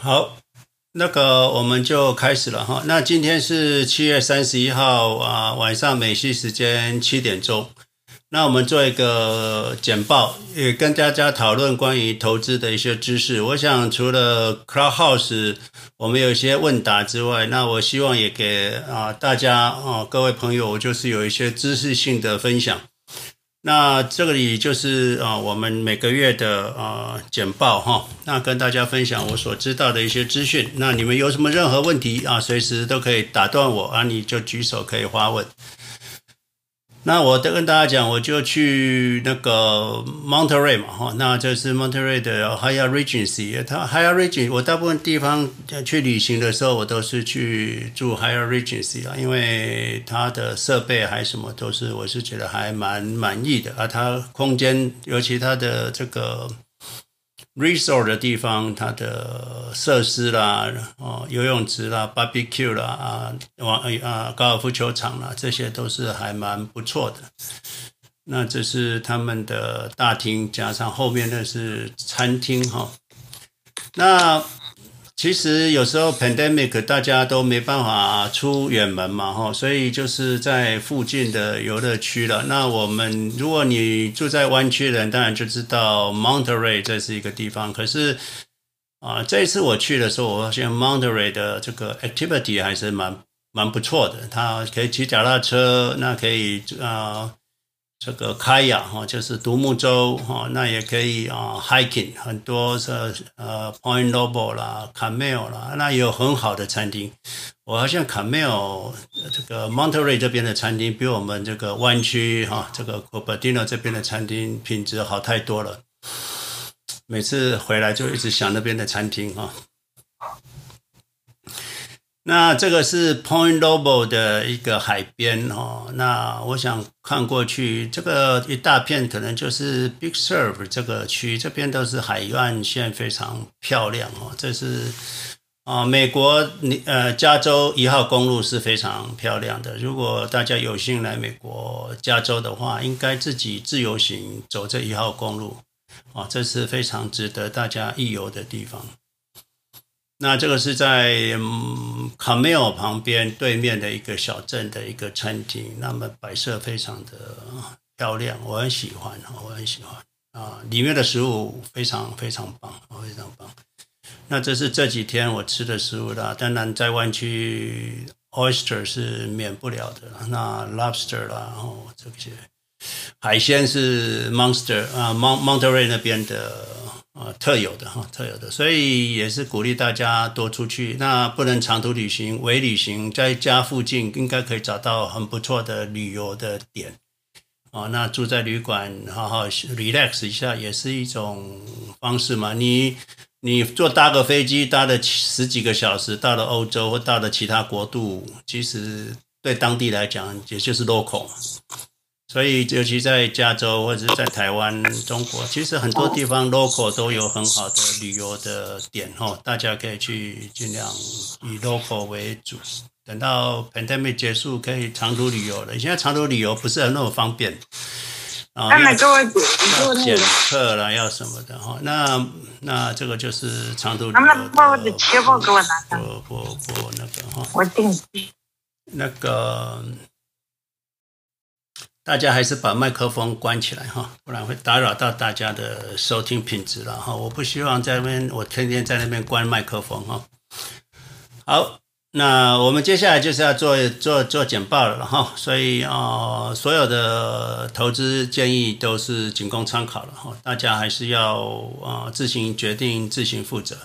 好，那个我们就开始了哈。那今天是七月三十一号啊，晚上美西时间七点钟。那我们做一个简报，也跟大家讨论关于投资的一些知识。我想除了 Clubhouse 我们有一些问答之外，那我希望也给啊大家啊各位朋友，就是有一些知识性的分享。那这里就是啊，我们每个月的啊简报哈，那跟大家分享我所知道的一些资讯。那你们有什么任何问题啊，随时都可以打断我啊，你就举手可以发问。那我都跟大家讲，我就去那个 Monterey 嘛，哈，那这是 Monterey 的 Higher Regency，。它 Higher Regency，我大部分地方去旅行的时候，我都是去住 Higher Regency 啊，因为它的设备还什么都是，我是觉得还蛮满意的啊。它空间，尤其它的这个。Resort 的地方，它的设施啦，哦，游泳池啦，barbecue 啦，啊，网啊，高尔夫球场啦，这些都是还蛮不错的。那这是他们的大厅，加上后面那是餐厅哈。那其实有时候 pandemic 大家都没办法出远门嘛，哈，所以就是在附近的游乐区了。那我们如果你住在湾区的人，当然就知道 Monterey 这是一个地方。可是啊，这一次我去的时候，我发现 Monterey 的这个 activity 还是蛮蛮不错的。它可以骑脚踏车，那可以啊。这个开雅哈，就是独木舟哈，那也可以啊，hiking 很多是呃 point noble 啦，Camel 啦，那也有很好的餐厅。我好像 Camel 这个 Monterey 这边的餐厅比我们这个湾区哈，这个 Cupertino 这边的餐厅品质好太多了。每次回来就一直想那边的餐厅哈。那这个是 Point Lobo 的一个海边哦，那我想看过去，这个一大片可能就是 Big Sur 这个区，这边都是海岸线，非常漂亮哦。这是啊，美国你呃加州一号公路是非常漂亮的。如果大家有幸来美国加州的话，应该自己自由行走这一号公路啊，这是非常值得大家一游的地方。那这个是在嗯卡梅尔旁边对面的一个小镇的一个餐厅，那么摆设非常的漂亮，我很喜欢，我很喜欢啊，里面的食物非常非常棒，非常棒。那这是这几天我吃的食物啦，当然在湾区 oyster 是免不了的，那 lobster 啦，然后这些海鲜是 Monster 啊，Mont Monterey 那边的。啊，特有的哈，特有的，所以也是鼓励大家多出去。那不能长途旅行，微旅行，在家附近应该可以找到很不错的旅游的点。哦，那住在旅馆，好好 relax 一下，也是一种方式嘛。你你坐搭个飞机，搭了十几个小时，到了欧洲或到了其他国度，其实对当地来讲，也就是 local。所以，尤其在加州或者是在台湾、中国，其实很多地方 local 都有很好的旅游的点哦，大家可以去尽量以 local 为主。等到 pandemic 结束，可以长途旅游了。现在长途旅游不是很那么方便啊，要检测了，要什么的哈。那那这个就是长途旅游的不不不那个哈，我定那个。大家还是把麦克风关起来哈，不然会打扰到大家的收听品质了哈。我不希望在那边，我天天在那边关麦克风哈。好，那我们接下来就是要做做做简报了哈。所以啊，所有的投资建议都是仅供参考了哈。大家还是要啊自行决定，自行负责。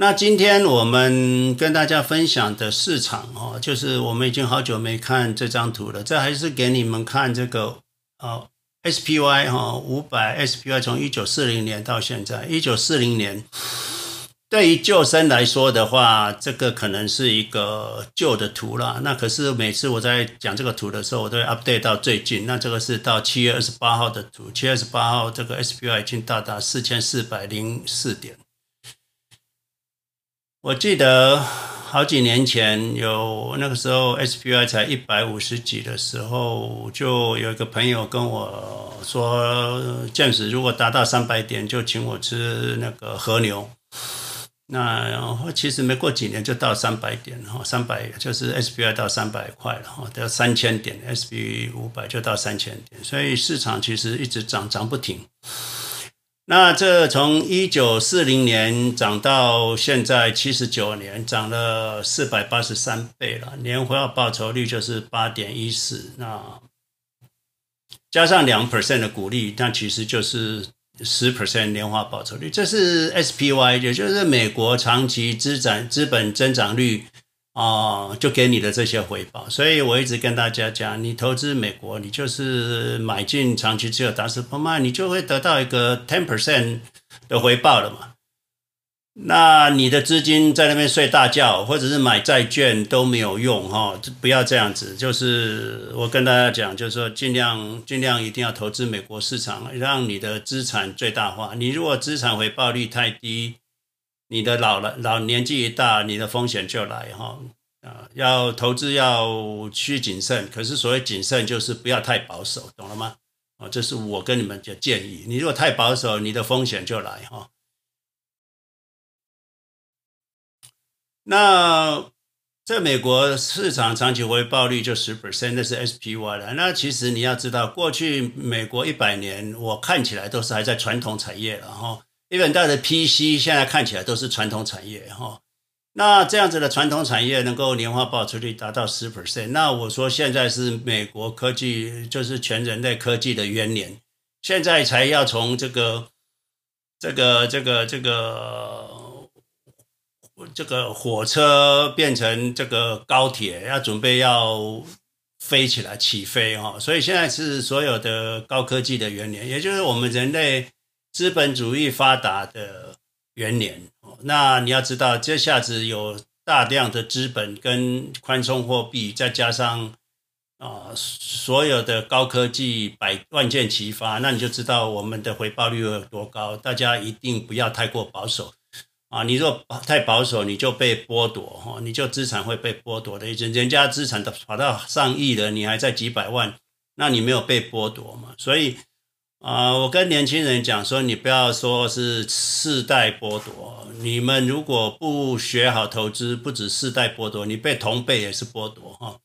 那今天我们跟大家分享的市场哦，就是我们已经好久没看这张图了，这还是给你们看这个哦，SPY 哈五百 SPY 从一九四零年到现在，一九四零年对于旧生来说的话，这个可能是一个旧的图了。那可是每次我在讲这个图的时候，我都会 update 到最近。那这个是到七月二十八号的图，七月二十八号这个 SPY 已经到达四千四百零四点。我记得好几年前有那个时候 SPY 才一百五十几的时候，就有一个朋友跟我说，James 如果达到三百点，就请我吃那个和牛。那然后其实没过几年就到三百点哈，三百就是 SPY 到三百块了哈，到三千点，S P 五百就到三千点，所以市场其实一直涨涨不停。那这从一九四零年涨到现在七十九年，涨了四百八十三倍了，年化报报酬率就是八点一四，那加上两 percent 的股利，那其实就是十 percent 年化报酬率。这是 SPY，也就是美国长期资产资本增长率。啊，就给你的这些回报，所以我一直跟大家讲，你投资美国，你就是买进长期持有达斯普卖，你就会得到一个 ten percent 的回报了嘛。那你的资金在那边睡大觉，或者是买债券都没有用哈，不要这样子。就是我跟大家讲，就是说尽量尽量一定要投资美国市场，让你的资产最大化。你如果资产回报率太低，你的老了老年纪一大，你的风险就来哈啊！要投资要需谨慎，可是所谓谨慎就是不要太保守，懂了吗？啊，这是我跟你们的建议。你如果太保守，你的风险就来哈。那在美国市场长期回报率就十 percent，那是 SPY 了。那其实你要知道，过去美国一百年，我看起来都是还在传统产业了哈。日本大的 PC 现在看起来都是传统产业哈，那这样子的传统产业能够年化报酬率达到十 percent，那我说现在是美国科技就是全人类科技的元年，现在才要从这个这个这个这个这个火车变成这个高铁，要准备要飞起来起飞哈，所以现在是所有的高科技的元年，也就是我们人类。资本主义发达的元年，那你要知道，这下子有大量的资本跟宽松货币，再加上啊所有的高科技百万箭齐发，那你就知道我们的回报率有多高。大家一定不要太过保守啊！你若太保守，你就被剥夺哈，你就资产会被剥夺的。人人家资产都跑到上亿了，你还在几百万，那你没有被剥夺嘛？所以。啊，我跟年轻人讲说，你不要说是世代剥夺，你们如果不学好投资，不止世代剥夺，你被同辈也是剥夺哈。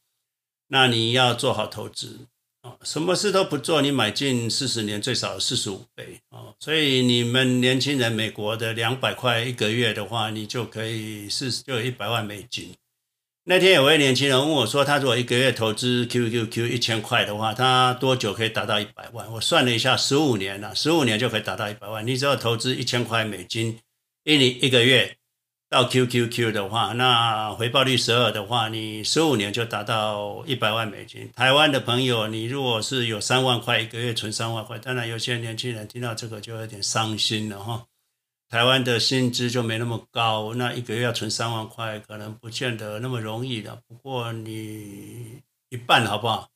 那你要做好投资啊，什么事都不做，你买进四十年最少四十五倍啊。所以你们年轻人，美国的两百块一个月的话，你就可以四十就有一百万美金。那天有位年轻人问我说：“他如果一个月投资 QQQ 一千块的话，他多久可以达到一百万？”我算了一下，十五年了，十五年就可以达到一百万。你只要投资一千块美金，一年一个月到 QQQ 的话，那回报率十二的话，你十五年就达到一百万美金。台湾的朋友，你如果是有三万块一个月存三万块，当然有些年轻人听到这个就有点伤心了哈。台湾的薪资就没那么高，那一个月要存三万块，可能不见得那么容易的。不过你一半好不好？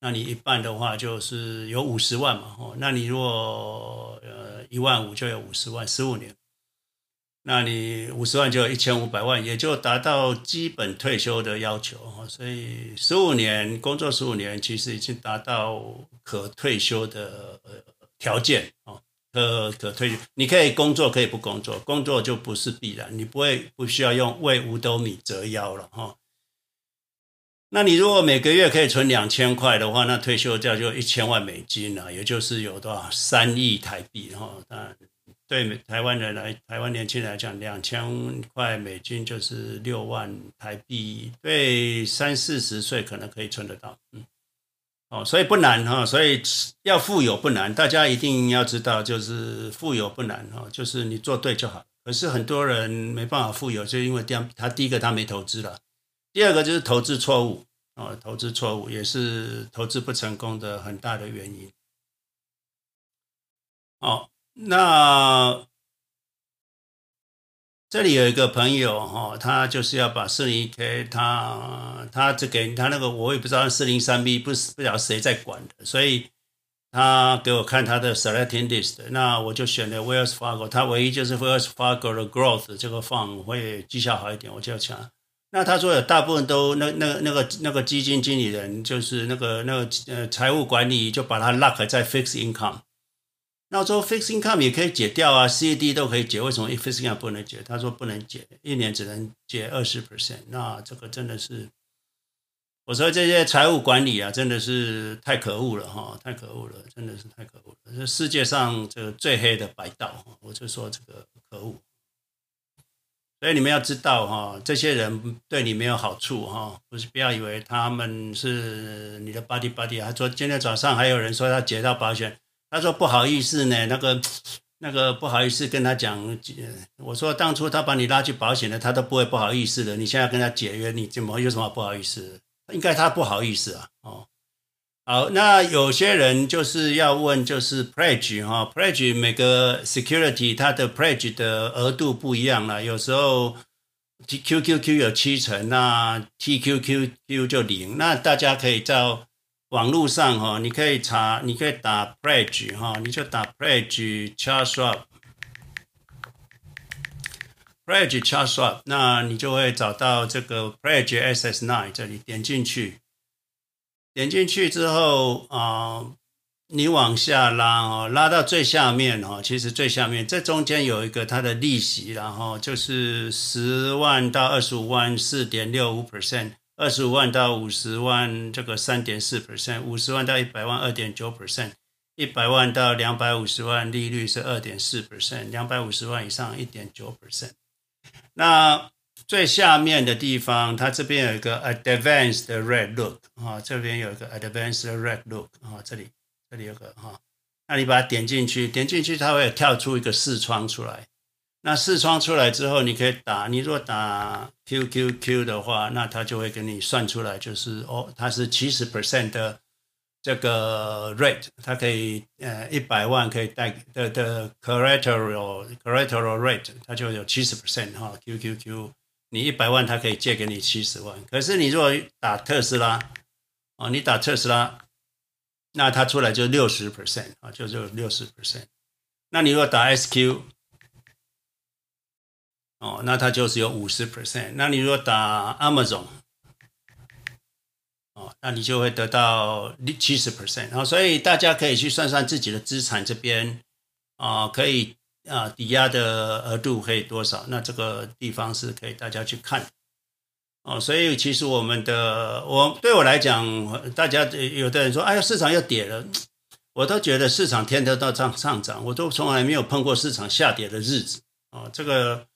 那你一半的话就是有五十万嘛，哦，那你如果呃一万五就有五十万，十五年，那你五十万就有一千五百万，也就达到基本退休的要求。所以十五年工作十五年，其实已经达到可退休的条件啊。可可退，你可以工作，可以不工作，工作就不是必然，你不会不需要用为五斗米折腰了哈。那你如果每个月可以存两千块的话，那退休价就一千万美金了，也就是有多少三亿台币哈。那对台湾人来，台湾年轻人来讲，两千块美金就是六万台币，对三四十岁可能可以存得到，嗯。哦，所以不难哈，所以要富有不难，大家一定要知道，就是富有不难哈，就是你做对就好。可是很多人没办法富有，就因为这样，他第一个他没投资了，第二个就是投资错误啊，投资错误也是投资不成功的很大的原因。哦，那。这里有一个朋友哈，他就是要把四零一 K，他他这给他那个我也不知道四零三 B 不不晓得谁在管的，所以他给我看他的 selecting list，那我就选了 Wells Fargo，他唯一就是 Wells Fargo 的 growth 这个放会绩效好一点，我就抢。那他说有大部分都那那那个那个基金经理人就是那个那个呃财务管理就把他 lock 在 fixed income。那我说 fixed income 也可以解掉啊，CD 都可以解，为什么 fixed income 不能解？他说不能解，一年只能解二十 percent。那这个真的是，我说这些财务管理啊，真的是太可恶了哈，太可恶了，真的是太可恶了。这世界上这个最黑的白道，我就说这个可恶。所以你们要知道哈，这些人对你没有好处哈，不是不要以为他们是你的 buddy buddy。他说今天早上还有人说他解到保险。他说不好意思呢，那个那个不好意思跟他讲，我说当初他把你拉去保险的，他都不会不好意思的。你现在跟他解约，你怎么有什么不好意思？应该他不好意思啊。哦，好，那有些人就是要问，就是 pledge 哈，pledge 每个 security 它的 pledge 的额度不一样了，有时候 TQQQ 有七成，那 TQQQ 就零，那大家可以照。网络上哈，你可以查，你可以打 pledge 哈，你就打 pledge Charles Schwab，pledge Charles Schwab，那你就会找到这个 pledge SS9 这里，点进去，点进去之后啊，你往下拉哦，拉到最下面哦，其实最下面这中间有一个它的利息，然后就是十万到二十五万四点六五 percent。二十五万到五十万，这个三点四 percent；五十万到一百万，二点九 percent；一百万到两百五十万，利率是二点四 percent；两百五十万以上，一点九 percent。那最下面的地方，它这边有一个 advanced rate look 啊，这边有一个 advanced rate look 啊，这里这里有个哈，那你把它点进去，点进去它会跳出一个视窗出来。那视窗出来之后，你可以打。你如果打 QQQ 的话，那它就会给你算出来，就是哦，它是七十 percent 的这个 rate，它可以呃一百万可以贷的的 collateral collateral rate，它就有七十 percent 哈。QQQ 你一百万，它可以借给你七十万。可是你如果打特斯拉，哦，你打特斯拉，那它出来就六十 percent 啊，就就六十 percent。那你如果打 SQ。哦，那它就是有五十 percent。那你如果打 Amazon，哦，那你就会得到七十 percent。哦，所以大家可以去算算自己的资产这边啊，可以啊抵押的额度可以多少？那这个地方是可以大家去看。哦，所以其实我们的我对我来讲，大家有的人说，哎呀，市场又跌了，我都觉得市场天天都上上涨，我都从来没有碰过市场下跌的日子。哦，这个。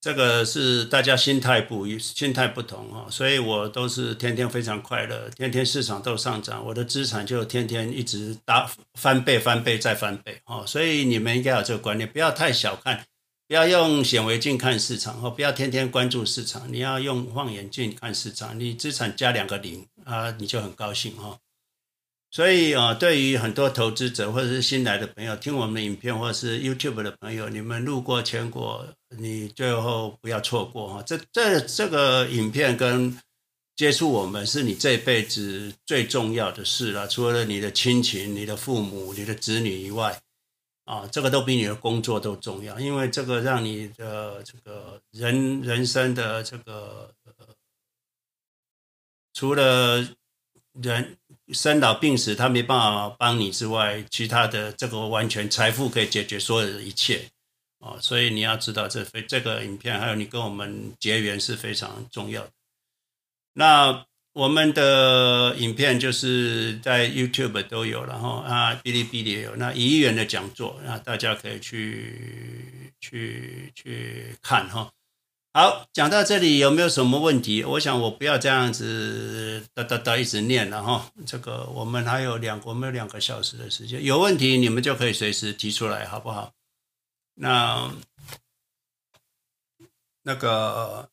这个是大家心态不一，心态不同哈，所以我都是天天非常快乐，天天市场都上涨，我的资产就天天一直大翻倍、翻倍再翻倍哦。所以你们应该有这个观念，不要太小看，不要用显微镜看市场哦，不要天天关注市场，你要用望远镜看市场，你资产加两个零啊，你就很高兴哈。所以啊，对于很多投资者或者是新来的朋友，听我们的影片或者是 YouTube 的朋友，你们路过全国，你最后不要错过哈。这这这个影片跟接触我们是你这辈子最重要的事了，除了你的亲情、你的父母、你的子女以外，啊，这个都比你的工作都重要，因为这个让你的这个人人生的这个，除了人。生老病死，他没办法帮你之外，其他的这个完全财富可以解决所有的一切哦！所以你要知道这非这个影片，还有你跟我们结缘是非常重要的。那我们的影片就是在 YouTube 都有，然后啊，哔哩哔哩也有。那一亿元的讲座，那大家可以去去去看哈。好，讲到这里有没有什么问题？我想我不要这样子哒哒哒一直念了哈。这个我们还有两，我们有两个小时的时间，有问题你们就可以随时提出来，好不好？那那个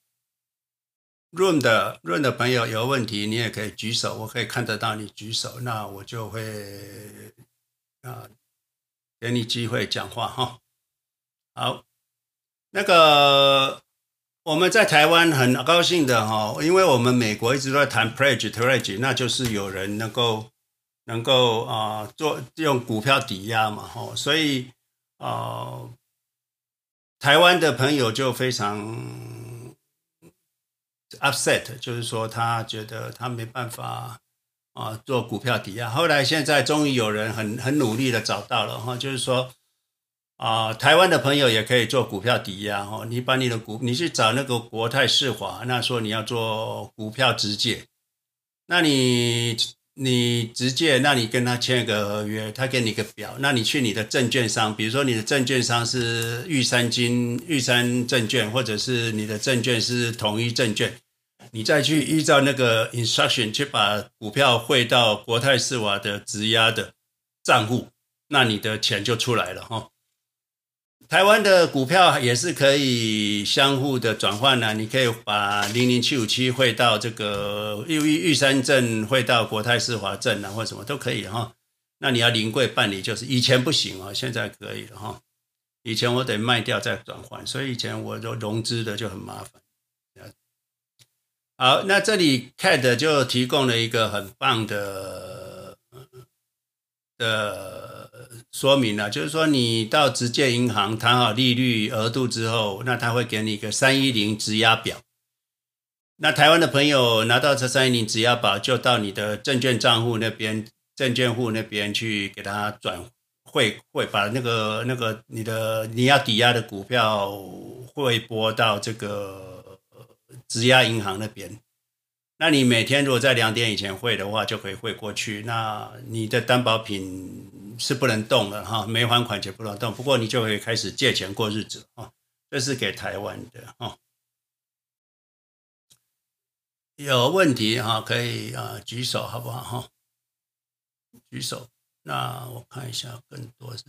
Room 的 Room 的朋友有问题，你也可以举手，我可以看得到你举手，那我就会啊给你机会讲话哈。好，那个。我们在台湾很高兴的哈，因为我们美国一直都在谈 pledge pledge，那就是有人能够能够啊做用股票抵押嘛哈，所以啊台湾的朋友就非常 upset，就是说他觉得他没办法啊，做股票抵押。后来现在终于有人很很努力的找到了哈，就是说啊，台湾的朋友也可以做股票抵押哈。你把你的股，你去找那个国泰世华，那说你要做股票直借，那你。你直接，那你跟他签一个合约，他给你个表，那你去你的证券商，比如说你的证券商是玉山金、玉山证券，或者是你的证券是统一证券，你再去依照那个 instruction 去把股票汇到国泰世华的质押的账户，那你的钱就出来了哈。台湾的股票也是可以相互的转换的，你可以把零零七五七汇到这个玉玉山证汇到国泰世华证啊，或什么都可以哈。那你要临柜办理，就是以前不行啊，现在可以了哈。以前我得卖掉再转换，所以以前我都融资的就很麻烦。好，那这里 CAT 就提供了一个很棒的的。说明了，就是说你到直接银行谈好利率额度之后，那他会给你一个三一零质押表。那台湾的朋友拿到这三一零质押表，就到你的证券账户那边、证券户那边去给他转汇汇，把那个那个你的你要抵押的股票汇拨到这个质押银行那边。那你每天如果在两点以前汇的话，就可以汇过去。那你的担保品是不能动了哈，没还款就不能动。不过你就可以开始借钱过日子啊。这是给台湾的啊。有问题哈，可以啊举手好不好哈？举手。那我看一下，更多是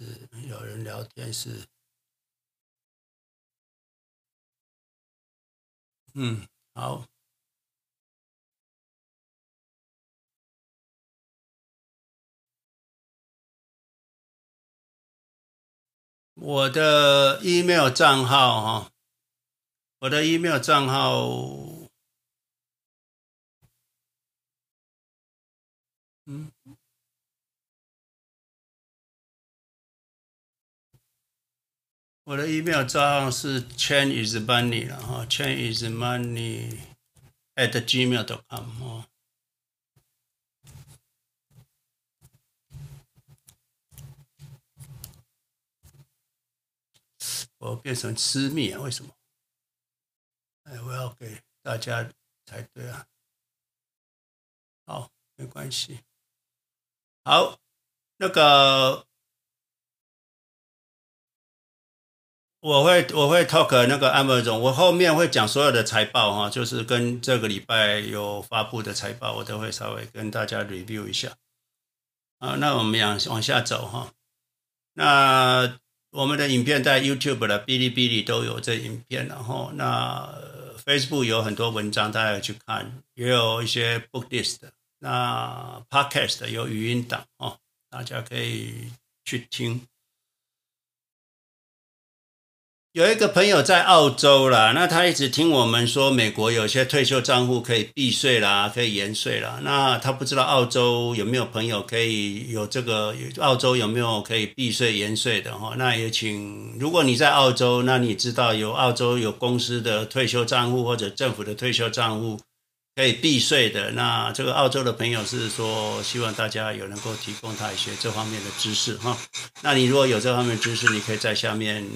有人聊天是，嗯，好。我的 email 账号哈，我的 email 账号，嗯，我的 email 账号是 Chen is money 了哈，Chen is money at gmail.com 哦。我变成私密啊？为什么？哎，我要给大家才对啊。好，没关系。好，那个我会我会 talk 那个 Amazon，我后面会讲所有的财报哈，就是跟这个礼拜有发布的财报，我都会稍微跟大家 review 一下。啊，那我们往往下走哈，那。我们的影片在 YouTube 的哔哩哔哩都有这影片，然后那 Facebook 有很多文章，大家去看，也有一些 Book List，那 Podcast 有语音档哦，大家可以去听。有一个朋友在澳洲啦，那他一直听我们说美国有些退休账户可以避税啦，可以延税啦。那他不知道澳洲有没有朋友可以有这个，澳洲有没有可以避税延税的哈？那也请，如果你在澳洲，那你知道有澳洲有公司的退休账户或者政府的退休账户。可以避税的，那这个澳洲的朋友是说，希望大家有能够提供他一些这方面的知识哈。那你如果有这方面的知识，你可以在下面，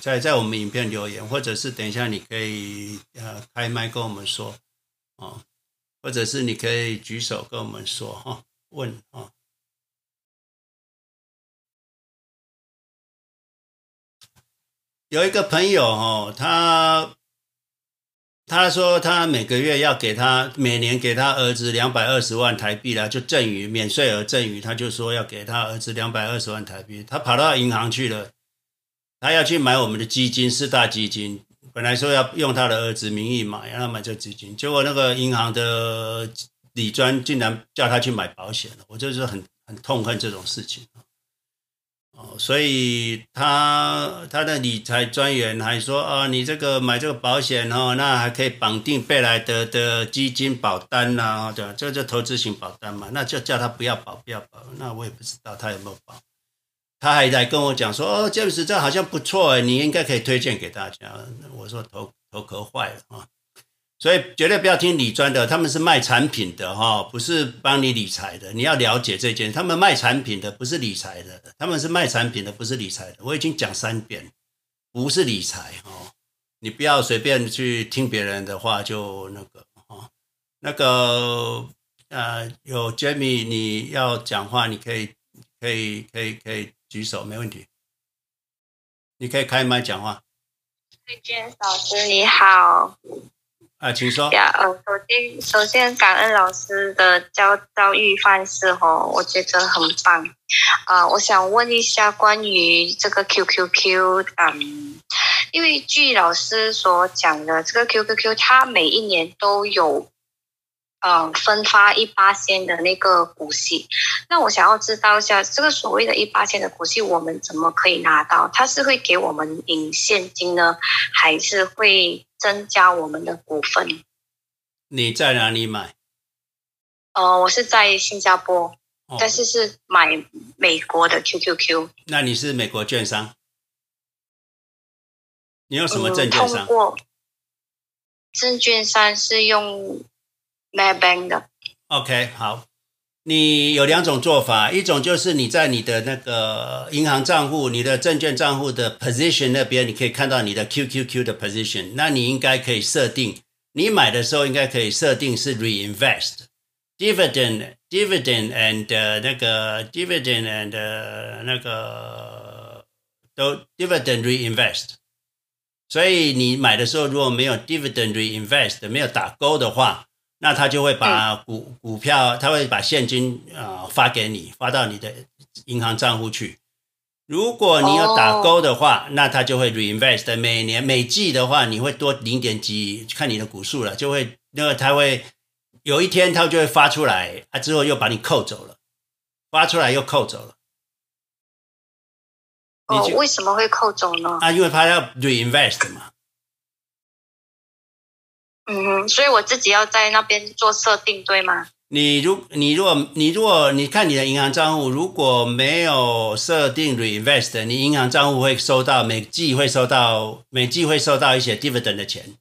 在在我们影片留言，或者是等一下你可以呃开麦跟我们说啊，或者是你可以举手跟我们说哈，问啊。有一个朋友哦，他。他说他每个月要给他每年给他儿子两百二十万台币了，就赠与免税额赠与，他就说要给他儿子两百二十万台币。他跑到银行去了，他要去买我们的基金四大基金，本来说要用他的儿子名义买，让他买这基金，结果那个银行的理专竟然叫他去买保险了，我就是很很痛恨这种事情。哦所以他他的理财专员还说啊，你这个买这个保险哦，那还可以绑定贝莱德的基金保单呐，对吧？这就投资型保单嘛，那就叫他不要保，不要保。那我也不知道他有没有保。他还在跟我讲说，哦，詹姆斯，这好像不错诶，你应该可以推荐给大家。我说头头壳坏了啊。所以绝对不要听理专的，他们是卖产品的哈，不是帮你理财的。你要了解这件，他们卖产品的不是理财的，他们是卖产品的不是理财的。我已经讲三遍，不是理财哦，你不要随便去听别人的话就那个哦，那个呃，有 Jamie 你要讲话，你可以可以可以可以举手，没问题，你可以开麦讲话。James 老师你好。啊，请说。呀，呃，首先，首先感恩老师的教教育方式哦，我觉得很棒。啊、呃，我想问一下关于这个 QQQ，嗯，因为据老师所讲的，这个 QQQ 它每一年都有。嗯，分发一八仙的那个股息，那我想要知道一下，这个所谓的一八仙的股息，我们怎么可以拿到？它是会给我们领现金呢，还是会增加我们的股份？你在哪里买？呃，我是在新加坡，哦、但是是买美国的 QQQ。那你是美国券商？你用什么证券商？嗯、通过证券商是用。Maybank 的，OK，好，你有两种做法，一种就是你在你的那个银行账户、你的证券账户的 position 那边，你可以看到你的 QQQ 的 position，那你应该可以设定，你买的时候应该可以设定是 reinvest dividend dividend and、那个 dividend and、那个都 dividend reinvest，所以你买的时候如果没有 dividend reinvest 没有打勾的话。那他就会把股股票，他会把现金啊、呃、发给你，发到你的银行账户去。如果你有打勾的话，那他就会 reinvest。每年每季的话，你会多零点几，看你的股数了，就会那个他会有一天他就会发出来，啊之后又把你扣走了，发出来又扣走了。哦，为什么会扣走呢？啊，因为他要 reinvest 嘛。嗯，所以我自己要在那边做设定，对吗？你如你如果你如果你看你的银行账户如果没有设定 reinvest，你银行账户会收到每季会收到每季会收到一些 dividend 的钱。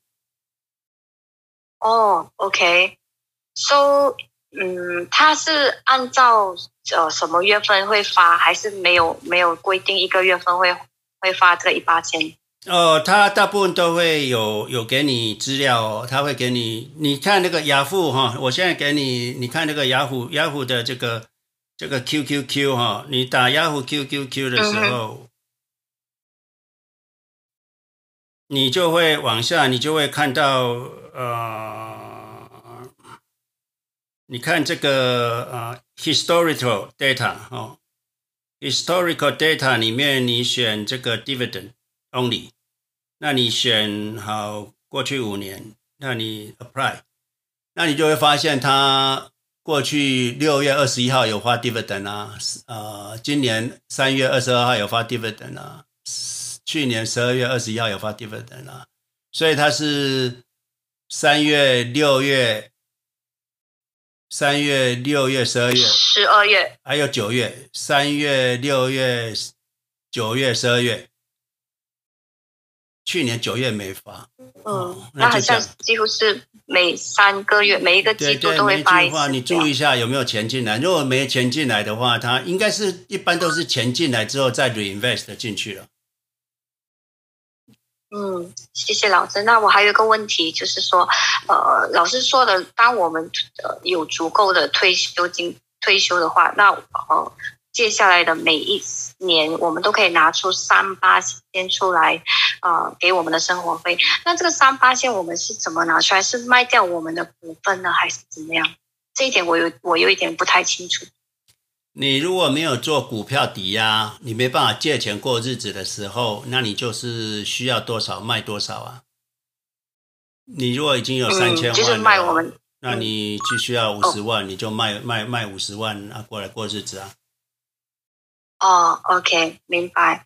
哦，OK，So，嗯，它是按照呃什么月份会发，还是没有没有规定一个月份会会发这一八千？哦，他大部分都会有有给你资料哦，他会给你，你看那个雅虎哈，我现在给你，你看那个雅虎雅虎的这个这个 QQQ 哈，你打雅虎 QQQ 的时候，你就会往下，你就会看到呃，你看这个呃 historical data 哦，historical data 里面你选这个 dividend。Only，那你选好过去五年，那你 apply，那你就会发现它过去六月二十一号有发 dividend 啊，呃，今年三月二十二号有发 dividend 啊，去年十二月二十一号有发 dividend 啊，所以它是三月、六月、三月、六月、十二月、十二月，还有九月，三月、六月、九月、十二月。去年九月没发，嗯，那好像几乎是每三个月、每一个季度都会发一次。你注意一下有没有钱进来，如果没钱进来的话，它应该是一般都是钱进来之后再 reinvest 进去了。嗯，谢谢老师。那我还有一个问题，就是说，呃，老师说的，当我们呃有足够的退休金退休的话，那呃。接下来的每一年，我们都可以拿出三八先出来，呃，给我们的生活费。那这个三八线我们是怎么拿出来？是卖掉我们的股份呢，还是怎么样？这一点我有我有一点不太清楚。你如果没有做股票抵押，你没办法借钱过日子的时候，那你就是需要多少卖多少啊。你如果已经有三千万，嗯，就是卖我们，那你就需要五十万，嗯，你就卖卖卖五十万啊，过来过日子啊。哦、oh，OK，明白。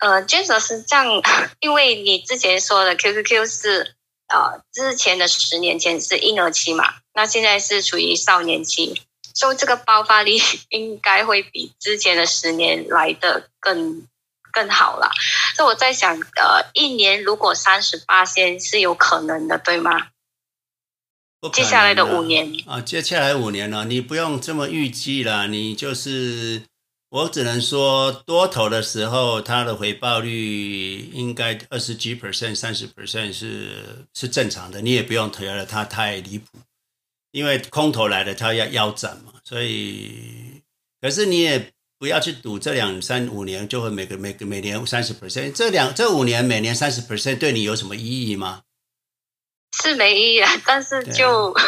呃，James 是这样，因为你之前说的 QQQ 是呃之前的十年前是婴儿期嘛，那现在是处于少年期，所以这个爆发力 应该会比之前的十年来的更更好了。所以我在想，呃，一年如果三十八仙是有可能的，对吗？接下来的五年啊，接下来五年呢，你不用这么预计了，你就是我只能说多头的时候，它的回报率应该二十几 percent、三十 percent 是是正常的，你也不用觉得它太离谱，因为空头来了，它要腰斩嘛，所以可是你也不要去赌这两三五年就会每个每个每年三十 percent，这两这五年每年三十 percent 对你有什么意义吗？是没意义啊，但是就，啊、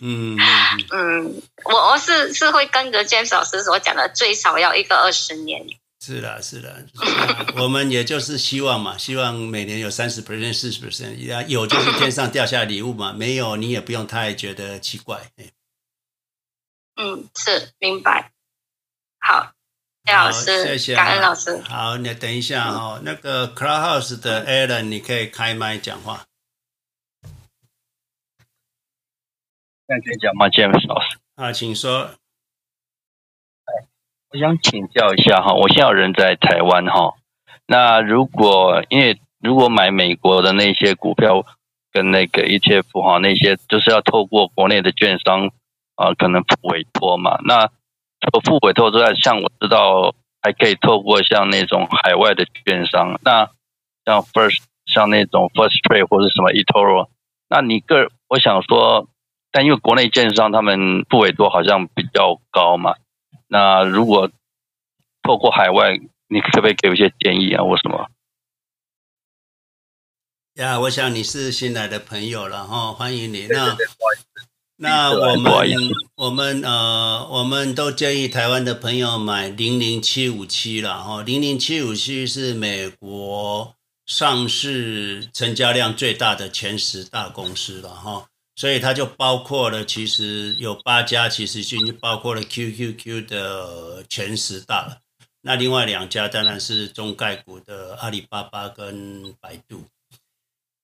嗯 嗯，我我是是会跟着 James 老师所讲的，最少要一个二十年。是的，是的，我们也就是希望嘛，希望每年有三十 percent、四十 percent，有就是天上掉下礼物嘛，没有你也不用太觉得奇怪。嗯，是明白。好，谢老师，谢谢，感恩老师。好，你等一下哦，嗯、那个 Clubhouse 的 Alan，你可以开麦讲话。那可以讲吗，James 老师？啊，请说。我想请教一下哈，我现在人在台湾哈。那如果因为如果买美国的那些股票跟那个 ETF 哈，那些就是要透过国内的券商啊，可能委托嘛。那付委托之外，像我知道还可以透过像那种海外的券商，那像 First 像那种 First Trade 或者什么 eToro，那你个我想说。但因为国内券商他们部委托好像比较高嘛，那如果透过海外，你可不可以给我一些建议啊？或什么？呀，我想你是新来的朋友了哈，欢迎你。那那我们我们呃，我们都建议台湾的朋友买零零七五七了哈，零零七五七是美国上市成交量最大的前十大公司了哈。所以它就包括了，其实有八家，其实已经包括了 QQQ 的前十大了。那另外两家当然是中概股的阿里巴巴跟百度。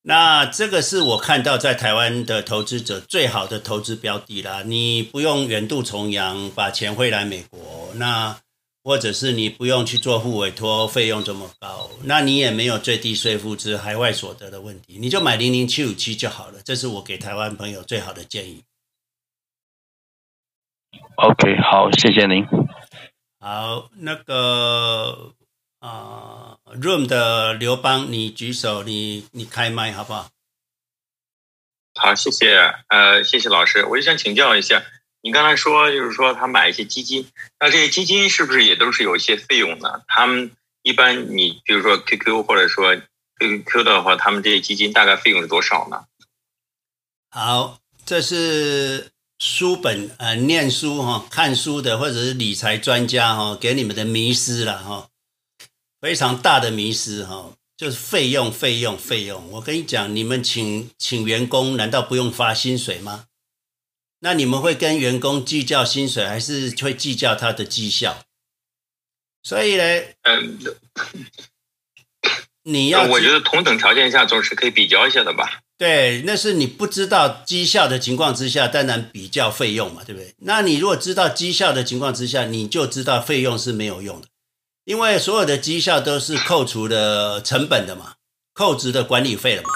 那这个是我看到在台湾的投资者最好的投资标的啦。你不用远渡重洋把钱汇来美国，那。或者是你不用去做付委托，费用这么高，那你也没有最低税负之海外所得的问题，你就买零零七五七就好了。这是我给台湾朋友最好的建议。OK，好，谢谢您。好，那个啊、呃、，Room 的刘邦，你举手，你你开麦好不好？好，谢谢，呃，谢谢老师，我就想请教一下。你刚才说，就是说他买一些基金，那这些基金是不是也都是有一些费用的？他们一般，你比如说 QQ 或者说 QQ 的话，他们这些基金大概费用是多少呢？好，这是书本呃，念书哈，看书的或者是理财专家哈，给你们的迷思了哈，非常大的迷思哈，就是费用，费用，费用。我跟你讲，你们请请员工，难道不用发薪水吗？那你们会跟员工计较薪水，还是会计较他的绩效？所以呢，嗯，你要我觉得同等条件下总是可以比较一下的吧？对，那是你不知道绩效的情况之下，当然比较费用嘛，对不对？那你如果知道绩效的情况之下，你就知道费用是没有用的，因为所有的绩效都是扣除的成本的嘛，扣除的管理费了嘛。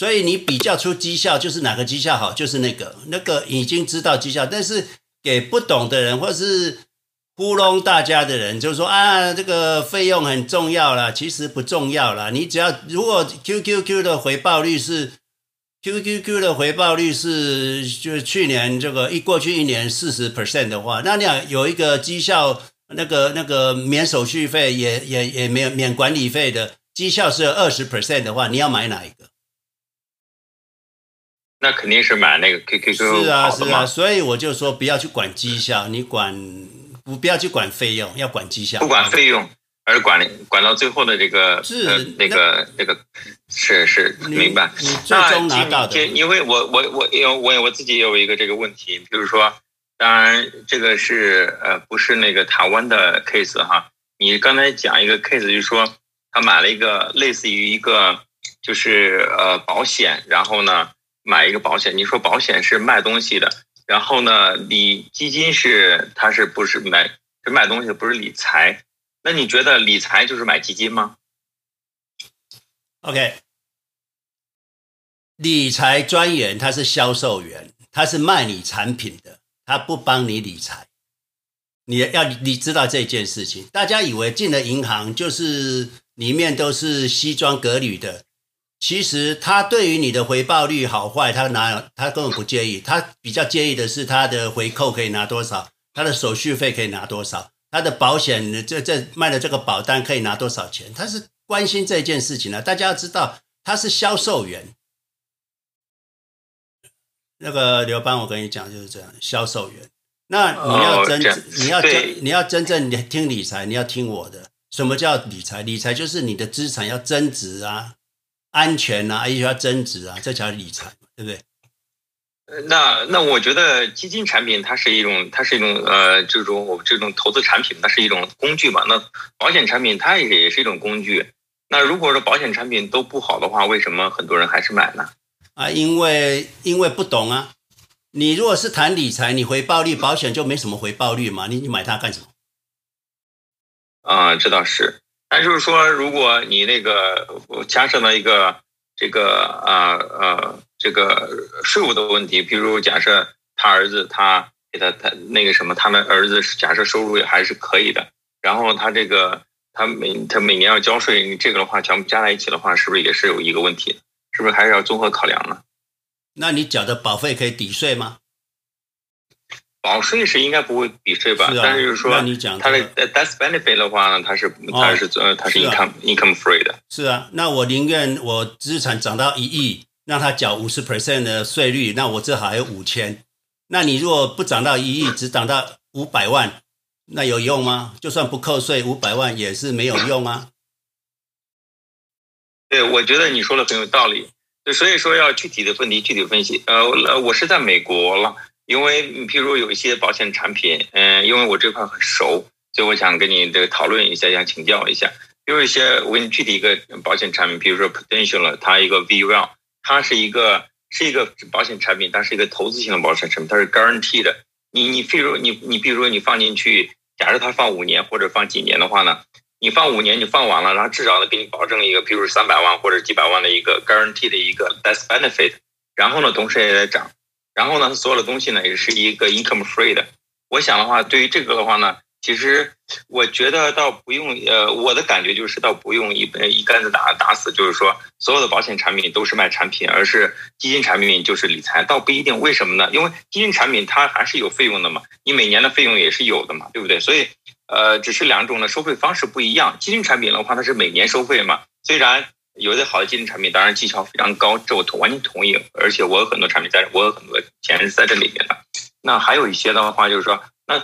所以你比较出绩效，就是哪个绩效好，就是那个那个已经知道绩效，但是给不懂的人或是糊弄大家的人，就是说啊，这个费用很重要啦，其实不重要啦。你只要如果 QQQ 的回报率是 QQQ 的回报率是就是去年这个一过去一年四十 percent 的话，那你要有一个绩效那个那个免手续费也也也免免管理费的绩效是二十 percent 的话，你要买哪一个？那肯定是买那个 QQQ 是啊是啊，所以我就说不要去管绩效，你管不不要去管费用，要管绩效。不管费用，而管管到最后的这个是、呃、那个那，那个是是明白。你最终拿到的，因为我我我因为我我自己也有一个这个问题，比如说，当然这个是呃不是那个台湾的 case 哈，你刚才讲一个 case 就是说他买了一个类似于一个就是呃保险，然后呢。买一个保险，你说保险是卖东西的，然后呢，理基金是它是不是买是卖东西的，不是理财？那你觉得理财就是买基金吗？OK，理财专员他是销售员，他是卖你产品的，他不帮你理财。你要你知道这件事情，大家以为进了银行就是里面都是西装革履的，其实他对于你的回报率好坏，他哪他根本不介意，他比较介意的是他的回扣可以拿多少，他的手续费可以拿多少，他的保险这这卖的这个保单可以拿多少钱，他是关心这件事情的。大家要知道，他是销售员。那个刘邦，我跟你讲就是这样，销售员。那你要真，哦、你要真，你要真正你听理财，你要听我的。什么叫理财？理财就是你的资产要增值啊，安全啊，而且要增值啊，这叫理财，对不对？那那我觉得基金产品它是一种，它是一种呃，这种我们这种投资产品，它是一种工具嘛。那保险产品它也也是一种工具。那如果说保险产品都不好的话，为什么很多人还是买呢？啊，因为因为不懂啊。你如果是谈理财，你回报率保险就没什么回报率嘛？你你买它干什么？啊，这倒是。那就是说，如果你那个我加上了一个这个啊呃这个税务的问题，比如假设他儿子他给他他那个什么，他们儿子假设收入也还是可以的，然后他这个他每他每年要交税，你这个的话全部加在一起的话，是不是也是有一个问题？是不是还是要综合考量呢？那你缴的保费可以抵税吗？保税是应该不会抵税吧？是啊、但是就是说，那你讲它的 death benefit 的话呢，它是它是呃它是 income、啊、income free 的。是啊，那我宁愿我资产涨到一亿，让他缴五十 percent 的税率，那我这还有五千。那你如果不涨到一亿，只涨到五百万，那有用吗？就算不扣税，五百万也是没有用啊。对，我觉得你说的很有道理。所以说要具体的问题具体分析。呃，我是在美国了，因为你譬如有一些保险产品，嗯，因为我这块很熟，所以我想跟你这个讨论一下，想请教一下。比如一些我给你具体一个保险产品，比如说 Potential，它一个 VUL，它是一个是一个保险产品，它是一个投资型的保险产品，它是 guaranteed 的。你你譬如你你比如说你放进去，假设它放五年或者放几年的话呢？你放五年，你放完了，然后至少呢给你保证一个，比如三百万或者几百万的一个 guarantee 的一个 death benefit，然后呢，同时也在涨，然后呢，所有的东西呢也是一个 income free 的。我想的话，对于这个的话呢，其实我觉得倒不用，呃，我的感觉就是倒不用一呃一竿子打打死，就是说所有的保险产品都是卖产品，而是基金产品就是理财，倒不一定。为什么呢？因为基金产品它还是有费用的嘛，你每年的费用也是有的嘛，对不对？所以。呃，只是两种的收费方式不一样。基金产品的话，它是每年收费嘛。虽然有的好的基金产品，当然绩效非常高，这我同完全同意。而且我有很多产品在，我有很多钱是在这里面的。那还有一些的话，就是说，那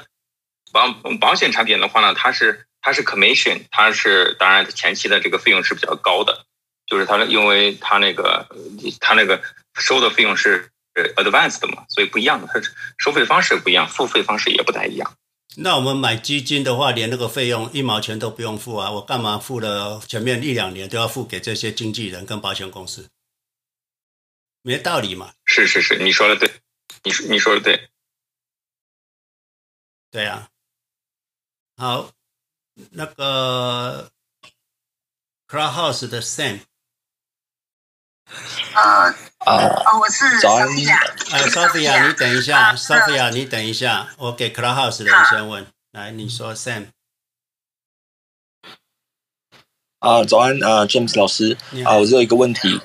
保保险产品的话呢，它是它是 commission，它是当然前期的这个费用是比较高的，就是它因为它那个它那个收的费用是 advanced 的嘛，所以不一样的，它收费方式不一样，付费方式也不太一样。那我们买基金的话，连那个费用一毛钱都不用付啊！我干嘛付了前面一两年都要付给这些经纪人跟保险公司？没道理嘛！是是是，你说的对，你说你说的对，对啊。好，那个 Clubhouse 的 Sam。呃呃，我是 Sophia。哎，Sophia，你等一下，Sophia，你等一下，我给 Clubhouse 的人先问。来，你说 Sam。啊，早安，啊，James 老师，啊，我只有一个问题，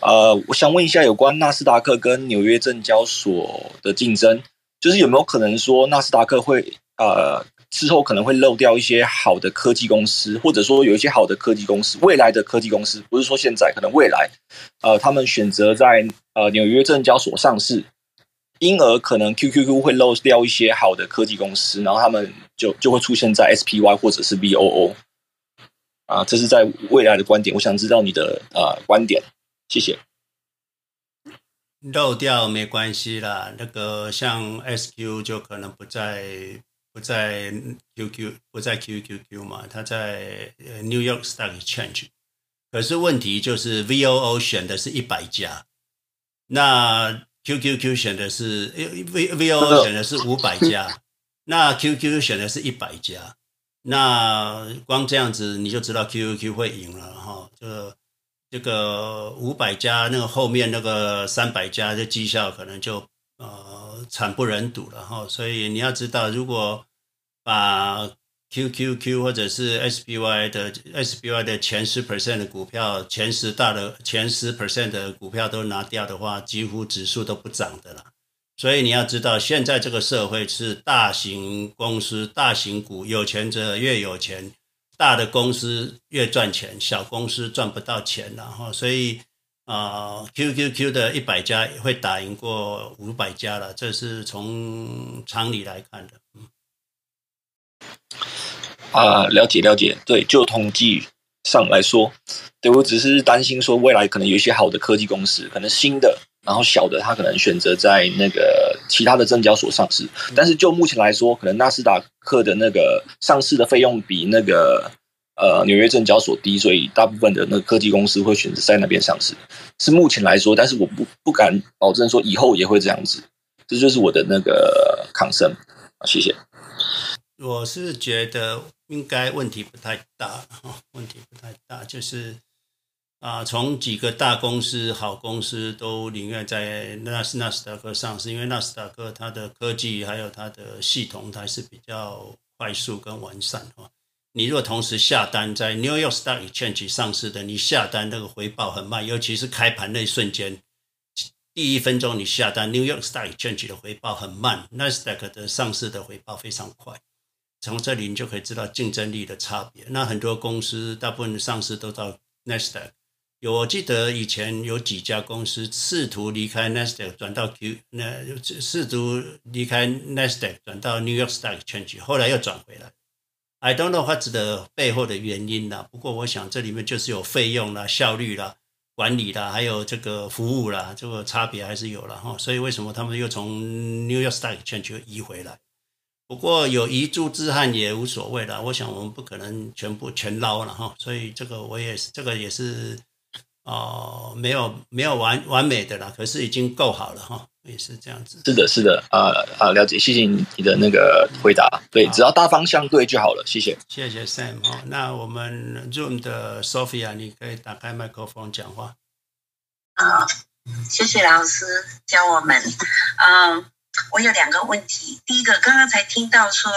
呃，我想问一下有关纳斯达克跟纽约证交所的竞争，就是有没有可能说纳斯达克会呃。之后可能会漏掉一些好的科技公司，或者说有一些好的科技公司，未来的科技公司，不是说现在，可能未来，呃，他们选择在呃纽约证交所上市，因而可能 QQQ 会漏掉一些好的科技公司，然后他们就就会出现在 SPY 或者是 VOO，啊，这是在未来的观点，我想知道你的呃观点，谢谢。漏掉没关系啦，那个像 SQ 就可能不在。不在 QQ，不在 QQQ 嘛？他在 New York Stock Exchange。可是问题就是 VOO 选的是一百家，那 QQQ 选的是 V VOO 选的是五百家，那 QQQ 选的是一百家。那光这样子你就知道 QQQ 会赢了哈。这个这个五百家，那个后面那个三百家的绩效可能就呃惨不忍睹了哈。所以你要知道，如果把 QQQ 或者是 SPY 的 SPY 的前十 percent 的股票，前十大的前十 percent 的股票都拿掉的话，几乎指数都不涨的了。所以你要知道，现在这个社会是大型公司、大型股，有钱者越有钱，大的公司越赚钱，小公司赚不到钱，然后所以。啊，QQQ 的一百家会打赢过五百家了，这是从常理来看的。啊，了解了解，对，就统计上来说，对我只是担心说未来可能有一些好的科技公司，可能新的，然后小的，他可能选择在那个其他的证交所上市，但是就目前来说，可能纳斯达克的那个上市的费用比那个。呃，纽约证交所低，所以大部分的那个科技公司会选择在那边上市。是目前来说，但是我不不敢保证说以后也会这样子。这就是我的那个 concern。好，谢谢。我是觉得应该问题不太大，问题不太大，就是啊，从几个大公司、好公司都宁愿在纳斯纳斯达克上市，因为纳斯达克它的科技还有它的系统还是比较快速跟完善哈。你如果同时下单在 New York Stock Exchange 上市的，你下单那个回报很慢，尤其是开盘那一瞬间，第一分钟你下单 New York Stock Exchange 的回报很慢，Nasdaq 的上市的回报非常快。从这里你就可以知道竞争力的差别。那很多公司大部分上市都到 Nasdaq，有我记得以前有几家公司试图离开 Nasdaq 转到 Q，那试图离开 Nasdaq 转到 New York Stock Exchange，后来又转回来。I don't know what's the 背后的原因啦，不过我想这里面就是有费用啦、效率啦、管理啦，还有这个服务啦，这个差别还是有了哈。所以为什么他们又从 New York Stock Exchange 移回来？不过有遗珠之憾也无所谓啦。我想我们不可能全部全捞了哈。所以这个我也是，这个也是。哦，没有没有完完美的啦，可是已经够好了哈，也是这样子。是的，是的，啊、呃、啊，了解，谢谢你的那个回答。对，只要大方向对就好了，谢谢。谢谢 Sam 哈，那我们 Zoom 的 Sophia，你可以打开麦克风讲话。啊，谢谢老师教我们。嗯，我有两个问题，第一个，刚刚才听到说。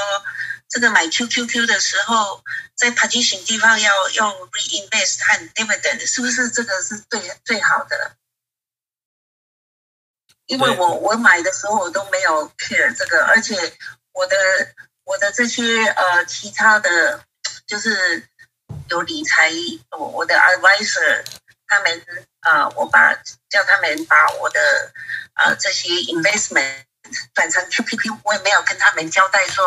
这个买 QQQ 的时候，在 position 地方要用 reinvest 和 dividend，是不是这个是最最好的？因为我我买的时候我都没有 care 这个，而且我的我的这些呃其他的，就是有理财，我我的 advisor 他们呃，我把叫他们把我的呃这些 investment 转成 QQQ，我也没有跟他们交代说。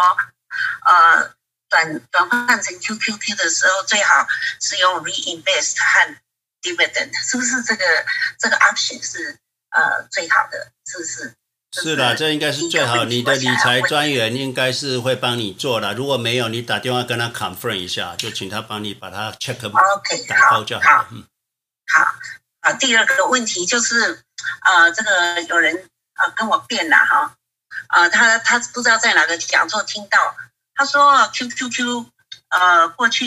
呃，转转换成 QQQ 的时候，最好是用 reinvest 和 dividend，是不是这个这个 option 是呃最好的？是不是？是的，这应该是最好。你的理财专员应该是会帮你做的。如果没有，你打电话跟他 confirm 一下，就请他帮你把它 check OK 打包就好。好，嗯，好。啊，第二个问题就是，呃，这个有人呃跟我辩了哈。呃，他他不知道在哪个讲座听到，他说 QQQ 呃过去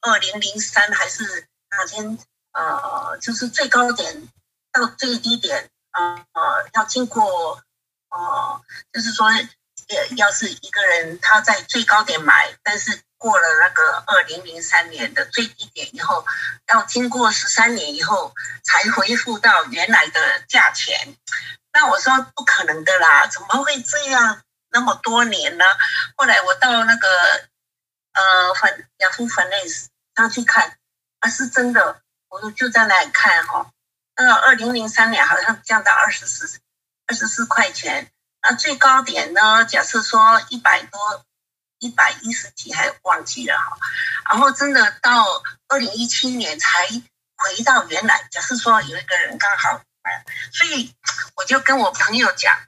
二零零三还是哪天呃就是最高点到最低点呃呃要经过呃就是说呃要是一个人他在最高点买，但是过了那个二零零三年的最低点以后，要经过十三年以后才恢复到原来的价钱。那我说不可能的啦，怎么会这样？那么多年呢？后来我到那个呃，反雅虎 Finance 上去看，啊，是真的。我说就在那里看哈、哦，那个二零零三年好像降到二十四二十四块钱，那最高点呢？假设说一百多，一百一十几还忘记了哈。然后真的到二零一七年才回到原来。假设说有一个人刚好。所以我就跟我朋友讲，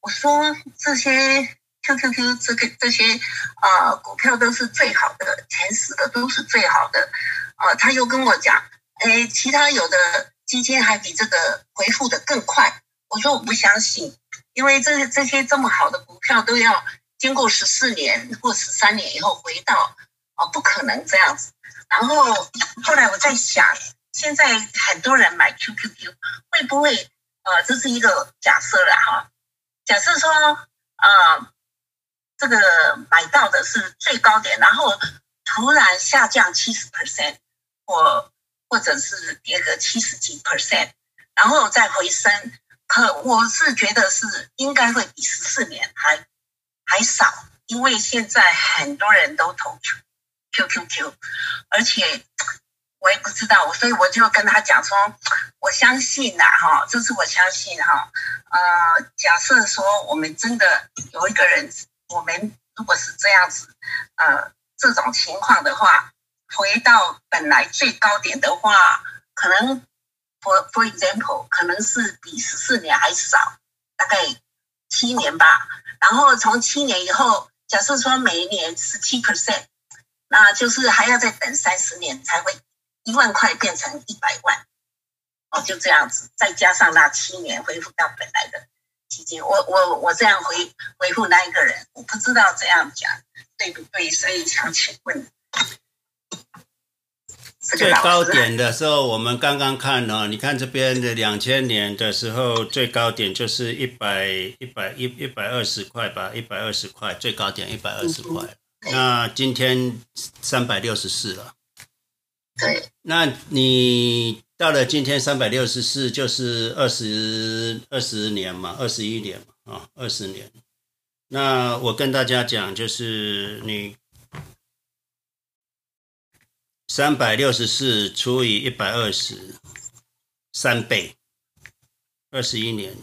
我说这些 QQQ 这个这些啊、呃、股票都是最好的，前十的都是最好的、呃。他又跟我讲，哎，其他有的基金还比这个回复的更快。我说我不相信，因为这这些这么好的股票都要经过十四年或十三年以后回到啊、呃，不可能这样子。然后后来我在想。现在很多人买 QQQ，会不会呃，这是一个假设了哈？假设说，呃，这个买到的是最高点，然后突然下降七十 percent，或或者是跌个七十几 percent，然后再回升，可我是觉得是应该会比十四年还还少，因为现在很多人都投 QQQ，而且。我也不知道，所以我就跟他讲说，我相信呐，哈，这是我相信哈，呃，假设说我们真的有一个人，我们如果是这样子，呃，这种情况的话，回到本来最高点的话，可能，for for example，可能是比十四年还少，大概七年吧。然后从七年以后，假设说每一年十七 percent，那就是还要再等三十年才会。一万块变成一百万，哦，就这样子，再加上那七年恢复到本来的基金，我我我这样回回复那一个人，我不知道这样讲对不对，所以想请问，最高点的时候，我们刚刚看了，你看这边的两千年的时候，最高点就是一百一百一一百二十块吧，一百二十块，最高点一百二十块，那今天三百六十四了。对，那你到了今天三百六十四，就是二十二十年嘛，二十一年嘛，啊，二十年。那我跟大家讲，就是你三百六十四除以一百二十，三倍，二十一年，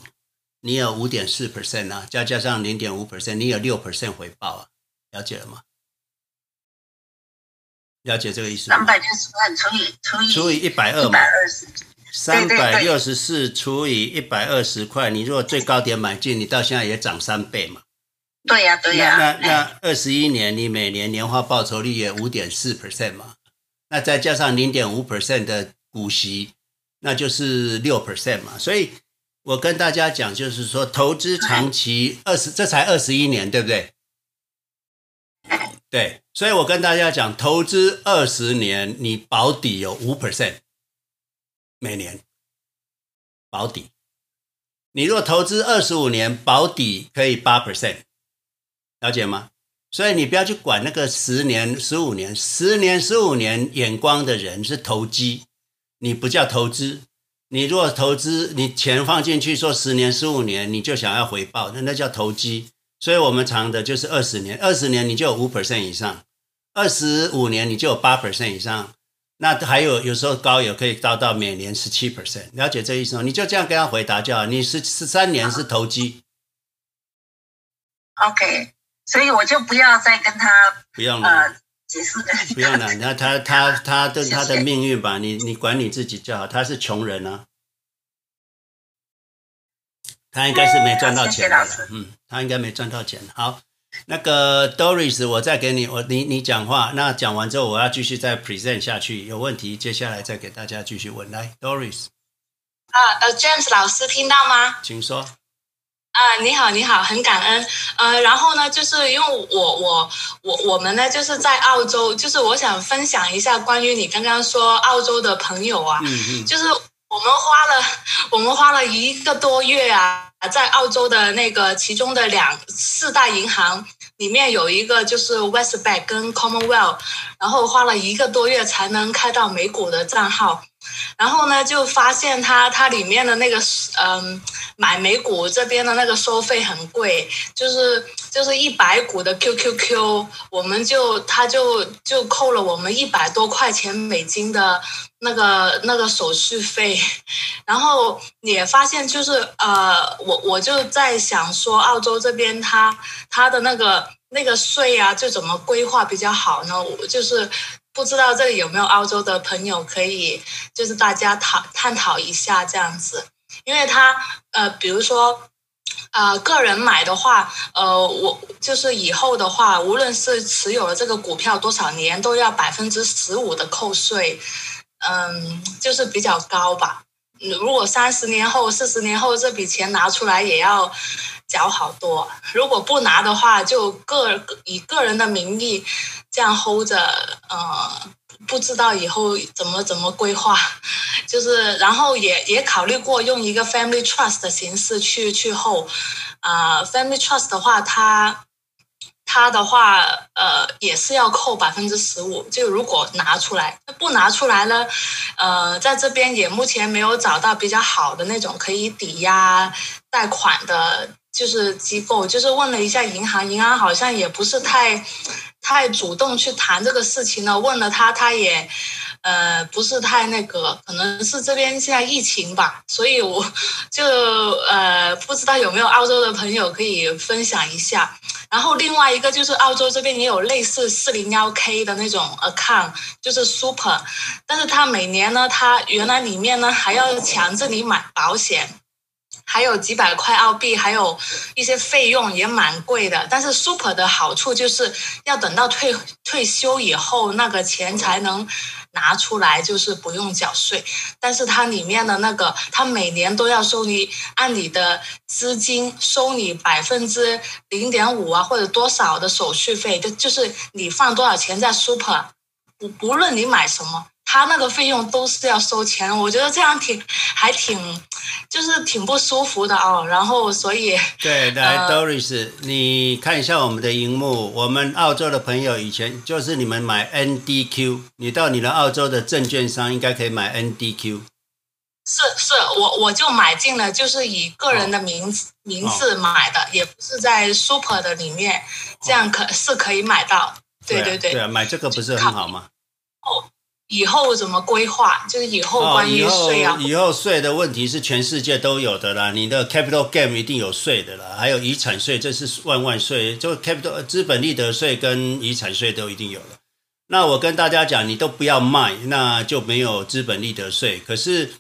你有五点四 percent 啊，加加上零点五 percent，你有六 percent 回报啊，了解了吗？了解这个意思吗？三百六十万除以除以除以一百二嘛，三百六十四除以一百二十块，你如果最高点买进，你到现在也涨三倍嘛。对呀、啊，对呀、那那二十一年，你每年年化报酬率也五点四 percent 嘛，那再加上零点五 percent 的股息，那就是六 percent 嘛。所以我跟大家讲，就是说投资长期二十，这才二十一年，对不对？对，所以我跟大家讲，投资二十年，你保底有五 percent，每年保底。你如果投资二十五年，保底可以八 percent，了解吗？所以你不要去管那个十年、十五年、十年、十五年眼光的人是投机，你不叫投资。你如果投资，你钱放进去说十年、十五年，你就想要回报，那那叫投机。所以我们长的就是二十年，二十年你就有五 percent 以上，二十五年你就有八 percent 以上，那还有有时候高也可以高到每年十七 percent，了解这意思吗？你就这样跟他回答就好。你十十三年是投机，OK，所以我就不要再跟他不用了，呃，解释不用了，那他他他的他的命运吧，你你管你自己就好，他是穷人啊。他应该是没赚到钱的，嗯，他应该没赚到钱。好，那个 Doris，我再给你，我你你讲话，那讲完之后我要继续再 present 下去，有问题接下来再给大家继续问。来，Doris，啊呃，James 老师听到吗？请说。啊，你好，你好，很感恩。呃，然后呢，就是因为我我我我们呢，就是在澳洲，就是我想分享一下关于你刚刚说澳洲的朋友啊，嗯嗯，就是。我们花了，我们花了一个多月啊，在澳洲的那个其中的两四大银行里面有一个就是 Westpac 跟 Commonwealth，然后花了一个多月才能开到美股的账号，然后呢就发现它它里面的那个嗯买美股这边的那个收费很贵，就是就是一百股的 QQQ，我们就他就就扣了我们一百多块钱美金的。那个那个手续费，然后也发现就是呃，我我就在想说，澳洲这边它它的那个那个税啊，就怎么规划比较好呢？我就是不知道这里有没有澳洲的朋友可以，就是大家讨探讨一下这样子，因为他呃，比如说呃，个人买的话，呃，我就是以后的话，无论是持有了这个股票多少年，都要百分之十五的扣税。嗯，就是比较高吧。如果三十年后、四十年后这笔钱拿出来，也要缴好多。如果不拿的话，就个以个人的名义这样 hold 着，呃，不知道以后怎么怎么规划。就是，然后也也考虑过用一个 family trust 的形式去去 hold。啊、呃、，Family Trust 的话，它它的话，呃，也是要扣百分之十五。就如果拿出来，不拿出来呢，呃，在这边也目前没有找到比较好的那种可以抵押贷款的，就是机构。就是问了一下银行，银行好像也不是太太主动去谈这个事情了。问了他，他也。呃，不是太那个，可能是这边现在疫情吧，所以我就呃不知道有没有澳洲的朋友可以分享一下。然后另外一个就是澳洲这边也有类似四零幺 K 的那种 account，就是 super，但是他每年呢，他原来里面呢还要强制你买保险。还有几百块澳币，还有一些费用也蛮贵的。但是 Super 的好处就是要等到退退休以后，那个钱才能拿出来，就是不用缴税。但是它里面的那个，它每年都要收你按你的资金收你百分之零点五啊，或者多少的手续费，就就是你放多少钱在 Super，不不论你买什么。他那个费用都是要收钱，我觉得这样挺还挺，就是挺不舒服的哦。然后所以对，来、呃、Doris，你看一下我们的荧幕，我们澳洲的朋友以前就是你们买 NDQ，你到你的澳洲的证券商应该可以买 NDQ。是是，我我就买进了，就是以个人的名字、哦、名字买的，也不是在 Super 的里面，这样可、哦、是可以买到。对对对，对啊，买这个不是很好吗？哦。以后怎么规划？就是以后关于税啊，哦、以后税的问题是全世界都有的啦。你的 capital gain 一定有税的啦，还有遗产税，这是万万税。就 capital 资本利得税跟遗产税都一定有了。那我跟大家讲，你都不要卖，那就没有资本利得税。可是。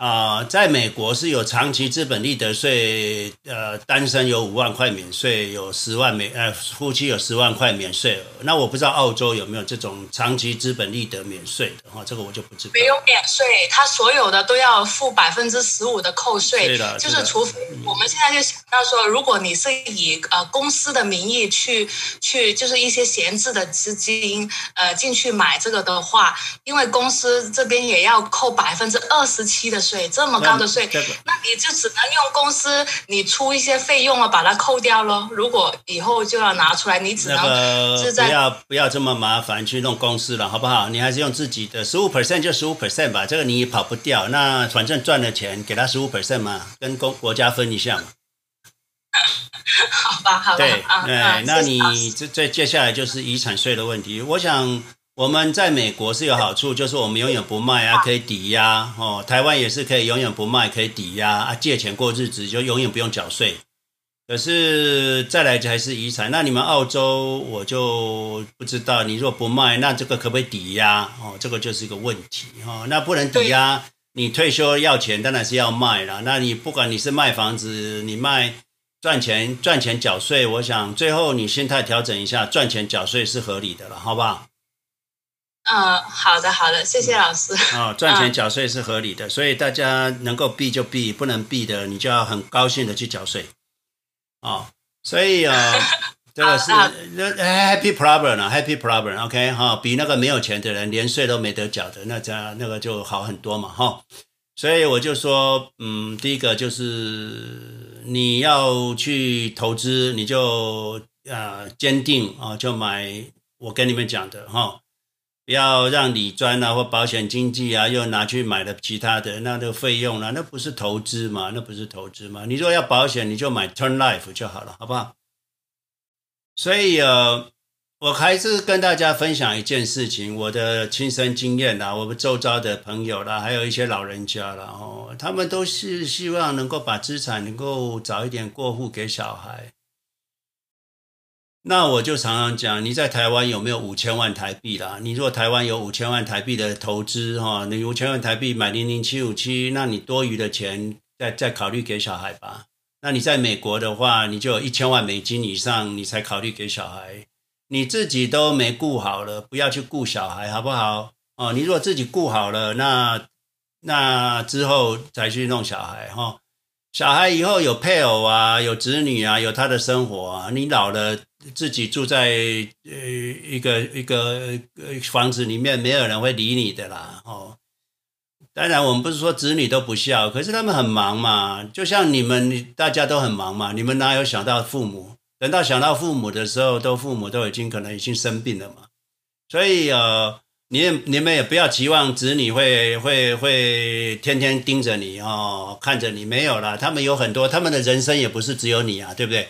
啊、呃，在美国是有长期资本利得税，呃，单身有五万块免税，有十万免，呃，夫妻有十万块免税。那我不知道澳洲有没有这种长期资本利得免税的哈，这个我就不知道。没有免税，他所有的都要付百分之十五的扣税。对的，就是除非我们现在就想到说，如果你是以呃公司的名义去去，就是一些闲置的资金呃进去买这个的话，因为公司这边也要扣百分之二十七的税。税这么高的税，那，那你就只能用公司你出一些费用啊，把它扣掉咯。如果以后就要拿出来，你只能是在、那个、不要不要这么麻烦去弄公司了，好不好？你还是用自己的十五 percent 就十五 percent 吧，这个你也跑不掉。那反正赚了钱，给他十五 percent 嘛，跟公国家分一下嘛。好吧，好吧。对，那你这这接下来就是遗产税的问题，我想。我们在美国是有好处，就是我们永远不卖啊，可以抵押哦。台湾也是可以永远不卖，可以抵押啊，借钱过日子就永远不用缴税。可是再来才是遗产，那你们澳洲我就不知道，你若不卖，那这个可不可以抵押哦？这个就是一个问题哦。那不能抵押，你退休要钱当然是要卖了。那你不管你是卖房子，你卖赚钱赚钱缴税，我想最后你心态调整一下，赚钱缴税是合理的了，好不好？嗯，好的，好的，谢谢老师。啊、哦，赚钱缴税是合理的，嗯，所以大家能够避就避，不能避的，你就要很高兴的去缴税。啊、哦，所以啊、呃，这个是 happy problem 啊，happy problem，OK 哈，比那个没有钱的人连税都没得缴的，那这样那个就好很多嘛，哈、哦。所以我就说，嗯，第一个就是你要去投资，你就啊坚定啊，就买我跟你们讲的哈。要让理专啊或保险经纪啊又拿去买了其他的，那个费用啊？那不是投资嘛？那不是投资嘛？你如果要保险，你就买 turn Life 就好了，好不好？所以呃，我还是跟大家分享一件事情，我的亲身经验啦，我们周遭的朋友啦，还有一些老人家啦，哦，他们都是希望能够把资产能够早一点过户给小孩。那我就常常讲，你在台湾有没有五千万台币啦？你如果台湾有五千万台币的投资哈，你五千万台币买零零七五七，那你多余的钱再再考虑给小孩吧。那你在美国的话，你就有一千万美金以上，你才考虑给小孩。你自己都没顾好了，不要去顾小孩，好不好？哦，你如果自己顾好了，那那之后再去弄小孩哈。小孩以后有配偶啊，有子女啊，有他的生活啊。你老了自己住在呃一个一个呃房子里面，没有人会理你的啦。哦，当然，我们不是说子女都不孝，可是他们很忙嘛，就像你们大家都很忙嘛，你们哪有想到父母？等到想到父母的时候，都父母都已经可能已经生病了嘛。所以呃，你也你们也不要期望子女会会会天天盯着你哦，看着你没有啦，他们有很多，他们的人生也不是只有你啊，对不对？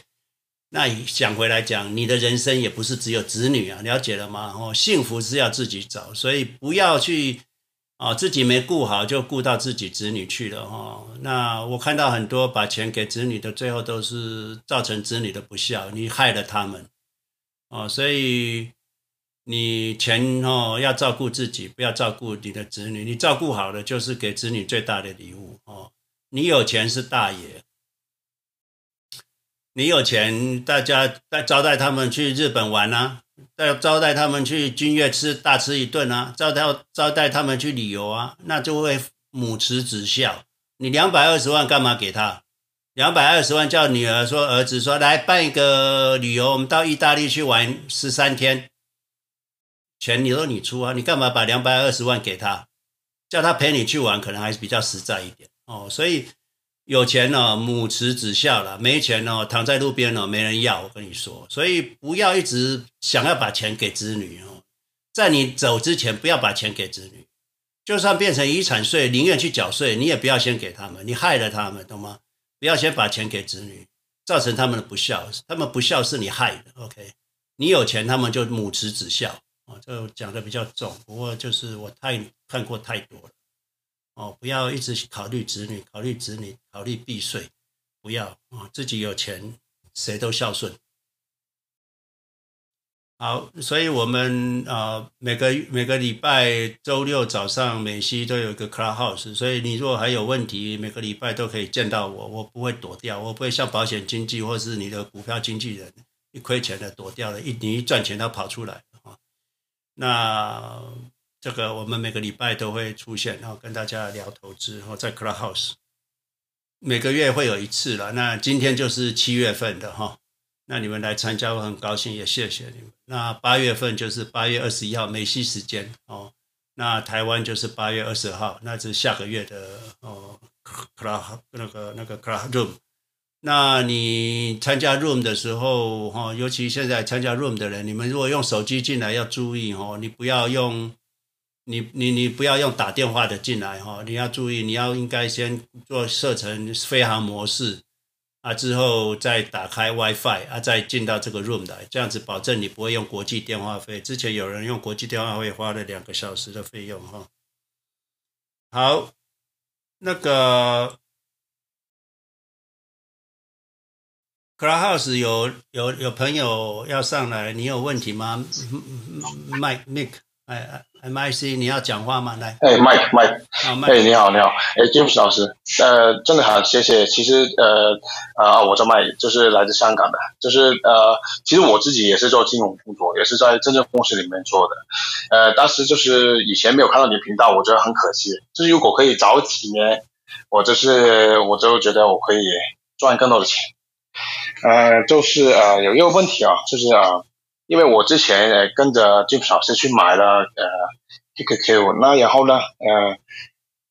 那想回来讲，你的人生也不是只有子女啊，了解了吗？哦，幸福是要自己找，所以不要去。哦，自己没顾好，就顾到自己子女去了、哦。那我看到很多把钱给子女的，最后都是造成子女的不孝，你害了他们。哦，所以你钱哦要照顾自己，不要照顾你的子女。你照顾好了，就是给子女最大的礼物哦。你有钱是大爷，你有钱，大家再招待他们去日本玩啊。要招待他们去君悦吃大吃一顿啊，招待招待他们去旅游啊，那就会母慈子孝。你两百二十万干嘛给他？两百二十万叫女儿说儿子说来办一个旅游，我们到意大利去玩十三天，钱你都你出啊，你干嘛把两百二十万给他？叫他陪你去玩，可能还是比较实在一点哦，所以。有钱哦，母慈子孝了；没钱哦，躺在路边哦，没人要。我跟你说，所以不要一直想要把钱给子女哦。在你走之前，不要把钱给子女，就算变成遗产税，宁愿去缴税，你也不要先给他们，你害了他们，懂吗？不要先把钱给子女，造成他们的不孝。他们不孝是你害的。OK，你有钱，他们就母慈子孝啊，这讲的比较重。不过就是我太看过太多了。哦，不要一直考虑子女，考虑子女，考虑避税，不要啊、自己有钱，谁都孝顺。好，所以我们啊、呃，每个每个礼拜周六早上美西都有一个 Clubhouse，所以你如果还有问题，每个礼拜都可以见到我，我不会躲掉，我不会像保险经纪或是你的股票经纪人，一亏钱的躲掉了，一你一赚钱他跑出来啊、那。这个我们每个礼拜都会出现，然后跟大家聊投资，然后在 Clubhouse 每个月会有一次了。那今天就是七月份的哈，那你们来参加我很高兴，也谢谢你们。那八月份就是八月二十一号美西时间哦，那台湾就是八月二十号，那是下个月的哦 Club 那个那个 Club Room。那你参加 Room 的时候哈，尤其现在参加 Room 的人，你们如果用手机进来要注意哦，你不要用。你你你不要用打电话的进来哈，你要注意，你要应该先做设成飞航模式啊，之后再打开 WiFi 啊，再进到这个 room 来，这样子保证你不会用国际电话费。之前有人用国际电话费花了两个小时的费用哈。好，那个 Clubhouse 有有有朋友要上来，你有问题吗？Mike Nick 哎哎。M I C，你要讲话吗？来，哎，Mike，Mike，哎，你好，你好，哎，James 老师，呃，真的好，谢谢。其实，呃，啊，我叫 Mike，就是来自香港的，就是呃，其实我自己也是做金融工作，也是在证券公司里面做的。呃，当时就是以前没有看到你的频道，我觉得很可惜。就是如果可以早几年，我就是我就觉得我可以赚更多的钱。呃，就是呃，有一个问题啊，就是啊。因为我之前呃跟着 James 老师去买了呃 QQQ，那然后呢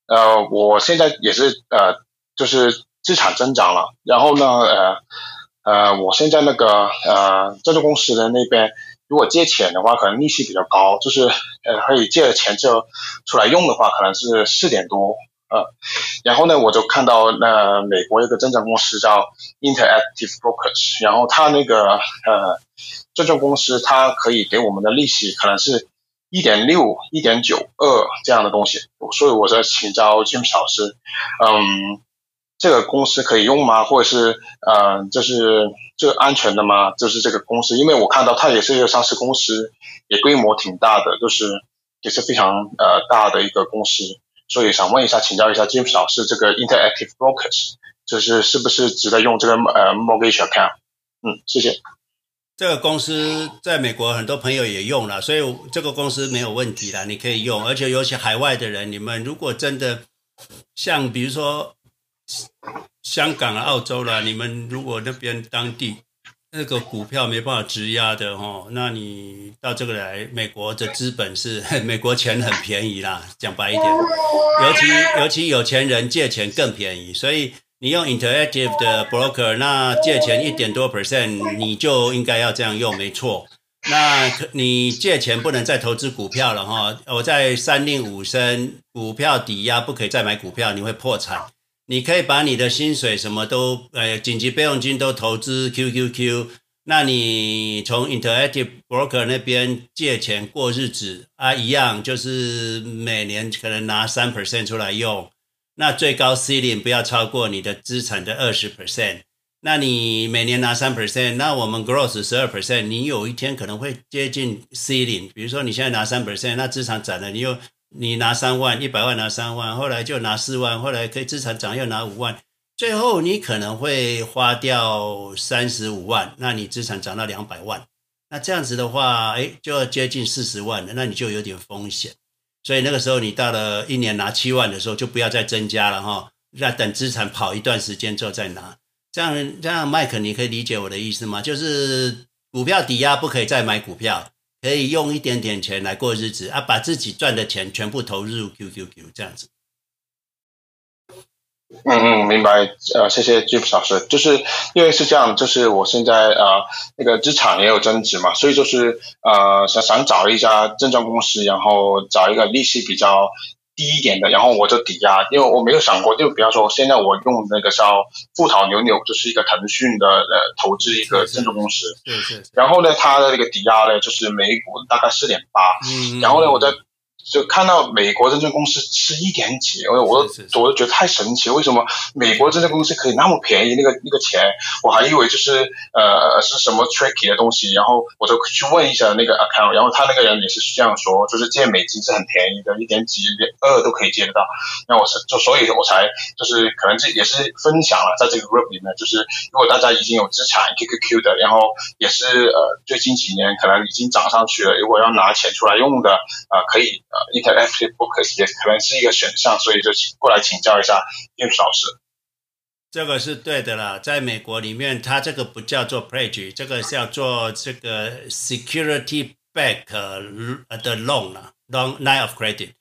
呃呃我现在也是呃就是资产增长了，然后呢呃呃我现在那个呃证券公司的那边如果借钱的话，可能利息比较高，就是呃可以借了钱就出来用的话，可能是四点多呃，然后呢我就看到那、美国一个证券公司叫 Interactive Brokers，然后他那个呃。证券公司它可以给我们的利息可能是一点六、一点九二这样的东西，所以我在请教 James 老师，嗯，这个公司可以用吗？或者是呃，就是这安全的吗？就是这个公司，因为我看到它也是一个上市公司，也规模挺大的，就是也是非常呃大的一个公司，所以想问一下，请教一下 James 老师，这个 Interactive Brokers 就是是不是值得用这个呃 Mortgage Account？嗯，谢谢。这个公司在美国很多朋友也用了，所以这个公司没有问题了，你可以用。而且尤其海外的人，你们如果真的像比如说香港、澳洲啦，你们如果那边当地那个股票没办法质押的哦，那你到这个来，美国的资本是 美国钱很便宜啦，讲白一点，尤其尤其有钱人借钱更便宜，所以你用 Interactive 的 broker，那借钱一点多 percent，你就应该要这样用，没错。那你借钱不能再投资股票了哈，我在三令五申，股票抵押不可以再买股票，你会破产。你可以把你的薪水什么都，呃，紧急备用金都投资 QQQ，那你从 Interactive Broker 那边借钱过日子啊，一样就是每年可能拿三 percent 出来用，那最高 ceiling 不要超过你的资产的二十 percent，那你每年拿三 percent，那我们 Gross 十二 percent，你有一天可能会接近 ceiling，比如说你现在拿三 percent，那资产涨了，你又。你拿三万，一百万拿三万，后来就拿四万，后来可以资产涨又拿五万，最后你可能会花掉三十五万，那你资产涨到两百万，那这样子的话，哎，就要接近四十万了，那你就有点风险。所以那个时候你到了一年拿七万的时候，就不要再增加了哈，要等资产跑一段时间之后再拿。这样这样，麦克，你可以理解我的意思吗？就是股票抵押不可以再买股票。可以用一点点钱来过日子啊，把自己赚的钱全部投入 QQQ 这样子。嗯嗯，明白。呃，谢谢 Jeff 老师。就是因为是这样，就是我现在呃那个资产也有增值嘛，所以就是呃想想找一家证券公司，然后找一个利息比较。低一点的，然后我就抵押，因为我没有想过，就比方说，现在我用那个叫富淘牛牛，就是一个腾讯的呃投资一个建筑公司，对对。然后呢，它的那个抵押呢，就是每股大概四点八，嗯，然后呢，我在。就看到美国证券公司是一点几，我我我都觉得太神奇，为什么美国证券公司可以那么便宜？那个那个钱，我还以为就是呃是什么 tricky 的东西，然后我就去问一下那个 account，然后他那个人也是这样说，就是借美金是很便宜的，一点几二都可以借得到。那我是就所以我才就是可能这也是分享了，在这个 group 里面，就是如果大家已经有资产 QQQ 的，然后也是呃最近几年可能已经涨上去了，如果要拿钱出来用的啊、呃，可以。Interactive Brokers 也可能是一个选项，所以就过来请教一下 James 老师。这个是对的啦，在美国里面，它这个不叫做 pledge，这个叫做这个 security back 的 loan 啦，long line of credit。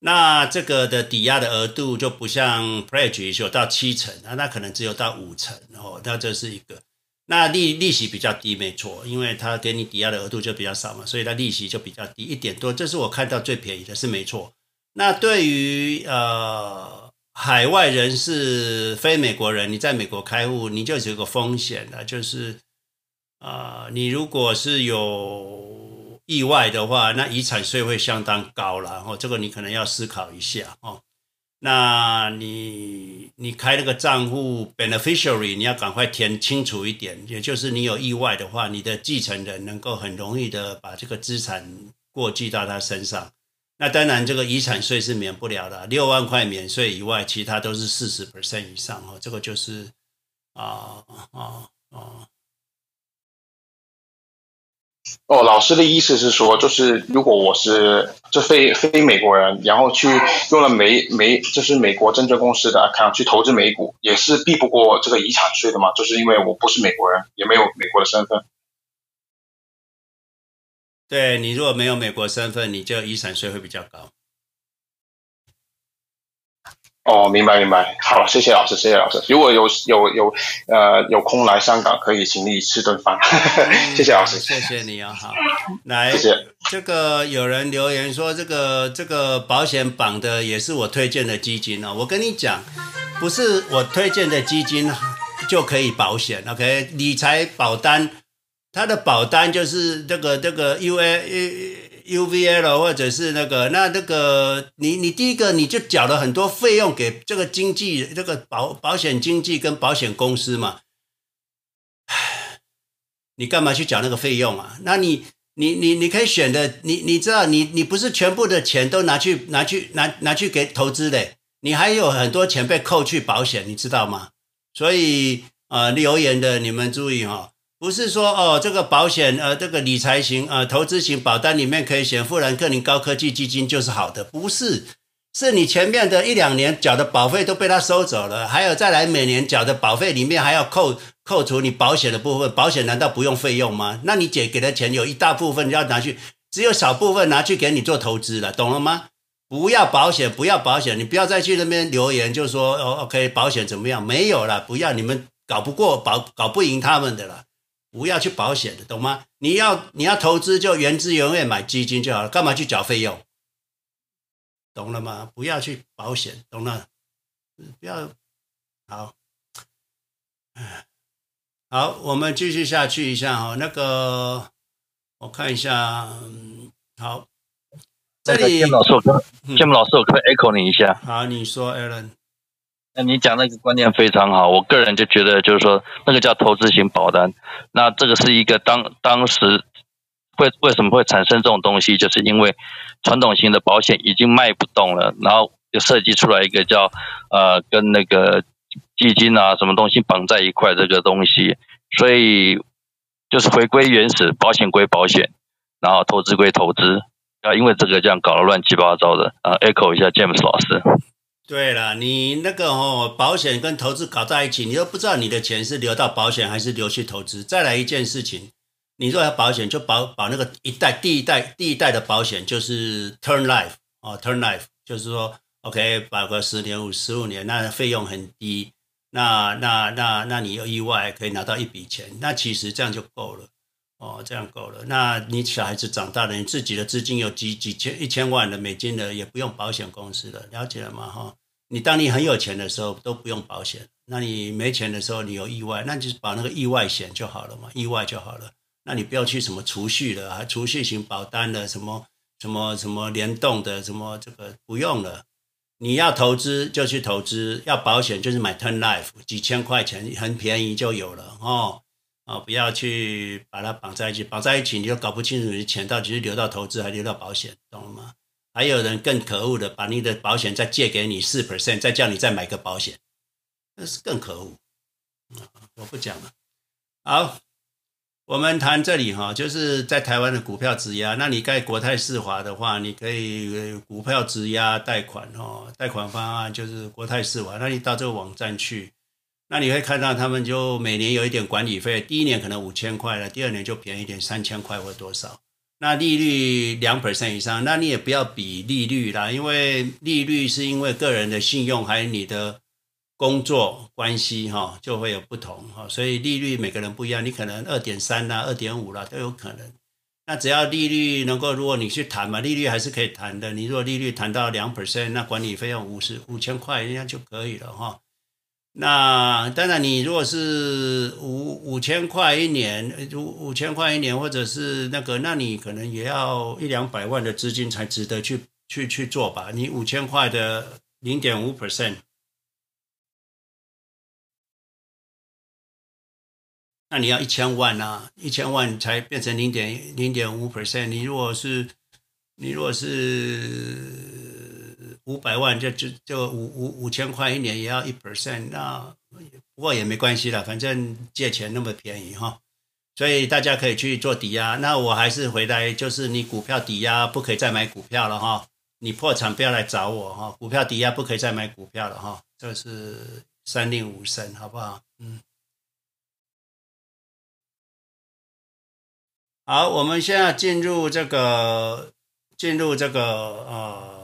那这个的抵押的额度就不像 pledge 有到七成，那那可能只有到五成哦，那这是一个。那利利息比较低，没错，因为它给你抵押的额度就比较少嘛，所以它利息就比较低一点多，这是我看到最便宜的，是没错。那对于呃海外人士、非美国人，你在美国开户，你就有个风险了，就是啊、呃，你如果是有意外的话，那遗产税会相当高了，然后这个你可能要思考一下哦。那你你开那个账户 beneficiary，你要赶快填清楚一点，也就是你有意外的话，你的继承人能够很容易的把这个资产过继到他身上。那当然，这个遗产税是免不了的，六万块免税以外，其他都是四十 percent 以上哦。这个就是啊啊啊。哦，老师的意思是说，就是如果我是就非非美国人，然后去用了美美就是美国证券公司的 account 去投资美股，也是避不过这个遗产税的嘛？就是因为我不是美国人，也没有美国的身份。对，你如果没有美国身份，你就遗产税会比较高。哦，明白明白，好，谢谢老师，谢谢老师。如果有有有呃有空来香港，可以请你吃顿饭。谢谢老师，谢谢你啊，好，来，谢谢。这个有人留言说，这个这个保险绑的也是我推荐的基金哦。我跟你讲，不是我推荐的基金就可以保险，OK？理财保单，它的保单就是这个这个 UA。UVL 或者是那个，那那个你你第一个你就缴了很多费用给这个经纪这个保保险经纪跟保险公司嘛，你干嘛去缴那个费用啊？那你你你你可以选的，你你知道你你不是全部的钱都拿去拿去拿拿去给投资的，你还有很多钱被扣去保险，你知道吗？所以呃留言的你们注意哈、哦。不是说哦，这个保险呃，这个理财型呃，投资型保单里面可以选富兰克林高科技基金就是好的，不是，是你前面的一两年缴的保费都被他收走了，还有再来每年缴的保费里面还要扣扣除你保险的部分，保险难道不用费用吗？那你姐给的钱有一大部分要拿去，只有少部分拿去给你做投资了，懂了吗？不要保险，不要保险，你不要再去那边留言，就说哦，OK，保险怎么样？没有了，不要，你们搞不过，保搞不赢他们的了，不要去保险的，懂吗？你要你要投资就原汁原味买基金就好了，干嘛去缴费用？懂了吗？不要去保险，懂了？不要，好，好，我们继续下去一下哈。那个，我看一下，好，这里建老师，我可建老师，我可以 echo 你一下。好，你说，Alan。那你讲那个观念非常好，我个人就觉得，就是说，那个叫投资型保单。那这个是一个当当时会为什么会产生这种东西，就是因为传统型的保险已经卖不动了，然后。就设计出来一个叫呃，跟那个基金啊什么东西绑在一块这个东西，所以就是回归原始，保险归保险，然后投资归投资啊，因为这个这样搞得乱七八糟的啊，echo 一下 James 老师。对了，你那个哦，保险跟投资搞在一起，你都不知道你的钱是流到保险还是流去投资。再来一件事情，你若要保险，就保保那个一代第一代第一代的保险，就是 turn Life 哦 turn Life 就是说。OK，保个十年五十五年，那费用很低，那那那那你有意外可以拿到一笔钱，那其实这样就够了哦，这样够了。那你小孩子长大了，你自己的资金有几几千一千万的美金的，也不用保险公司的，了解了吗？哈，你当你很有钱的时候都不用保险，那你没钱的时候你有意外，那就是保那个意外险就好了嘛，意外就好了。那你不要去什么储蓄的，还储蓄型保单的，什么什么什么联动的，什么这个不用了。你要投资就去投资，要保险就是买 Term Life，几千块钱很便宜就有了哦哦，不要去把它绑在一起，绑在一起你就搞不清楚你的钱到底是流到投资还是流到保险，懂了吗？还有人更可恶的，把你的保险再借给你四 percent，再叫你再买个保险，那是更可恶。我不讲了，好。我们谈这里哈，就是在台湾的股票质押。那你盖国泰世华的话，你可以股票质押贷款哦，贷款方案就是国泰世华。那你到这个网站去，那你会看到他们就每年有一点管理费，第一年可能五千块了，第二年就便宜一点，三千块或多少。那利率两 percent 以上，那你也不要比利率啦，因为利率是因为个人的信用还有你的。工作关系哈就会有不同哈，所以利率每个人不一样，你可能二点三啦、二点五啦都有可能。那只要利率能够，如果你去谈嘛，利率还是可以谈的。你如果利率谈到两 percent，那管理费用五十五千块应该就可以了哈。那当然，你如果是五五千块一年，五五千块一年，或者是那个，那你可能也要一两百万的资金才值得去去去做吧。你五千块的零点五 percent。那你要一千万啊，一千万才变成零点零点五 percent。你如果是你如果是五百万就，就就五五五千块一年也要一 percent。那不过也没关系了，反正借钱那么便宜哈，所以大家可以去做抵押。那我还是回来，就是你股票抵押不可以再买股票了哈，你破产不要来找我哈，股票抵押不可以再买股票了哈，这是三令五申，好不好？嗯。好，我们现在进入这个进入这个呃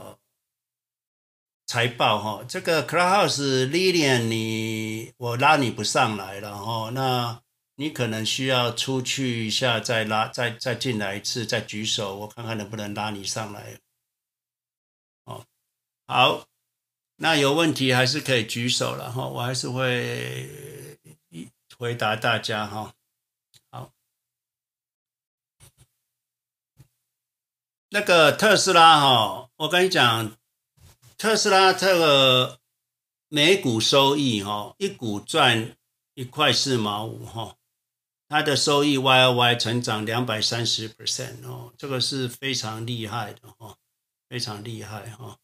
财报哈，这个 Clubhouse Lilian 你我拉你不上来了哈，那你可能需要出去一下再拉再再进来一次再举手，我看看能不能拉你上来。哦，好，那有问题还是可以举手了哈，我还是会回答大家哈。那个特斯拉哈，我跟你讲，特斯拉这个每股收益哈，一股赚一块四毛五哈，它的收益 Y O Y 成长两百三十 percent 哦，这个是非常厉害的哈，非常厉害哈。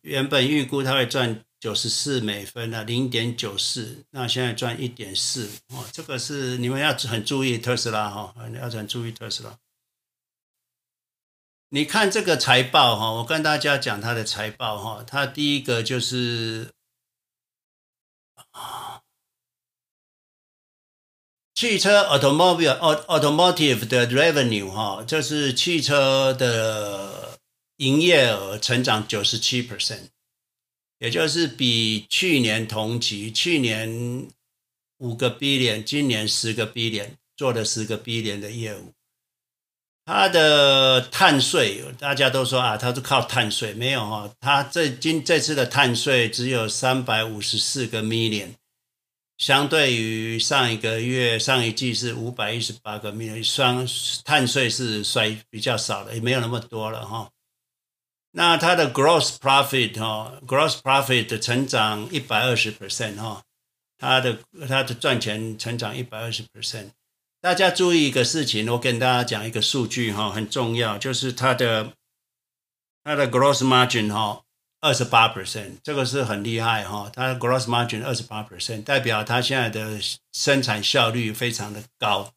原本预估它会赚九十四美分的零点九四，那现在赚一点四哦，这个是你们要很注意特斯拉哈，要很注意特斯拉。你看这个财报哈，我跟大家讲它的财报哈，它第一个就是汽车 automobile automotive 的 revenue 哈，就是汽车的营业额成长九十七 percent，也就是比去年同期，去年五个 billion，今年十个 billion，做了十个 billion 的业务。它的碳税，大家都说啊，它是靠碳税，没有哈，它这今这次的碳税只有三百五十四个 million。相对于上一个月、上一季是五百一十八个 million，双碳税是衰比较少的，也没有那么多了哈。那它的 gross profit 哈，gross profit 的成长一百二十 percent 哈，它的它的赚钱成长一百二十 percent。大家注意一个事情，我跟大家讲一个数据哈，很重要，就是它的它的 gross margin 哈。二十八 percent，这个是很厉害哈，它的 gross margin 二十八 percent，代表它现在的生产效率非常的高，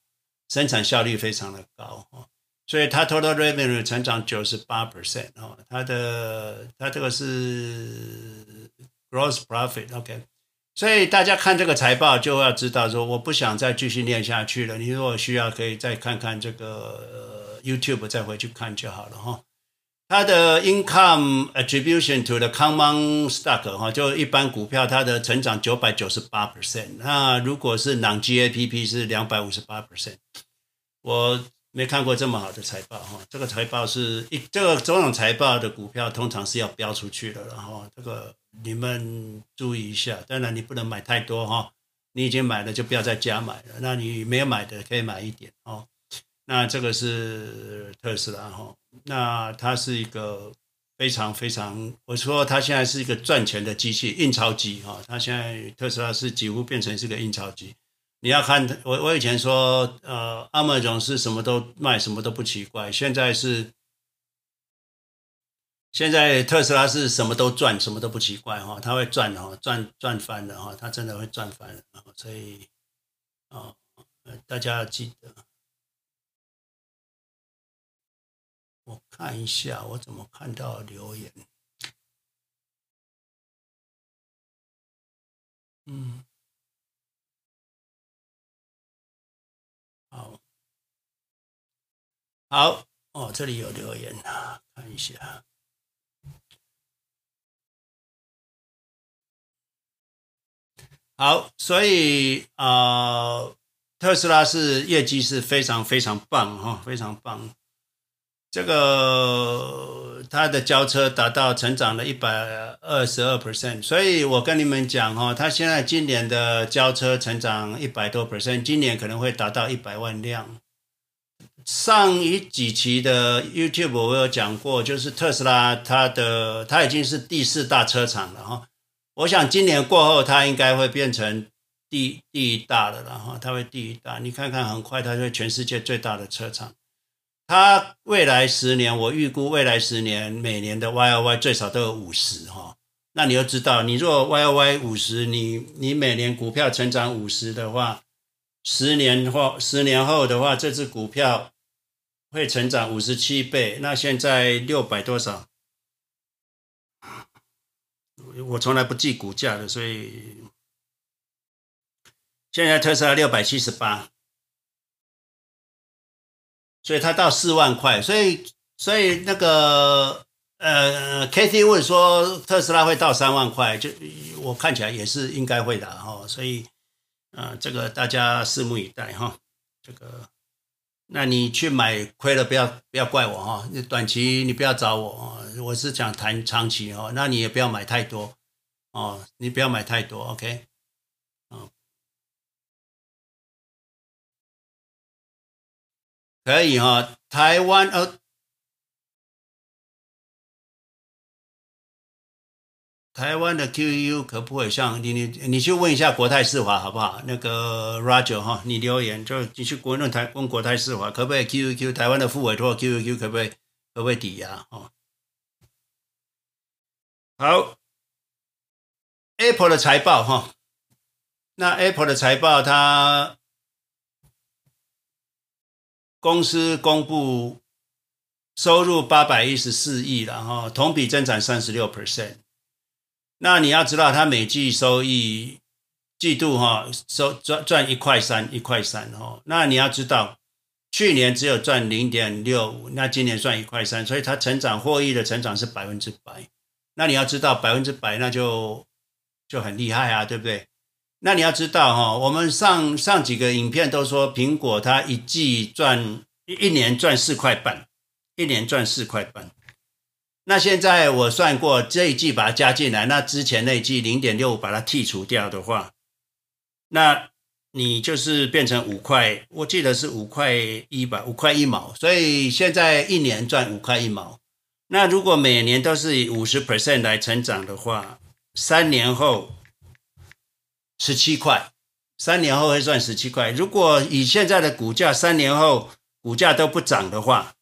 生产效率非常的高哈，所以它 total revenue 成长九十八 percent 哈，它的它这个是 gross profit，OK，所以大家看这个财报就要知道说，我不想再继续念下去了，你如果需要可以再看看这个 YouTube，再回去看就好了哈。它的 income attribution to the common stock 哈，就一般股票，它的成长九百九十八 percent。那如果是 non-GAPP 是两百五十八 percent。我没看过这么好的财报哈，这个财报是一这个这种财报的股票通常是要标出去的，然后这个你们注意一下。当然你不能买太多哈，你已经买了就不要再加买了。那你没有买的可以买一点哦。那这个是特斯拉哈。那它是一个非常非常，我说它现在是一个赚钱的机器，印钞机哈。它现在特斯拉是几乎变成是个印钞机。你要看我，我以前说，呃，Amazon 是什么都卖，什么都不奇怪。现在是，现在特斯拉是什么都赚，什么都不奇怪哈。它会赚哈，赚赚翻了哈，它真的会赚翻了。所以，哦，大家要记得。我看一下，我怎么看到留言？嗯，好，好哦，这里有留言啊，看一下。好，所以啊、特斯拉是业绩是非常非常棒哈，非常棒。这个它的交车达到成长了一百二十二 percent，所以我跟你们讲哈，它现在今年的交车成长一百多 percent，今年可能会达到一百万辆。上一几期的 YouTube 我有讲过，就是特斯拉它的它已经是第四大车厂了哈，我想今年过后它应该会变成第第一大的了哈，它会第一大，你看看很快它会全世界最大的车厂。它未来十年，我预估未来十年每年的 Y O Y 最少都有五十哈。那你要知道，你若 Y O Y 五十，你你每年股票成长五十的话，十年后十年后的话，这只股票会成长五十七倍。那现在六百多少？我从来不记股价的，所以现在特斯拉六百七十八。所以它到四万块，所以所以那个呃，KT 问说特斯拉会到三万块，就我看起来也是应该会的哈，所以呃，这个大家拭目以待哈。这个，那你去买亏了，不要不要怪我哈，短期你不要找我，我是想谈长期哦，那你也不要买太多哦，你不要买太多，OK。可以哈，台湾呃，台湾的 QQQ 可不可以像你你你去问一下国泰世华好不好？那个 Roger 哈，你留言就你去国论台问国泰世华可不可以 QQQ 台湾的副委托 QQQ 可不可以可不可以抵押哦？好，Apple 的财报哈，那 Apple 的财报它。公司公布收入八百一十四亿了哈，同比增长三十六 percent。那你要知道，它每季收益季度哈收赚赚一块三一块三哈，那你要知道，去年只有赚零点六五，那今年赚一块三，所以它成长获益的成长是百分之百。那你要知道百分之百，那就就很厉害啊，对不对？那你要知道哈，我们上上几个影片都说苹果它一季赚一一年赚四块半，一年赚四块半。那现在我算过，这一季把它加进来，那之前那一季零点六五把它剔除掉的话，那你就是变成五块，我记得是五块一吧，五块一毛。所以现在一年赚五块一毛。那如果每年都是以五十 percent 来成长的话，三年后十七块，三年后会赚十七块。如果以现在的股价，三年后股价都不涨的话，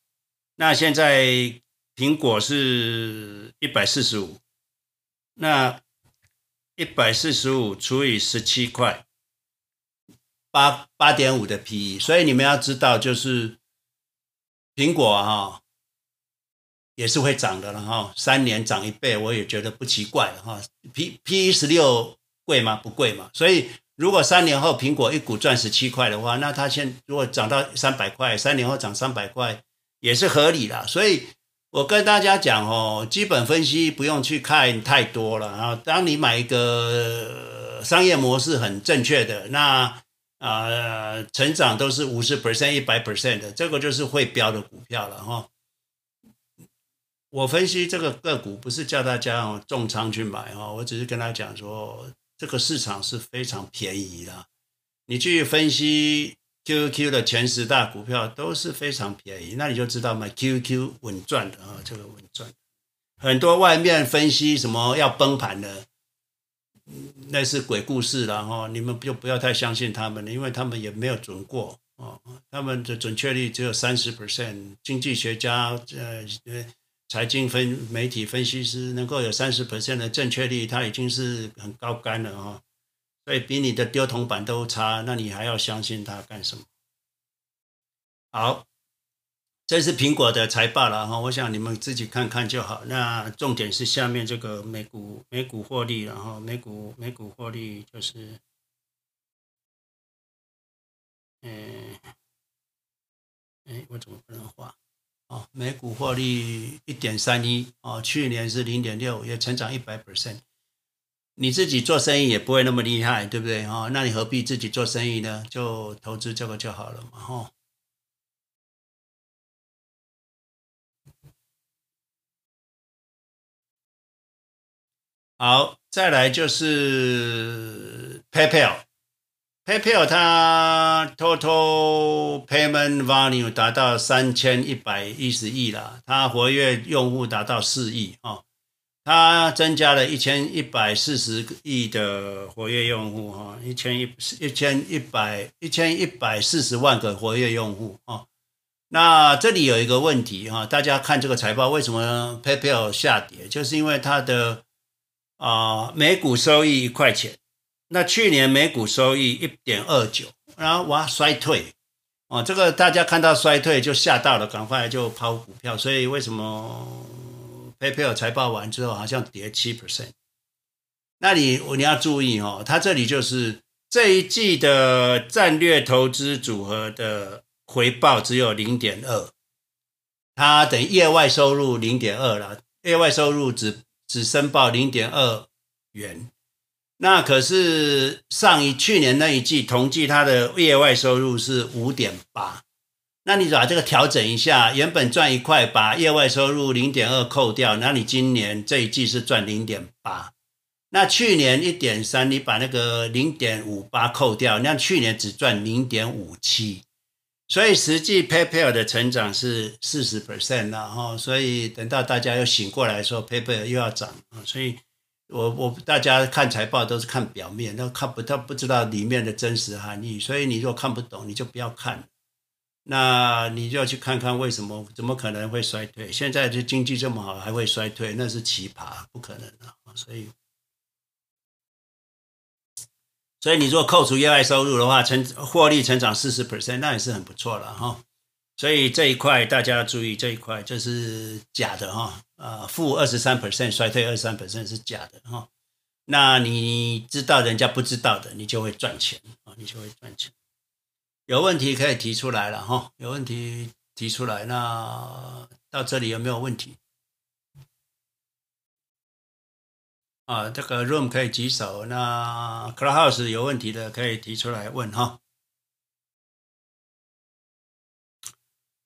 那现在。苹果是一百四十五，那一百四十五除以十七块，八八点五的 PE，所以你们要知道，就是苹果哈也是会涨的了哈，三年涨一倍，我也觉得不奇怪哈。P PE 十六贵吗？不贵嘛。所以如果三年后苹果一股赚十七块的话，那它现如果涨到三百块，三年后涨三百块也是合理的，所以。我跟大家讲哦，基本分析不用去看太多了啊。当你买一个商业模式很正确的，那啊成长都是五十 percent、一百 percent 的，这个就是会标的股票了哈。我分析这个个股不是叫大家哦重仓去买哦，我只是跟他讲说，这个市场是非常便宜的，你去分析。Q Q 的前十大股票都是非常便宜，那你就知道买，Q Q 稳赚的啊，这个稳赚。很多外面分析什么要崩盘的，那是鬼故事了哈，你们就不要太相信他们了，因为他们也没有准过哦，他们的准确率只有三十 percent。经济学家呃呃，财经分媒体分析师能够有三十 percent 的正确率，他已经是很高干了啊。对比你的丢铜板都差，那你还要相信他干什么？好，这是苹果的财报了哈，我想你们自己看看就好。那重点是下面这个每股每股获利，然后每股每股获利就是，嗯，哎，我怎么不能画？哦，每股获利一点三一哦，去年是零点六，也成长一百 percent。你自己做生意也不会那么厉害，对不对？哈，那你何必自己做生意呢？就投资这个就好了嘛，哈。好，再来就是 PayPal，PayPal 它 Total Payment Volume 达到三千一百一十亿了，它活跃用户达到四亿啊。它增加了一千一百四十亿的活跃用户，哈，一千一一千一百一千一百四十万个活跃用户，啊，那这里有一个问题，哈，大家看这个财报，为什么 PayPal 下跌？就是因为它的啊每股收益一块钱，那去年每股收益一点二九，然后哇衰退，哦，这个大家看到衰退就吓到了，赶快就抛股票，所以为什么？PayPal 财报完之后好像跌七 percent，那你你要注意哦，它这里就是这一季的战略投资组合的回报只有零点二，它等于业外收入零点二了，业外收入只只申报零点二元，那可是上一去年那一季同季它的业外收入是五点八。那你把这个调整一下，原本赚一块，把业外收入零点二扣掉，那你今年这一季是赚零点八。那去年一点三，你把那个零点五八扣掉，那去年只赚零点五七。所以实际 PayPal 的成长是四十 percent 了哈。所以等到大家又醒过来的时候，PayPal 又要涨啊。所以我我大家看财报都是看表面，都看不到不知道里面的真实含义。所以你如果看不懂，你就不要看。那你就要去看看为什么？怎么可能会衰退？现在这经济这么好，还会衰退？那是奇葩，不可能的。所以，所以你如果扣除业外收入的话，成获利成长四十 percent，那也是很不错了哈。所以这一块大家要注意，这一块这是假的哈。啊，负二十三 percent 衰退，二十三 percent 是假的哈。那你知道人家不知道的，你就会赚钱啊，你就会赚钱。有问题可以提出来了哈，有问题提出来。那到这里有没有问题？啊，这个 room 可以举手。那 Clubhouse 有问题的可以提出来问哈。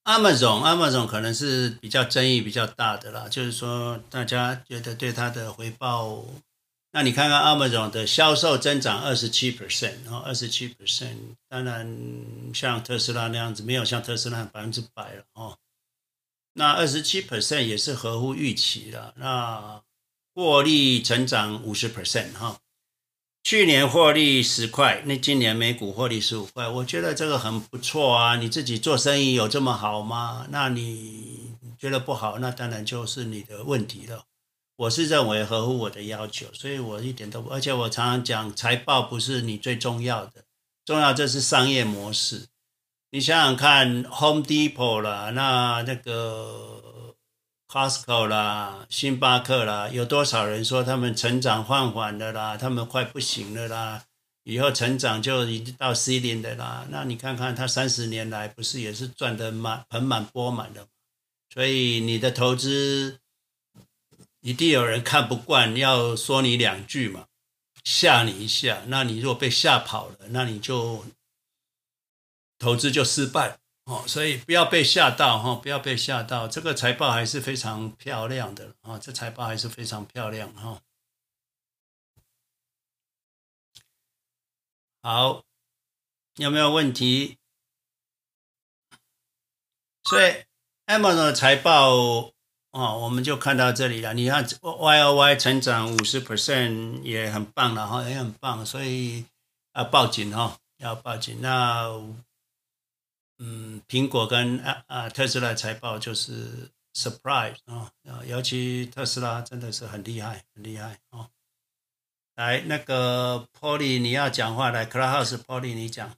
Amazon，Amazon 可能是比较争议比较大的啦，就是说大家觉得对它的回报，那你看看 Amazon 的销售增长二十七 percent，然后二十七 percent，当然像特斯拉那样子没有像特斯拉百分之百了哦，那二十七 percent 也是合乎预期的，那获利成长五十 percent 哈。去年获利十块，那今年每股获利十五块，我觉得这个很不错啊。你自己做生意有这么好吗？那你觉得不好，那当然就是你的问题了。我是认为合乎我的要求，所以我一点都不，而且我常常讲财报不是你最重要的，重要这是商业模式。你想想看，Home Depot 啦，那那个。Costco 啦，星巴克啦，有多少人说他们成长放缓的啦？他们快不行了啦，以后成长就已经到 C 线的啦。那你看看他三十年来不是也是赚得满盆满钵满的？所以你的投资一定有人看不惯，要说你两句嘛，吓你一下。那你如果被吓跑了，那你就投资就失败。哦，所以不要被吓到哈，不要被吓到。这个财报还是非常漂亮的啊，这财报还是非常漂亮哈。好，有没有问题？所以 Amazon 的财报哦，我们就看到这里了。你看 Y O Y 成长五十 percent 也很棒了哈，也很棒。所以要抱紧哈，要抱紧。那。嗯，苹果跟啊啊特斯拉财报就是 surprise 啊，尤其特斯拉真的是很厉害，很厉害哦。来，那个 Polly 你要讲话，来 Clubhouse Polly 你讲。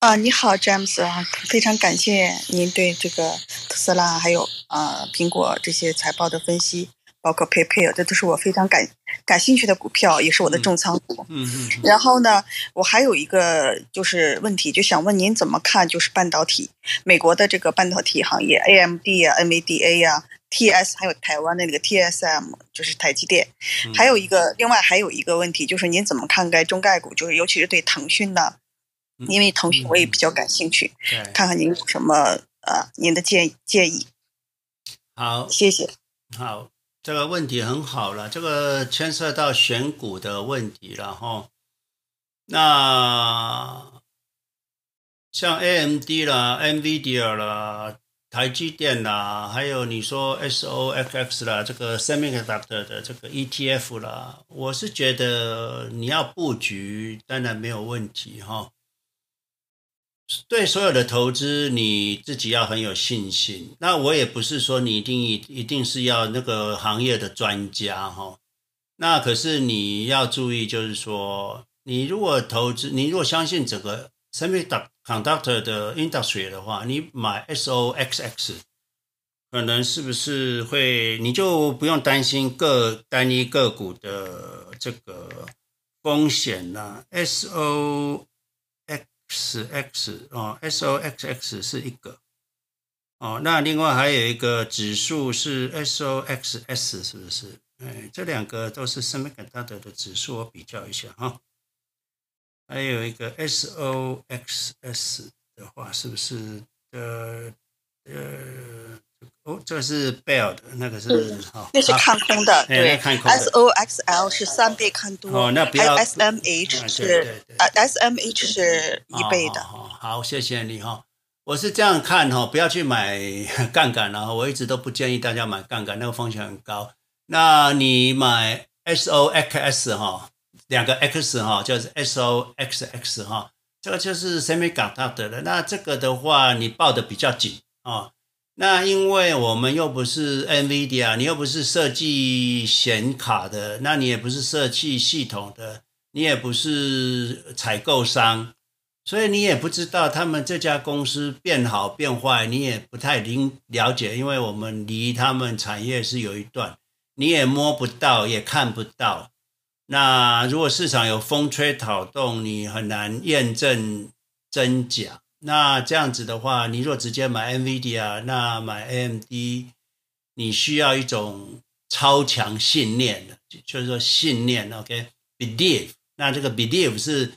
啊，你好詹姆斯啊，非常感谢您对这个特斯拉还有啊苹果这些财报的分析。包括 PayPal，这都是我非常感感兴趣的股票，也是我的重仓股。嗯嗯。然后呢，我还有一个就是问题，就想问您怎么看，就是半导体，美国的这个半导体行业，AMD 啊，NVDA 啊，TS，还有台湾的那个 TSM，就是台积电。还有一个，另外还有一个问题，就是您怎么看待中概股，就是尤其是对腾讯呢？因为腾讯我也比较感兴趣，看看您有什么呃您的建建议。好，谢谢。好。这个问题很好了，这个牵涉到选股的问题了哈。那像 AMD 啦、NVIDIA 啦、台积电啦，还有你说 SOFX 啦，这个 Semiconductor 的这个 ETF 啦，我是觉得你要布局，当然没有问题哈。对所有的投资，你自己要很有信心。那我也不是说你一定一一定是要那个行业的专家哈。那可是你要注意，就是说，你如果投资，你如果相信整个 semiconductor 的 industry 的话，你买 SOXX，可能是不是会，你就不用担心各单一个股的这个风险了。SO X X 哦，S O X X 是一个哦，那另外还有一个指数是 S O X S，是不是？哎，这两个都是 Semiconductor 的指数，我比较一下哈。还有一个 S O X S 的话，是不是？呃呃。哦，这个是 Bell 的，那个是好，那是看空的，对，看空的。S O X L 是三倍看多，哦，那不要。S M H 是啊，S M H 是一倍的。好，谢谢你哈。我是这样看哈，不要去买杠杆了哈。我一直都不建议大家买杠杆，那个风险很高。那你买 S O X S 哈，两个 X 哈，就是 S O X X 哈，这个就是 Semiconductor 的。那这个的话，你抱的比较紧啊。那因为我们又不是 NVIDIA，你又不是设计显卡的，那你也不是设计系统的，你也不是采购商，所以你也不知道他们这家公司变好变坏，你也不太了了解，因为我们离他们产业是有一段，你也摸不到，也看不到。那如果市场有风吹草动，你很难验证真假。那这样子的话，你若直接买 NVIDIA，那买 AMD，你需要一种超强信念的，就是说信念，OK，believe。那这个 believe 是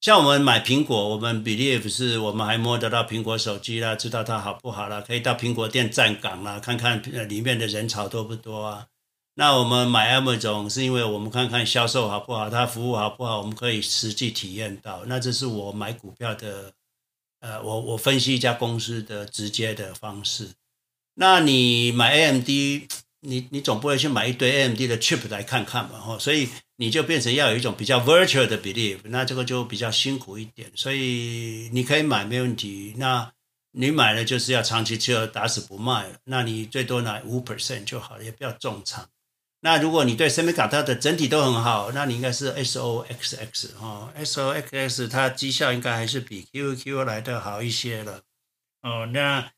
像我们买苹果，我们 believe 是我们还摸得到苹果手机啦，知道它好不好啦，可以到苹果店站岗啦，看看里面的人潮多不多啊。那我们买 M 种是因为我们看看销售好不好，它服务好不好，我们可以实际体验到。那这是我买股票的，呃，我我分析一家公司的直接的方式。那你买 AMD，你你总不会去买一堆 AMD 的 chip 来看看嘛？哈，所以你就变成要有一种比较 virtual 的 belief，那这个就比较辛苦一点。所以你可以买没问题，那你买了就是要长期持有，打死不卖。那你最多拿五 percent 就好了，也不要重仓。那如果你对 Semicon 它的整体都很好，那你应该是 SOXX 哈，SOXX 它绩效应该还是比 Q Q 来的好一些了。哦，那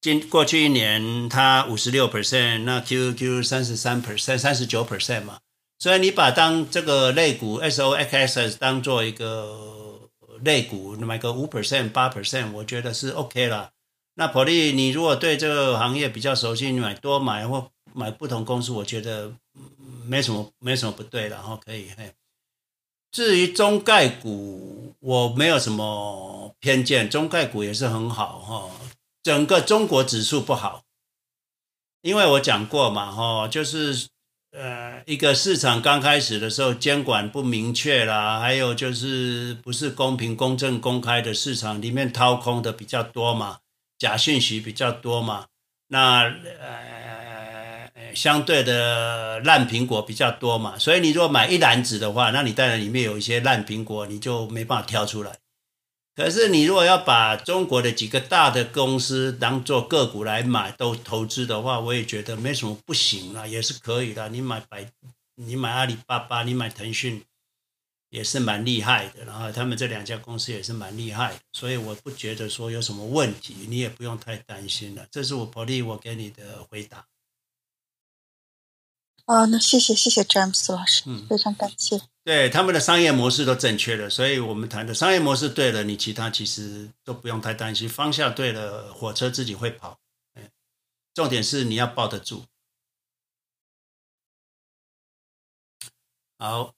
今过去一年它五十六 percent，那 Q Q 三十三 percent，三十九 percent 嘛。所以你把当这个类股 SOXX 当做一个类股，买个五 percent、八 percent，我觉得是 OK 了。那保利，你如果对这个行业比较熟悉，你买多买或买不同公司，我觉得没什么没什么不对的哈，可以嘿。至于中概股，我没有什么偏见，中概股也是很好哈。整个中国指数不好，因为我讲过嘛哈，就是呃一个市场刚开始的时候监管不明确啦，还有就是不是公平、公正、公开的市场里面掏空的比较多嘛，假讯息比较多嘛，那呃。相对的烂苹果比较多嘛，所以你如果买一篮子的话，那你当然里面有一些烂苹果，你就没办法挑出来。可是你如果要把中国的几个大的公司当做个股来买都投资的话，我也觉得没什么不行啦，也是可以的。你买百，你买阿里巴巴，你买腾讯也是蛮厉害的，然后他们这两家公司也是蛮厉害的，所以我不觉得说有什么问题，你也不用太担心了。这是我保利我给你的回答。啊，那谢谢谢谢詹姆斯老师，嗯，非常感谢。对，他们的商业模式都正确的，所以我们谈的商业模式对了，你其他其实都不用太担心。方向对了，火车自己会跑。重点是你要抱得住。好，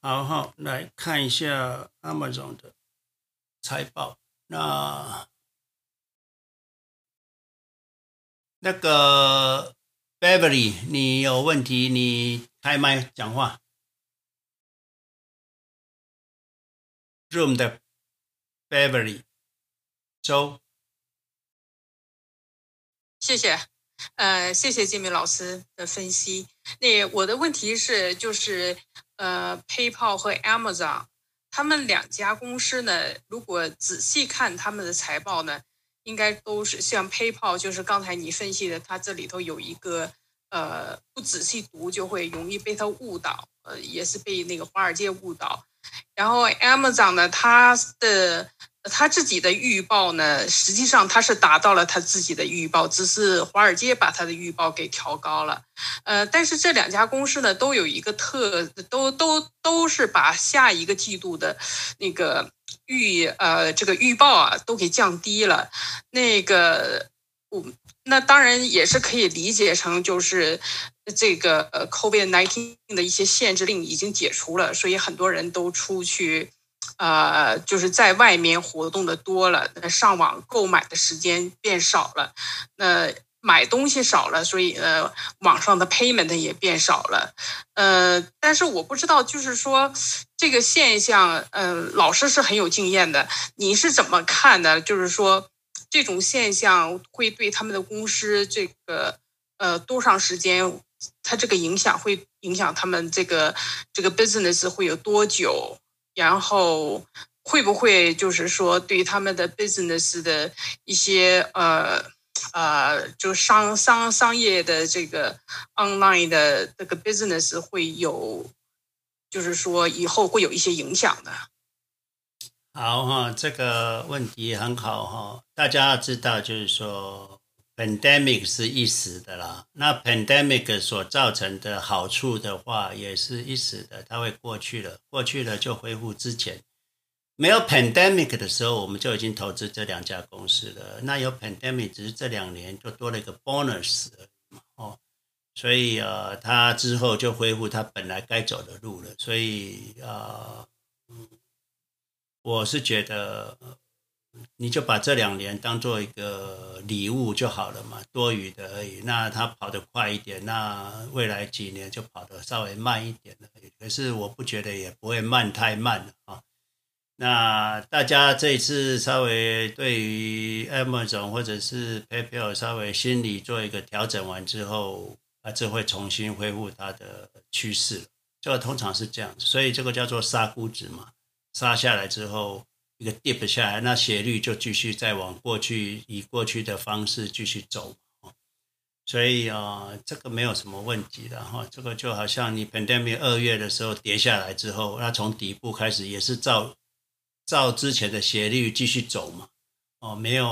好好来看一下 Amazon 的。财报，那那个 Beverly，你有问题，你开麦讲话。Room 的 Beverly，周，谢谢，呃，谢谢金明老师的分析。那我的问题是，就是呃，PayPal 和 Amazon。他们两家公司呢，如果仔细看他们的财报呢，应该都是像 PayPal，就是刚才你分析的，它这里头有一个呃，不仔细读就会容易被它误导，呃，也是被那个华尔街误导。然后 Amazon 呢，它的。他自己的预报呢，实际上他是达到了他自己的预报，只是华尔街把他的预报给调高了。呃，但是这两家公司呢，都有一个特，都都都是把下一个季度的那个预呃这个预报啊都给降低了。那个我那当然也是可以理解成就是这个呃 COVID-19 的一些限制令已经解除了，所以很多人都出去。呃，就是在外面活动的多了，上网购买的时间变少了，那买东西少了，所以呃，网上的 payment 也变少了。呃，但是我不知道，就是说这个现象，呃，老师是很有经验的，你是怎么看的？就是说这种现象会对他们的公司这个呃多长时间，它这个影响会影响他们这个这个 business 会有多久？然后会不会就是说对他们的 business 的一些呃呃，就商商商业的这个 online 的这个 business 会有，就是说以后会有一些影响的？好哈，这个问题很好哈。大家知道，就是说，pandemic 是一时的啦。那 pandemic 所造成的好处的话，也是一时的，它会过去了，过去了就恢复之前。没有 pandemic 的时候，我们就已经投资这两家公司了。那有 pandemic，只是这两年就多了一个 bonus 哦。所以呃，它之后就恢复它本来该走的路了。所以啊。呃我是觉得，你就把这两年当做一个礼物就好了嘛，多余的而已。那他跑得快一点，那未来几年就跑得稍微慢一点了。可是我不觉得也不会慢太慢啊。那大家这一次稍微对于 Amazon 或者是 PayPal 稍微心理做一个调整完之后，啊，这会重新恢复它的趋势。这个通常是这样子，所以这个叫做杀估值嘛。杀下来之后，一个 dip 下来，那斜率就继续再往过去，以过去的方式继续走。所以啊，这个没有什么问题的哈。这个就好像你 pandemic 二月的时候跌下来之后，那从底部开始也是照照之前的斜率继续走嘛。哦，没有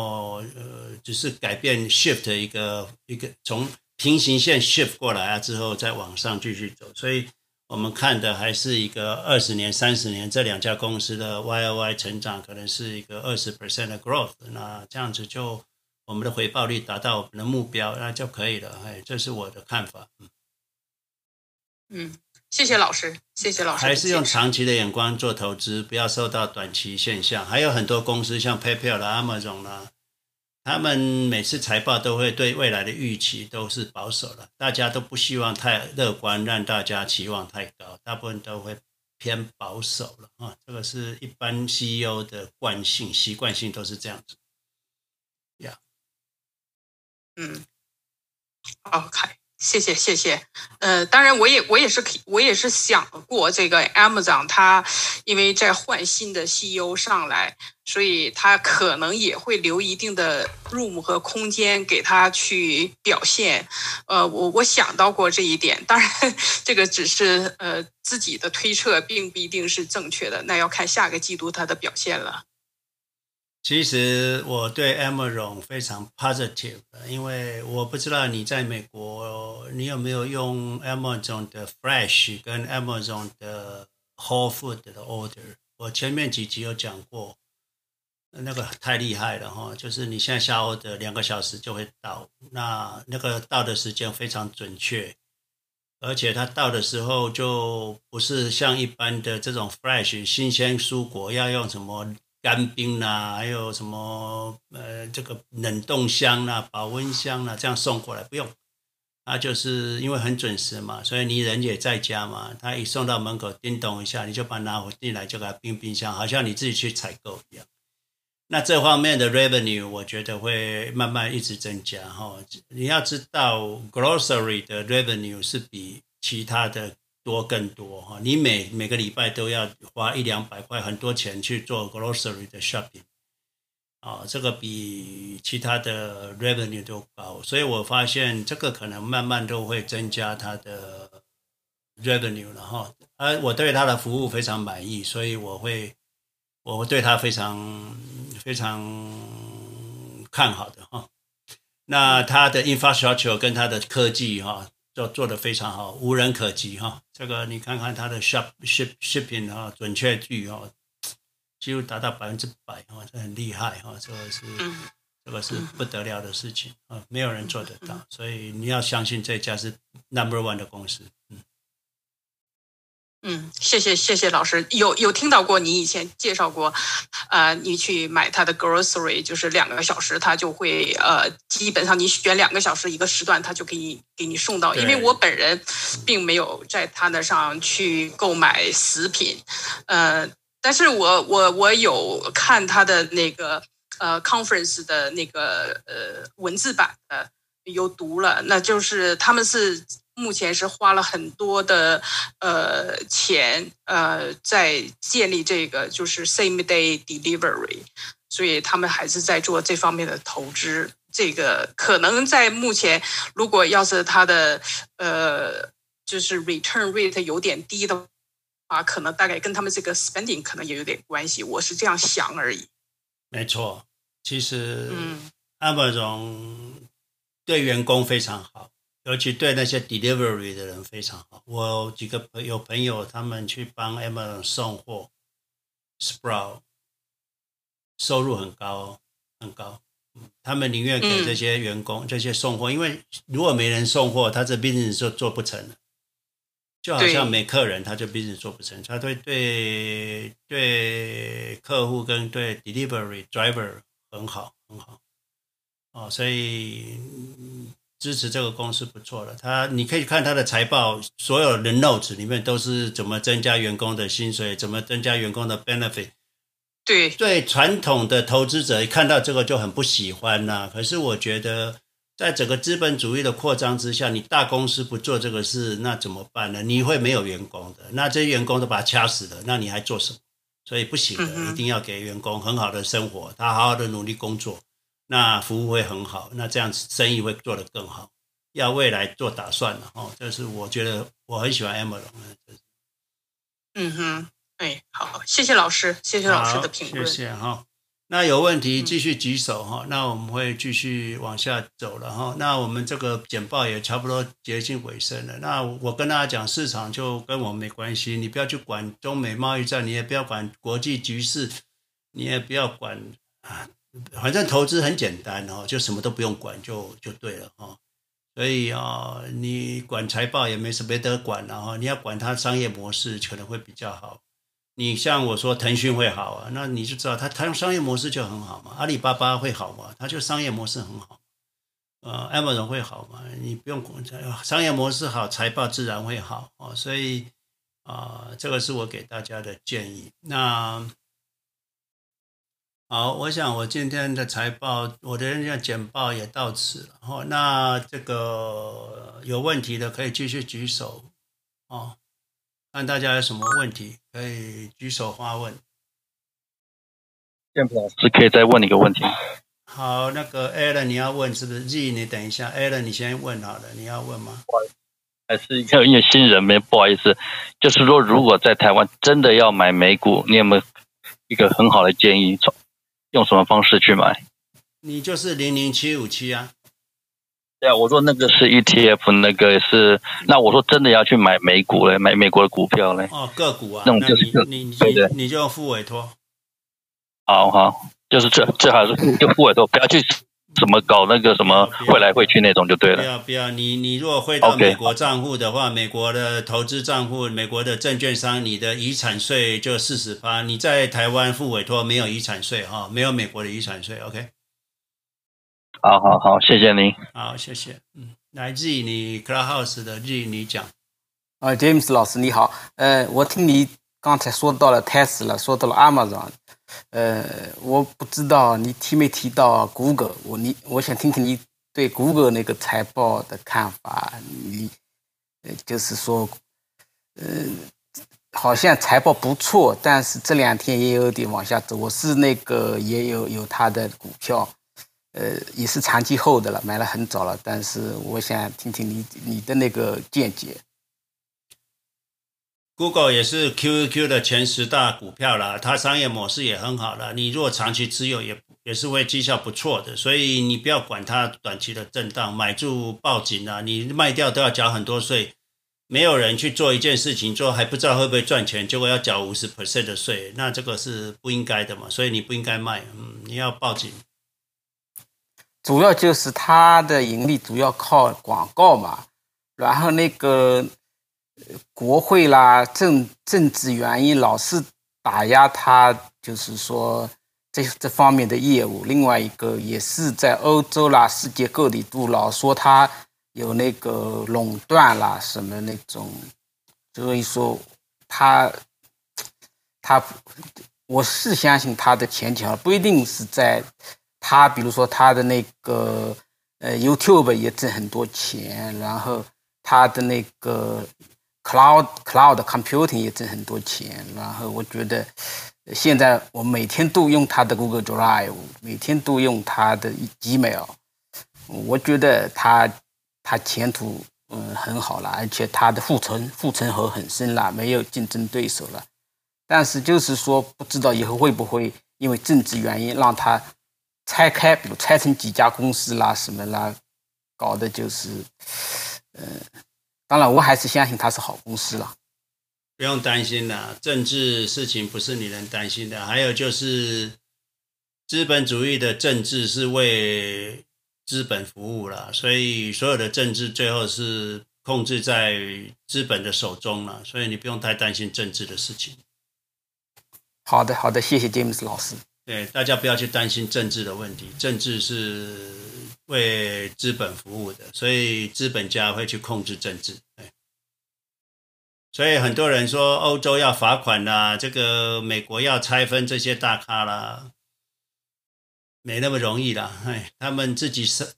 呃，只是改变 shift 一个一个从平行线 shift 过来啊之后再往上继续走，所以。我们看的还是一个二十年、三十年这两家公司的 Y O Y 成长，可能是一个二十 percent 的 growth，那这样子就我们的回报率达到我们的目标，那就可以了。哎，这是我的看法。嗯，嗯，谢谢老师，谢谢老师。还是用长期的眼光做投资，不要受到短期现象。还有很多公司像 PayPal 啦、Amazon 啦。他们每次财报都会对未来的预期都是保守的，大家都不希望太乐观，让大家期望太高，大部分都会偏保守了啊。这个是一般 CEO 的惯性，习惯性都是这样子。呀，嗯，OK。谢谢谢谢，呃，当然我也我也是我也是想过这个 Amazon，它因为在换新的 CEO 上来，所以它可能也会留一定的 room 和空间给他去表现。呃，我我想到过这一点，当然这个只是呃自己的推测，并不一定是正确的，那要看下个季度它的表现了。其实我对 Amazon 非常 positive，因为我不知道你在美国，你有没有用 Amazon 的 Fresh 跟 Amazon 的 Whole Food 的 Order。我前面几集有讲过，那个太厉害了哈，就是你现在下 order 两个小时就会到，那那个到的时间非常准确，而且它到的时候就不是像一般的这种 Fresh 新鲜蔬果要用什么。干冰啦、啊，还有什么呃，这个冷冻箱啦、啊、保温箱啦、啊，这样送过来不用，他就是因为很准时嘛，所以你人也在家嘛，他一送到门口叮咚一下，你就把它拿回进来，就给它冰冰箱，好像你自己去采购一样。那这方面的 revenue 我觉得会慢慢一直增加哈。你要知道，grocery 的 revenue 是比其他的。多更多哈，你每每个礼拜都要花一两百块，很多钱去做 grocery 的 shopping，啊，这个比其他的 revenue 都高，所以我发现这个可能慢慢都会增加它的 revenue 了哈。呃我对它的服务非常满意，所以我会我会对它非常非常看好的哈。那它的 infrastructure 跟它的科技哈。做做的非常好，无人可及哈。这个你看看它的 ship ship shipping 哈，准确率哈，几乎达到百分之百哈，这很厉害哈。这个是这个是不得了的事情啊，没有人做得到，所以你要相信这家是 number one 的公司。嗯，谢谢谢谢老师，有有听到过你以前介绍过，呃，你去买他的 grocery，就是两个小时，他就会呃，基本上你选两个小时一个时段，他就可以给你送到。因为我本人并没有在他那上去购买食品，呃，但是我我我有看他的那个呃 conference 的那个呃文字版的有读了，那就是他们是。目前是花了很多的呃钱呃在建立这个就是 same day delivery，所以他们还是在做这方面的投资。这个可能在目前，如果要是它的呃就是 return rate 有点低的话，可能大概跟他们这个 spending 可能也有点关系，我是这样想而已。没错，其实，嗯，Amazon 对员工非常好，尤其对那些 delivery 的人非常好。我几个朋友朋友他们去帮 Amazon 送货，Sprout 收入很高，很高。他们宁愿给这些员工、嗯、这些送货，因为如果没人送货，他这 business 就做不成了。就好像没客人，他就 business 做不成。他对对对客户跟对 delivery driver 很好很好哦，所以支持这个公司不错了。他你可以看他的财报，所有的 notes 里面都是怎么增加员工的薪水，怎么增加员工的 benefit。对对，传统的投资者一看到这个就很不喜欢呐、啊。可是我觉得，在整个资本主义的扩张之下，你大公司不做这个事，那怎么办呢？你会没有员工的，那这些员工都把他掐死了，那你还做什么？所以不行的，一定要给员工很好的生活，他好好的努力工作，那服务会很好，那这样子生意会做得更好。要未来做打算了哦，这是我觉得我很喜欢 Amazon 嗯哼。哎，好，谢谢老师，谢谢老师的评论，谢谢哈。那有问题继续举手哈、嗯，那我们会继续往下走了哈。那我们这个简报也差不多接近尾声了。那我跟大家讲，市场就跟我们没关系，你不要去管中美贸易战，你也不要管国际局势，你也不要管啊，反正投资很简单哦，就什么都不用管就就对了哈。所以啊，你管财报也没什么得管了哈，你要管它商业模式可能会比较好。你像我说腾讯会好啊，那你就知道它它商业模式就很好嘛。阿里巴巴会好嘛？它就商业模式很好。呃，Amazon 会好嘛？你不用管，商业模式好，财报自然会好啊。所以啊、这个是我给大家的建议。那好，我想我今天的财报，我的人家简报也到此了。哦，那这个有问题的可以继续举手哦。看大家有什么问题，可以举手发问。建普老师可以再问你一个问题。好，那个 Alan 你要问是不是？Z 你等一下，Alan 你先问好了，你要问吗？还是因为新人没不好意思，就是说如果在台湾真的要买美股，你有没有一个很好的建议？从用什么方式去买？你就是零零七五七啊。对啊，我说那个是 ETF，那个是那我说真的要去买美股嘞，买美国的股票嘞。哦，个股啊，那种就是个你你对对，你就付委托。好好，就是这最好是就付委托，不要去怎么搞那个什么汇来汇去那种就对了。不要不要，你你如果汇到美国账户的话，okay. 美国的投资账户，美国的证券商，你的遗产税就四十趴。你在台湾付委托没有遗产税哈，没有美国的遗产税，OK。好好好，谢谢您。好，谢谢。嗯，来自于你 Clubhouse 的 Z，你讲。啊，James 老师你好。呃，我听你刚才说到了 Tesla，说到了 Amazon。呃，我不知道你提没提到 Google。我你，我想听听你对 Google 那个财报的看法。你，呃，就是说，呃，好像财报不错，但是这两天也有点往下走。我是那个也有有他的股票。呃，也是长期后的了，买了很早了，但是我想听听你你的那个见解。Google 也是 Q Q 的前十大股票了，它商业模式也很好了，你如果长期持有也也是会绩效不错的，所以你不要管它短期的震荡，买住抱紧啊，你卖掉都要缴很多税，没有人去做一件事情做还不知道会不会赚钱，结果要缴五十 percent 的税，那这个是不应该的嘛，所以你不应该卖，嗯，你要抱紧。主要就是它的盈利主要靠广告嘛，然后那个国会啦、政政治原因老是打压他，就是说这这方面的业务。另外一个也是在欧洲啦、世界各地都老说他有那个垄断啦什么那种，所以说他他我是相信他的前景，不一定是在。他比如说他的那个呃 YouTube 也挣很多钱，然后他的那个 Cloud Cloud Computing 也挣很多钱，然后我觉得现在我每天都用他的 Google Drive，每天都用他的 Gmail，我觉得他他前途嗯，很好了，而且它的护城护城河很深了，没有竞争对手了。但是就是说，不知道以后会不会因为政治原因让它拆开，比如拆成几家公司啦什么啦，搞的就是，嗯，当然我还是相信它是好公司了。不用担心啦，政治事情不是你能担心的。还有就是，资本主义的政治是为资本服务了，所以所有的政治最后是控制在资本的手中了，所以你不用太担心政治的事情。好的，好的，谢谢 James 老师。对，大家不要去担心政治的问题，政治是为资本服务的，所以资本家会去控制政治。对，所以很多人说欧洲要罚款啦，这个美国要拆分这些大咖啦。没那么容易啦，哎，他们自己是，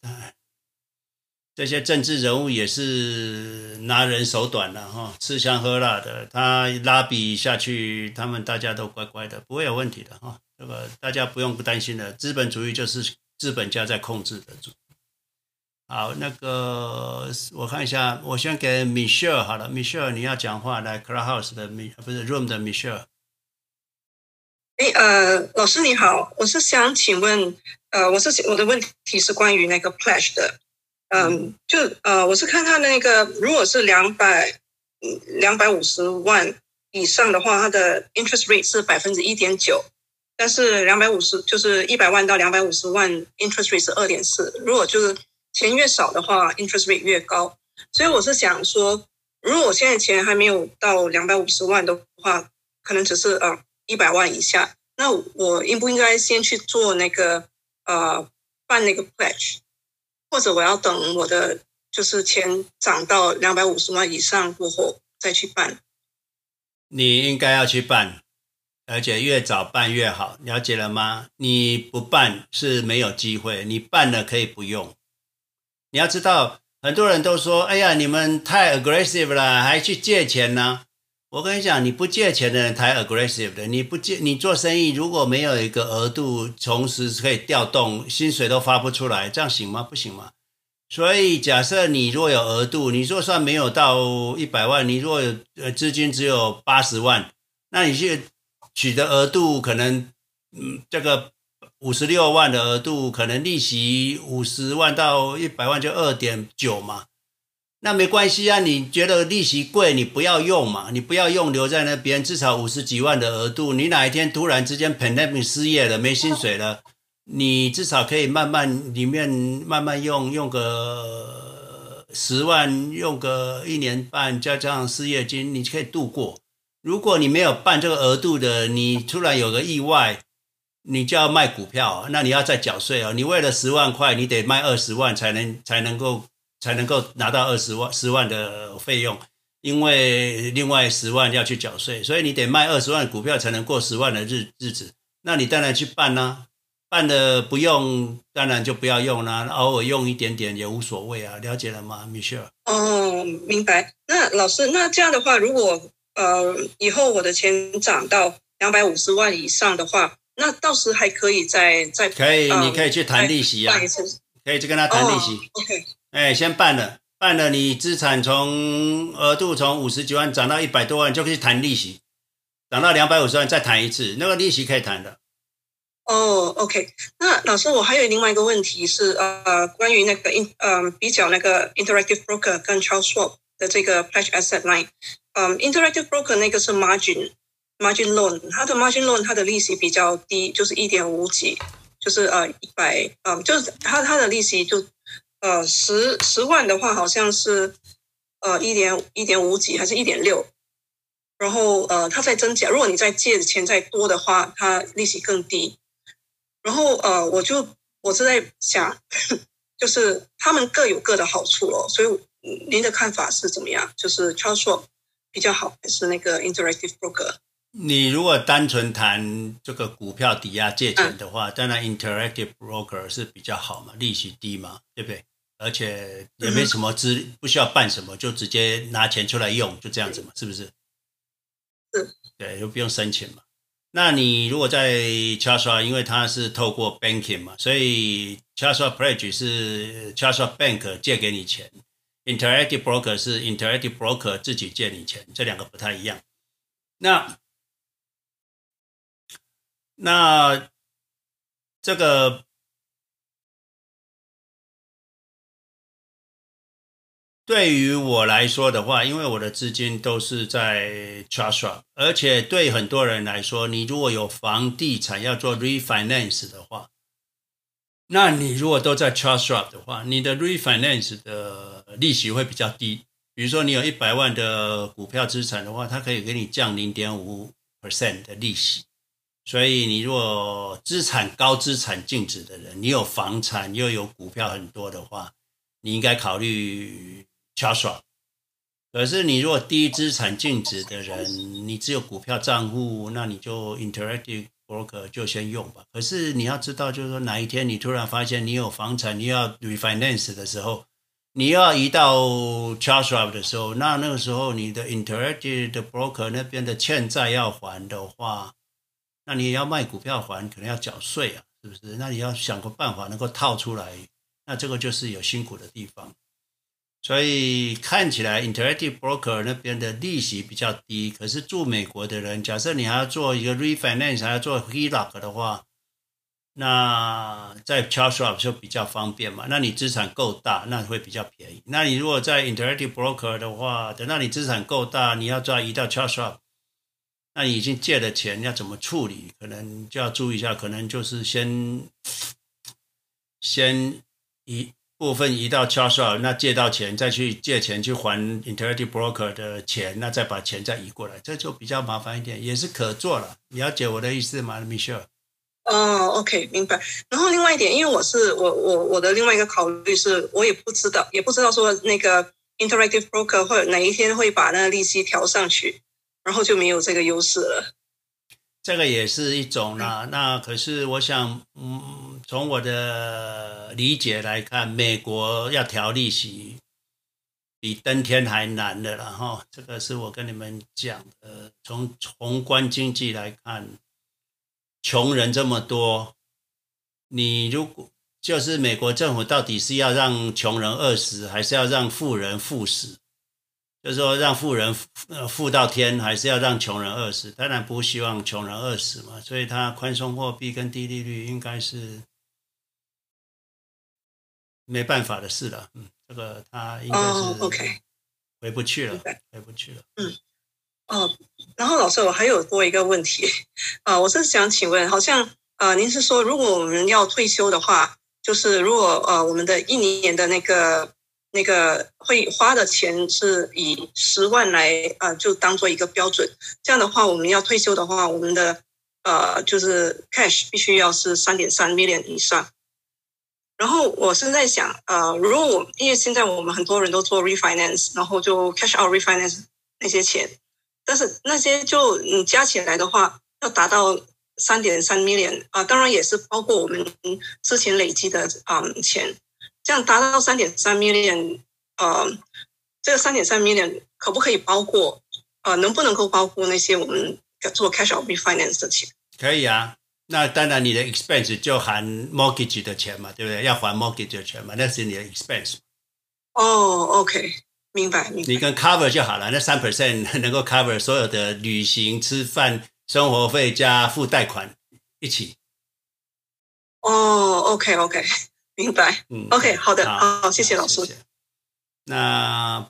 这些政治人物也是拿人手短了哈，吃香喝辣的，他拉比下去，他们大家都乖乖的，不会有问题的哈，这个大家不用不担心的，资本主义就是资本家在控制的。好，那个我看一下，我先给 Michelle 好了，Michelle 你要讲话，来 Clubhouse 的 Mi 不是 Room 的 Michelle。哎，呃，老师你好，我是想请问，呃，我是我的问题是关于那个 pledge 的，嗯，就呃，我是看他那个，如果是两百两百五十万以上的话，它的 interest rate 是百分之一点九，但是两百五十就是一百万到两百五十万 interest rate 是二点四，如果就是钱越少的话，interest rate 越高，所以我是想说，如果我现在钱还没有到两百五十万的话，可能只是呃。一百万以下，那我应不应该先去做那个呃办那个 pledge，或者我要等我的就是钱涨到两百五十万以上过后再去办？你应该要去办，而且越早办越好，了解了吗？你不办是没有机会，你办了可以不用。你要知道，很多人都说：“哎呀，你们太 aggressive 了，还去借钱呢。”我跟你讲，你不借钱的人太 aggressive 的。你不借，你做生意如果没有一个额度，同时可以调动，薪水都发不出来，这样行吗？不行吗？所以假设你若有额度，你就算没有到一百万，你若有呃资金只有八十万，那你去取得额度可能，嗯，这个五十六万的额度，可能利息五十万到一百万就二点九嘛。那没关系啊，你觉得利息贵，你不要用嘛，你不要用，留在那边，至少五十几万的额度，你哪一天突然之间碰那面失业了，没薪水了，你至少可以慢慢里面慢慢用，用个十万，用个一年半，加上失业金，你可以度过。如果你没有办这个额度的，你突然有个意外，你就要卖股票，那你要再缴税哦。你为了十万块，你得卖二十万才能才能够。才能够拿到二十万十万的费用，因为另外十万要去缴税，所以你得卖二十万股票才能过十万的日日子。那你当然去办啦、办了不用，当然就不要用啦、偶尔用一点点也无所谓啊。了解了吗，Michelle？哦，明白。那老师，那这样的话，如果呃以后我的钱涨到两百五十万以上的话，那到时还可以再再可以、呃，你可以去谈利息啊，可以去跟他谈利息。哦、OK。哎，先办了，办了，你资产从额度从五十几万涨到一百多万，就可以谈利息，涨到两百五十万再谈一次，那个利息可以谈的。哦，OK，那老师，我还有另外一个问题是，呃，关于那个 in，嗯、呃，比较那个 Interactive Broker 跟 Charles Schwab 的这个 Pledge Asset Line，嗯、呃，Interactive Broker 那个是 Margin Margin Loan，它的 Margin Loan 它的利息比较低，就是一点五几，就是呃一百，嗯、呃，就是它它的利息就。呃，十十万的话，好像是呃一点一点五几，还是一点六？然后呃，它在增加。如果你再借的钱再多的话，它利息更低。然后呃，我就我是在想，就是他们各有各的好处哦。所以您的看法是怎么样？就是 Charles 比较好，还是那个 Interactive Broker？你如果单纯谈这个股票抵押借钱的话，当然 interactive broker 是比较好嘛，利息低嘛，对不对？而且也没什么资，不需要办什么，就直接拿钱出来用，就这样子嘛，是不是？对，又不用申请嘛。那你如果在 Chacha，因为它是透过 banking 嘛，所以 Chacha Pledge 是 Chacha Bank 借给你钱，interactive broker 是 interactive broker 自己借你钱，这两个不太一样。那。那这个对于我来说的话，因为我的资金都是在 Charles Schwab，而且对很多人来说，你如果有房地产要做 refinance 的话。那你如果都在 Charles Schwab 的话，你的 refinance 的利息会比较低。比如说你有一百万的股票资产的话，它可以给你降零点五 percent 的利息。所以你如果资产高资产净值的人，你有房产又有股票很多的话，你应该考虑 cash。可是你如果低资产净值的人，你只有股票账户，那你就 Interactive。broker 就先用吧。可是你要知道，就是说哪一天你突然发现你有房产，你要 refinance 的时候，你要移到 Charles Schwab 的时候，那那个时候你的 Interactive broker 那边的欠债要还的话，那你也要卖股票还，可能要缴税啊，是不是？那你要想个办法能够套出来，那这个就是有辛苦的地方。所以看起来，Interactive Broker 那边的利息比较低。可是住美国的人，假设你还要做一个 refinance，还要做 HELOC 的话，那在 Charles Schwab 就比较方便嘛。那你资产够大，那会比较便宜。那你如果在 Interactive Broker 的话，等到你资产够大，你要再移到 Charles Schwab，那已经借了钱，要怎么处理？可能就要注意一下，可能就是先先移。部分移到 Charles 那借到钱再去借钱去还 Interactive Broker 的钱，那再把钱再移过来，这就比较麻烦一点，也是可做了。了解我的意思吗，Michelle？哦，OK，明白。然后另外一点，因为我是我我我的另外一个考虑是，我也不知道，也不知道说那个 Interactive Broker 会哪一天会把那个利息调上去，然后就没有这个优势了。这个也是一种啦，那可是我想，嗯，从我的理解来看，美国要调利息比登天还难的了哈。这个是我跟你们讲的。从宏观经济来看，穷人这么多，你如果就是美国政府到底是要让穷人饿死，还是要让富人富死？就是说，让富人呃富到天，还是要让穷人饿死？当然不希望穷人饿死嘛。所以，他宽松货币跟低利率应该是没办法的事了。嗯，这个他应该是 OK，回不去了，回不去了。嗯，哦，然后老师，我还有多一个问题啊，我是想请问，好像啊，您是说，如果我们要退休的话，就是如果呃，我们的一年的那个。那个会花的钱是以十万来、呃，就当做一个标准。这样的话，我们要退休的话，我们的呃就是 cash 必须要是三点三 million 以上。然后我是在想，呃，如果我因为现在我们很多人都做 refinance，然后就 cash out refinance 那些钱，但是那些就你加起来的话，要达到三点三 million 啊、当然也是包括我们之前累积的啊、呃、钱。这样达到三点三 million，呃，这个三点三 million 可不可以包括？呃，能不能够包括那些我们做 cash out refinance 的钱？可以啊，那当然你的 expense 就含 mortgage 的钱嘛，对不对？要还 mortgage 的钱嘛，那是你的 expense。哦，OK，明白，明白。你跟 cover 就好了，那三 percent 能够 cover 所有的旅行、吃饭、生活费加付贷款一起。哦，OK，OK。明白，嗯，OK，好的，好，好，谢谢老师。谢谢。那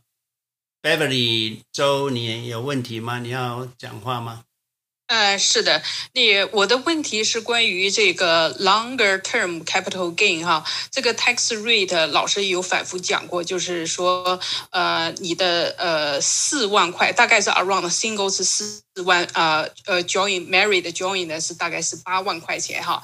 Beverly 周，你有问题吗？你要讲话吗？呃，是的，你我的问题是关于这个 longer term capital gain 哈，这个 tax rate 老师有反复讲过，就是说，呃，你的呃四万块，大概是 around single 是四万，呃呃 join married join 呢是大概是八万块钱哈，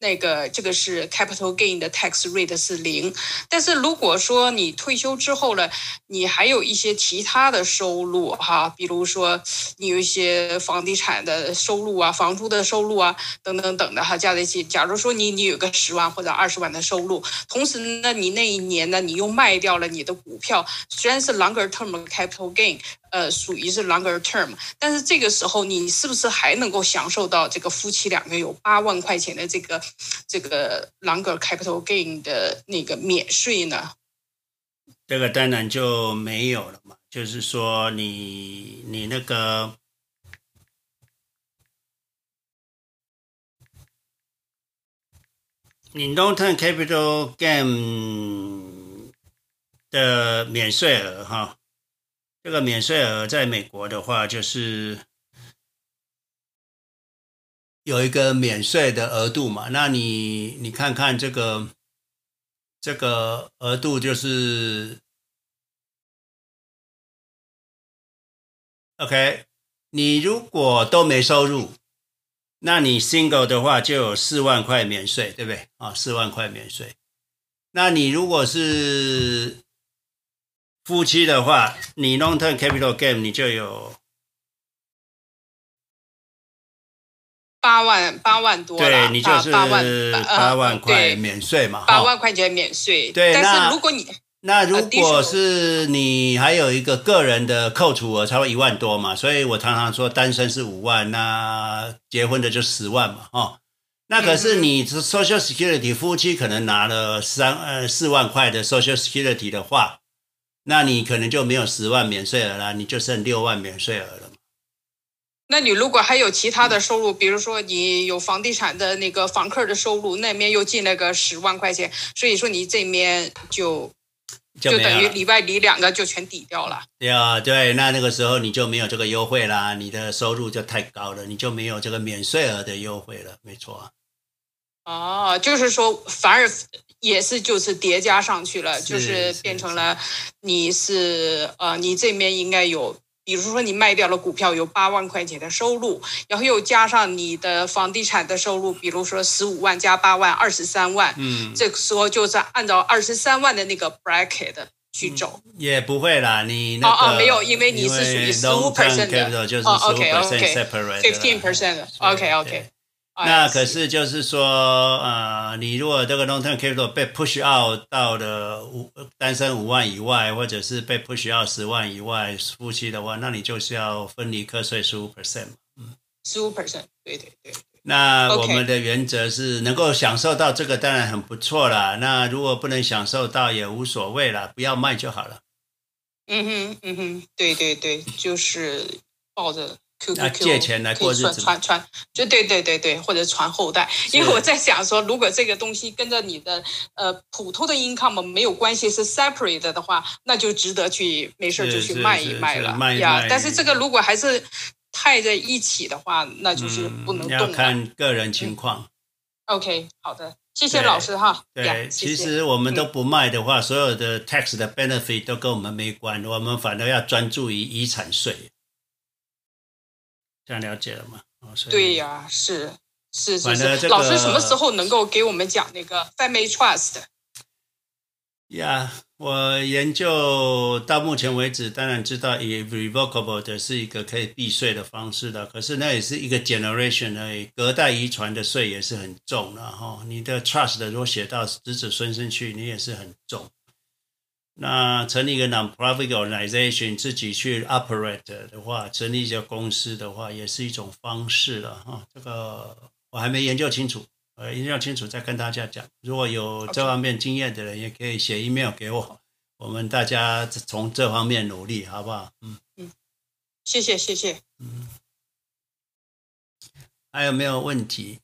那个这个是 capital gain 的 tax rate 是零，但是如果说你退休之后呢，你还有一些其他的收入哈，比如说你有一些房地产的。收入啊，房租的收入啊，等等等的哈，加在一起。假如说你你有个十万或者二十万的收入，同时呢，你那一年呢，你又卖掉了你的股票，虽然是 longer term capital gain，呃，属于是 longer term，但是这个时候你是不是还能够享受到这个夫妻两个有八万块钱的这个这个 longer capital gain 的那个免税呢？这个当然就没有了嘛。就是说你，你那个，你 long-term capital gain 的免税额哈，这个免税额在美国的话，就是有一个免税的额度嘛。那你你看看这个。这个额度就是，OK。你如果都没收入，那你 single 的话就有四万块免税，对不对？啊，四万块免税。那你如果是夫妻的话，你 long term capital gain 你就有。八万八万多，对，你就是八万八万块免税嘛，八万块钱免税。对，但是如果你那如果是你还有一个个人的扣除额，差不多一万多嘛，所以我常常说单身是五万，那结婚的就十万嘛，哦，那可是你 Social Security 夫妻可能拿了三呃四万块的 Social Security 的话，那你可能就没有十万免税额了，你就剩六万免税额了。那你如果还有其他的收入，比如说你有房地产的那个房客的收入，那边又进了个十万块钱，所以说你这边就就等于里外里两个就全抵掉了。对啊，对，那那个时候你就没有这个优惠啦，你的收入就太高了，你就没有这个免税额的优惠了，没错。哦，就是说反而也是就是叠加上去了，就是变成了你是呃你这边应该有。比如说你卖掉了股票有八万块钱的收入，然后又加上你的房地产的收入，比如说十五万加八万二十三万，嗯，这个时候就是按照二十三万的那个 bracket 去走。也不会啦，你那个哦哦没有，因为你是属于十五 percent 的，就是十五 percent separate，fifteen percent，OK OK。那可是就是说，呃，你如果这个 long term capital 被 push out 到了五单身五万以外，或者是被 push out 十万以外，夫妻的话，那你就是要分离课税十五 percent 嗯，十五 percent，对对对。那我们的原则是能够享受到这个，当然很不错啦。那如果不能享受到也无所谓啦，不要卖就好了。嗯哼，嗯哼，对对对，就是抱着。Q 借钱来过日子，传传就对对对对，或者传后代。因为我在想说，如果这个东西跟着你的呃普通的 income 没有关系，是 separate 的话，那就值得去没事就去卖一卖了呀。但是这个如果还是太在一起的话，那就是不能动。要看个人情况。嗯、OK，好的，谢谢老师哈。对，对其实我们都不卖的话，嗯、所有的 tax 的 benefit 都跟我们没关，我们反而要专注于遗产税。这样了解了吗？哦、对呀，是是是是。这个、老师什么时候能够给我们讲那个 family trust？呀，yeah, 我研究到目前为止，当然知道 irrevocable 的是一个可以避税的方式的，可是那也是一个 generation 而已，隔代遗传的税也是很重的哈。你的 trust 如果写到子子孙孙去，你也是很重。那成立一个 non-profit organization 自己去 operate 的话，成立一家公司的话，也是一种方式了哈。这个我还没研究清楚，呃，研究清楚再跟大家讲。如果有这方面经验的人，也可以写 email 给我，我们大家从这方面努力，好不好？嗯嗯，谢谢谢谢。嗯，还有没有问题？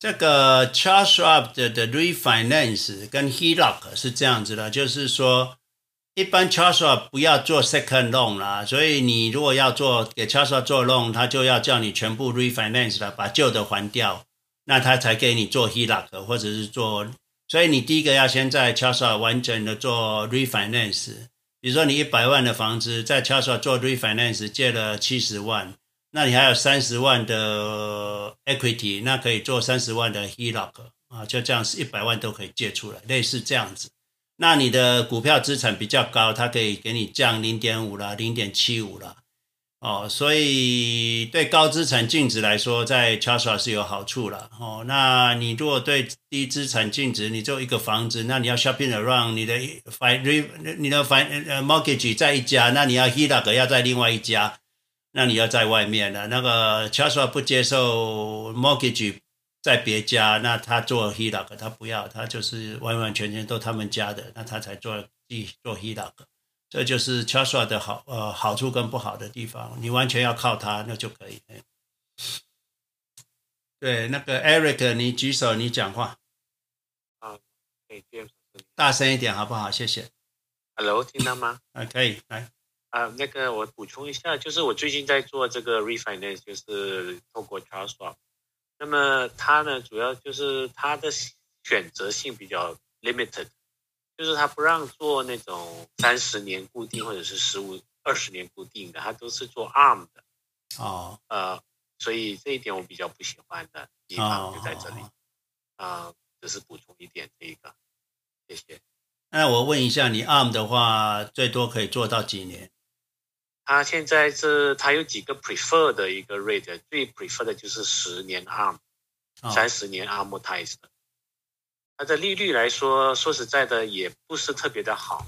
这个 Charles Schwab 的 refinance 跟 HELOC 是这样子的，就是说，一般 Charles Schwab 不要做 second loan 啦，所以你如果要做给 Charles Schwab 做 loan，他就要叫你全部 refinance 了，把旧的还掉，那他才给你做 HELOC 或者是做，所以你第一个要先在 Charles Schwab 完整的做 refinance，比如说你一百万的房子在 Charles Schwab 做 refinance 借了七十万。那你还有三十万的 equity，那可以做三十万的 HELOC 啊，就这样是一百万都可以借出来，类似这样子。那你的股票资产比较高，它可以给你降零点五啦，零点七五啦。哦，所以对高资产净值来说，在 c h a r s a 是有好处了。哦，那你如果对低资产净值，你做一个房子，那你要 shopping around，你的 fi 你的 fi mortgage 在一家，那你要 HELOC 要在另外一家。那你要在外面了。那个 Charles 不接受 mortgage 在别家，那他做 HELOC，他不要，他就是完完全全都他们家的，那他才做做 HELOC。这就是 Charles 的好呃好处跟不好的地方，你完全要靠他那就可以。对，那个 Eric，你举手，你讲话。啊，可以。大声一点好不好？谢谢。Hello，听到吗？啊，可以来。啊，那个我补充一下，就是我最近在做这个 refinance，就是透过 Charles Schwab。那么它呢，主要就是它的选择性比较 limited，就是它不让做那种三十年固定或者是十五、二十年固定的，它都是做 ARM 的。哦。呃，所以这一点我比较不喜欢的地方就在这里。啊、哦，只、是补充一点这一个。谢谢。那我问一下，你 ARM 的话，最多可以做到几年？他现在是，他有几个 prefer 的一个 rate，最 prefer 的就是十年 ARM，三十年 amortized。它的利率来说，说实在的，也不是特别的好。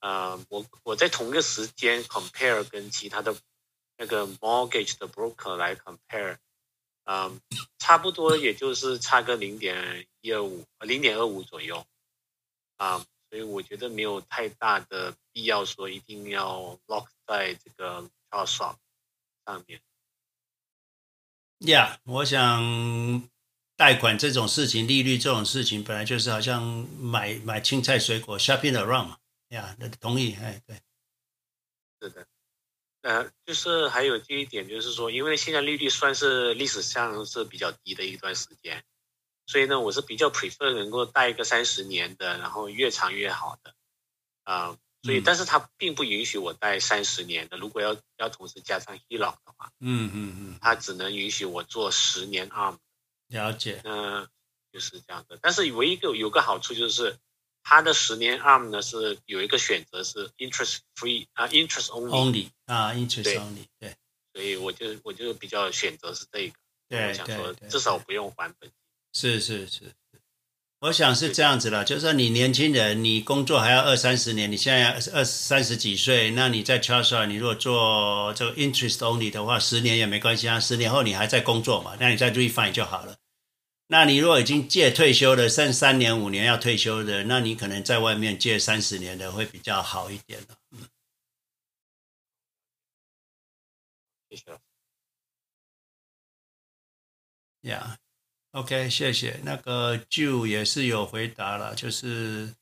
呃，我我在同一个时间 compare 跟其他的那个 mortgage 的 broker 来 compare，嗯，差不多也就是差个零点一二五，零点二五左右。啊，所以我觉得没有太大的必要说一定要 lock 在这个 Charles Schwab 上面。呀、yeah，我想贷款这种事情，利率这种事情，本来就是好像买买青菜水果 shopping around 嘛。呀，那同意，哎，对，是的。呃，就是还有这一点，就是说，因为现在利率算是历史上是比较低的一段时间。所以呢，我是比较 prefer 能够贷一个三十年的，然后越长越好的，啊、呃，所以、嗯、但是它并不允许我贷三十年的，如果要要同时加上 HELOC 的话，嗯嗯嗯，它只能允许我做十年 ARM。了解，嗯、呃，就是这样的。但是唯一一个有个好处就是，它的十年 ARM 呢是有一个选择是 interest free 啊，interest only, only 啊，interest only，对，对，所以我就我就比较选择是这个，对，我想说至少不用还本。是是是，我想是这样子了，就是说你年轻人，你工作还要二三十年，你现在二三十几岁，那你在 Charles，你如果做这个 interest only 的话，十年也没关系啊，十年后你还在工作嘛，那你再 refine 就好了。那你如果已经借退休了，剩三年五年要退休的，那你可能在外面借三十年的会比较好一点了。嗯，谢谢。呀。OK，谢谢。那个 Jew 也是有回答了，就是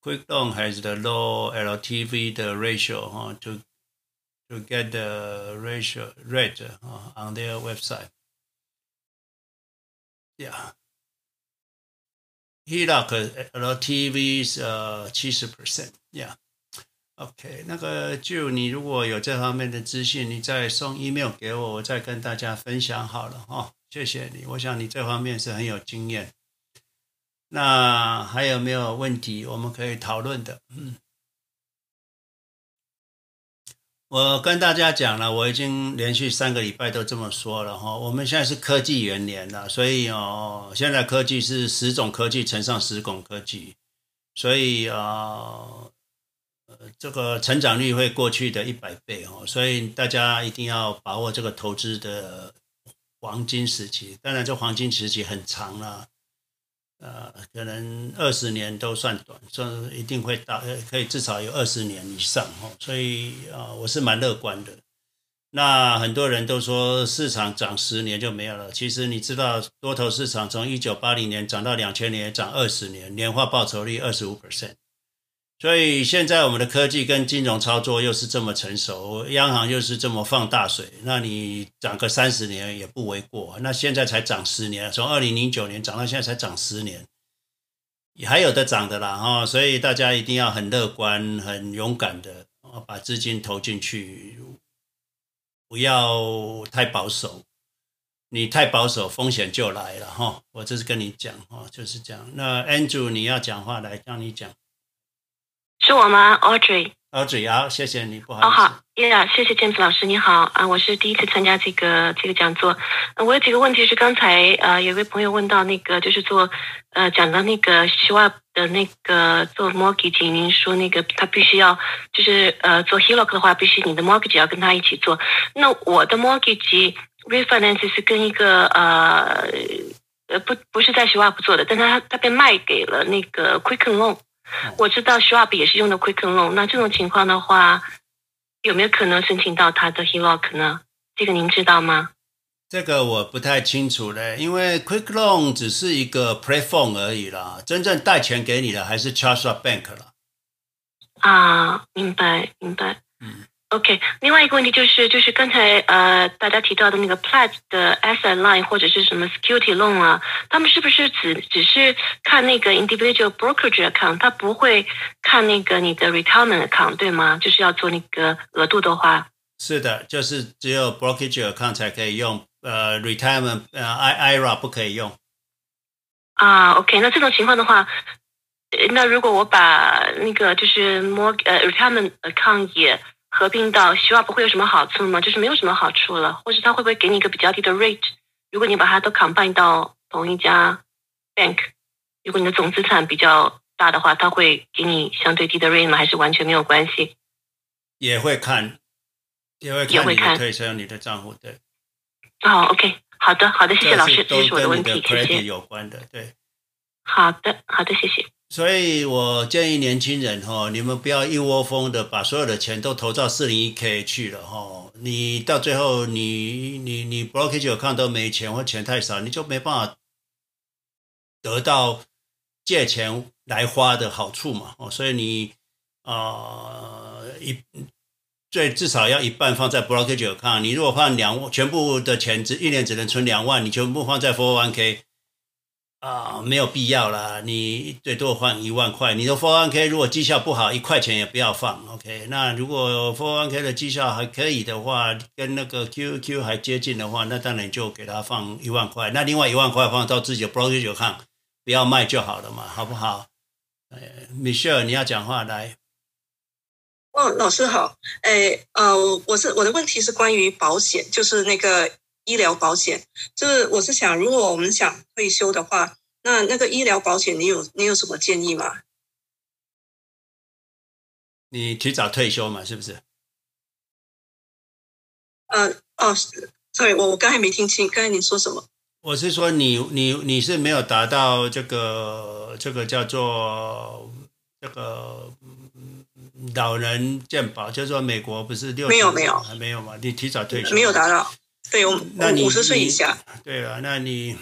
Quick Loan has the low LTV 的 ratio 哈，to to get the ratio rate 啊 on their website。Yeah，He Lock LTV 是呃七十 percent。Yeah，OK，那个 Jew 你如果有这方面的资讯，你再送 email 给我，我再跟大家分享好了哈。谢谢你，我想你这方面是很有经验。那还有没有问题我们可以讨论的？嗯，我跟大家讲了，我已经连续三个礼拜都这么说了哈。我们现在是科技元年了，所以哦，现在科技是十种科技乘上十种科技，所以啊，这个成长率会过去的一百倍哦。所以大家一定要把握这个投资的。黄金时期，当然这黄金时期很长了，呃，可能二十年都算短，算一定会到，可以至少有二十年以上哦。所以啊，我是蛮乐观的。那很多人都说市场涨十年就没有了，其实你知道多头市场从一九八零年涨到两千年，涨二十年，年化报酬率二十五 percent。所以现在我们的科技跟金融操作又是这么成熟，央行又是这么放大水，那你涨个三十年也不为过。那现在才涨十年，从二零零九年涨到现在才涨十年，也还有的涨的啦哈。所以大家一定要很乐观、很勇敢的把资金投进去，不要太保守。你太保守，风险就来了哈。我这是跟你讲哈，就是这样。那 Andrew 你要讲话来，让你讲。是我吗，Audrey？Audrey，好，谢谢你，不好意思。哦，好，呀，谢谢 James 老师，你好啊，我是第一次参加这个这个讲座。我有几个问题是刚才呃有位朋友问到那个就是做呃讲到那个 Schwab 的那个做 mortgage，您说那个他必须要就是呃做 HELOC 的话，必须你的 mortgage 要跟他一起做。那我的 mortgage refinance 是跟一个呃呃不不是在 Schwab 做的，但他他被卖给了那个 Quicken Loan。我知道 Schwab 也是用的 Quicken Loan，那这种情况的话。有没有可能申请到他的 HELOC 呢？这个您知道吗？这个我不太清楚嘞，因为 Quick Loan 只是一个 Platform 而已啦，真正贷钱给你的还是 Charles Bank 了。啊，明白，明白。嗯。OK，另外一个问题就是，就是刚才呃大家提到的那个 Pledge 的 Asset Line 或者是什么 Security Loan 啊，他们是不是只只是看那个 Individual Brokerage Account，他不会看那个你的 Retirement Account 对吗？就是要做那个额度的话。是的，就是只有 Brokerage Account 才可以用，呃，Retirement 呃 IRA 不可以用。啊，OK，那这种情况的话，那如果我把那个就是 More 呃 Retirement Account 也合并到希望不会有什么好处吗？就是没有什么好处了，或者他会不会给你一个比较低的 rate？如果你把它都 combine 到同一家 bank，如果你的总资产比较大的话，他会给你相对低的 rate 吗？还是完全没有关系？也会看，也会看，也会看退休你的账户对。哦，OK，好的，好的，谢谢老师，这是，这是我的问题，谢谢。有关的，对。好的，好的，谢谢。所以我建议年轻人哈，你们不要一窝蜂的把所有的钱都投到四零一 K 去了哈。你到最后你你你 blockage 九康都没钱或钱太少，你就没办法得到借钱来花的好处嘛。哦，所以你啊、呃、一最至少要一半放在 blockage account。你如果放两，全部的钱只一年只能存两万，你全部放在 401K。啊，没有必要啦，你最多放一万块。你的 401k 如果绩效不好，一块钱也不要放。OK，那如果 401k 的绩效还可以的话，跟那个 QQ 还接近的话，那当然就给他放一万块。那另外一万块放到自己的 brokerage account，不要卖就好了嘛，好不好？呃，Michelle，你要讲话来。哦，老师好。哎，呃，我是我的问题是关于保险，就是那个。医疗保险，就是我是想，如果我们想退休的话，那那个医疗保险，你有你有什么建议吗？你提早退休嘛，是不是？呃，哦，sorry，我我刚才没听清，刚才你说什么？我是说你你你是没有达到这个这个叫做这个老人健保，就是说美国不是六没有没有还没有嘛？你提早退休没有达到。对，我五十岁以下，对啊，那你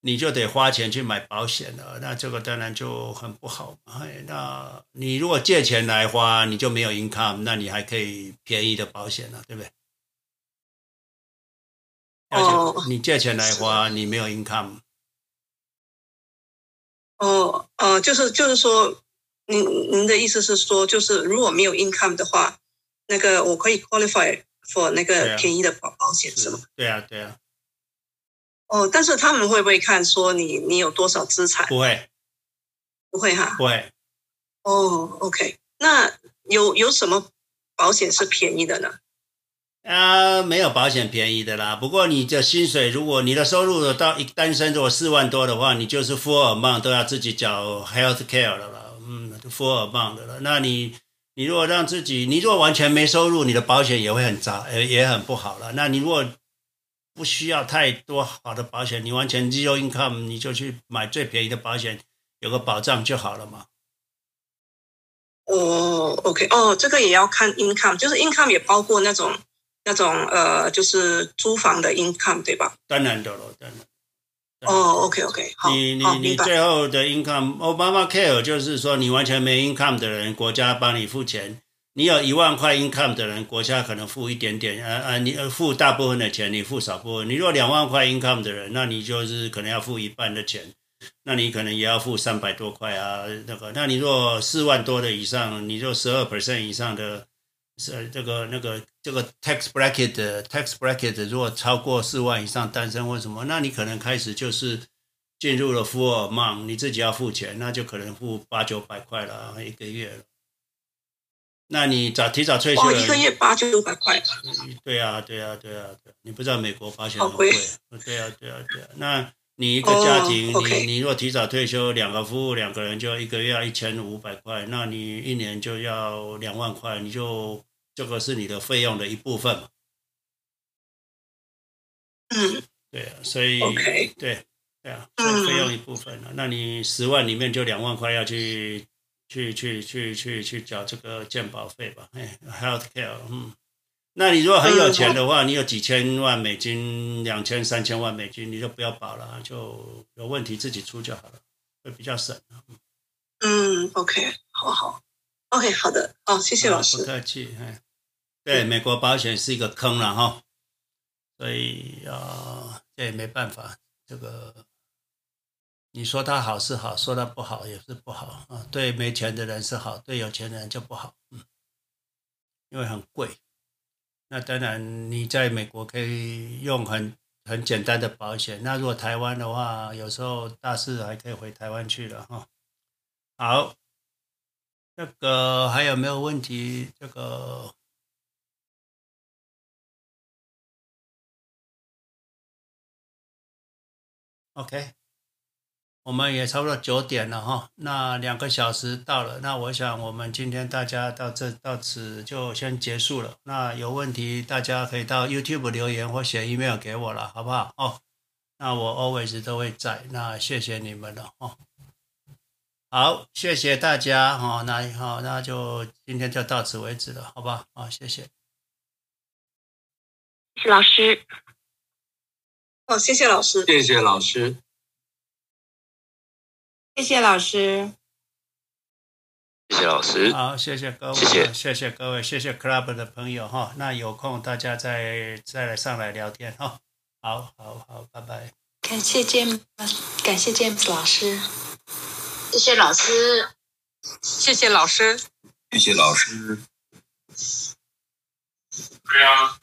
你就得花钱去买保险了，那这个当然就很不好嘛。那你如果借钱来花，你就没有 income，那你还可以便宜的保险了，对不对？哦，你借钱来花，你没有 income。哦，哦，就是就是说，您您的意思是说，就是如果没有 income 的话，那个我可以 qualify。for 那个便宜的保保险是吗？对啊，对啊。哦，但是他们会不会看说你你有多少资产？不会，不会哈。不会。哦，OK，那有有什么保险是便宜的呢？啊，没有保险便宜的啦。不过你的薪水，如果你的收入到一单身如果四万多的话，你就是 full amount 都要自己缴 health care 的啦。嗯，full amount 的了。那你。你如果让自己，你如果完全没收入，你的保险也会很糟，呃，也很不好了。那你如果不需要太多好的保险，你完全 zero income，你就去买最便宜的保险，有个保障就好了嘛。哦，OK，哦，这个也要看 income，就是 income 也包括那种那种呃，就是租房的 income，对吧？当然的了，当然。哦，OK，OK，好，你你你最后的 income，Obama Care 就是说你完全没 income 的人，国家帮你付钱；你有一万块 income 的人，国家可能付一点点，呃呃，你付大部分的钱，你付少部分。你如果两万块 income 的人，那你就是可能要付一半的钱，那你可能也要付三百多块啊，那个。那你若四万多的以上，你就十二 percent 以上的。是这个那个这个 tax bracket tax bracket 如果超过四万以上单身或什么，那你可能开始就是进入了 full amount，你自己要付钱，那就可能付八九百块了一个月了。那你早提早退休，一个月八九百块。对啊，对啊，对啊，对，你不知道美国保险很贵。对啊，对啊，对啊。那你一个家庭，哦、你你若提早退休，两个夫妇两个人就一个月要一千五百块，那你一年就要两万块，你就这个是你的费用的一部分嘛。嗯。对啊，所以对，对啊，所以费用一部分了。嗯、那你十万里面就两万块要去。去去去去去缴这个健保费吧，哎，health care，嗯，那你如果很有钱的话，嗯、你有几千万美金、两千、三千万美金，你就不要保了，就有问题自己出就好了，会比较省。嗯，OK，好好，OK，好的，哦，谢谢老师，不客气，哎，对，美国保险是一个坑了哈，所以啊，这也没办法，这个。你说它好是好，说它不好也是不好啊。对没钱的人是好，对有钱人就不好。嗯，因为很贵。那当然，你在美国可以用很很简单的保险。那如果台湾的话，有时候大事还可以回台湾去了哈。好，这个还有没有问题？这个，OK。我们也差不多九点了哈，那两个小时到了，那我想我们今天大家到这到此就先结束了。那有问题大家可以到 YouTube 留言或写 email 给我了，好不好？哦，那我 always 都会在。那谢谢你们了哦。好，谢谢大家哈，那好，那就今天就到此为止了，好吧好？好，谢谢。谢谢老师。哦，谢谢老师。谢谢老师。谢谢老师，谢谢老师，好，谢谢各位，谢谢，谢谢各位，谢谢 Club 的朋友哈。那有空大家再再来上来聊天哈。好好好，拜拜。感谢 James，感谢 James 老师，谢谢老师，谢谢老师，谢谢老师。对啊。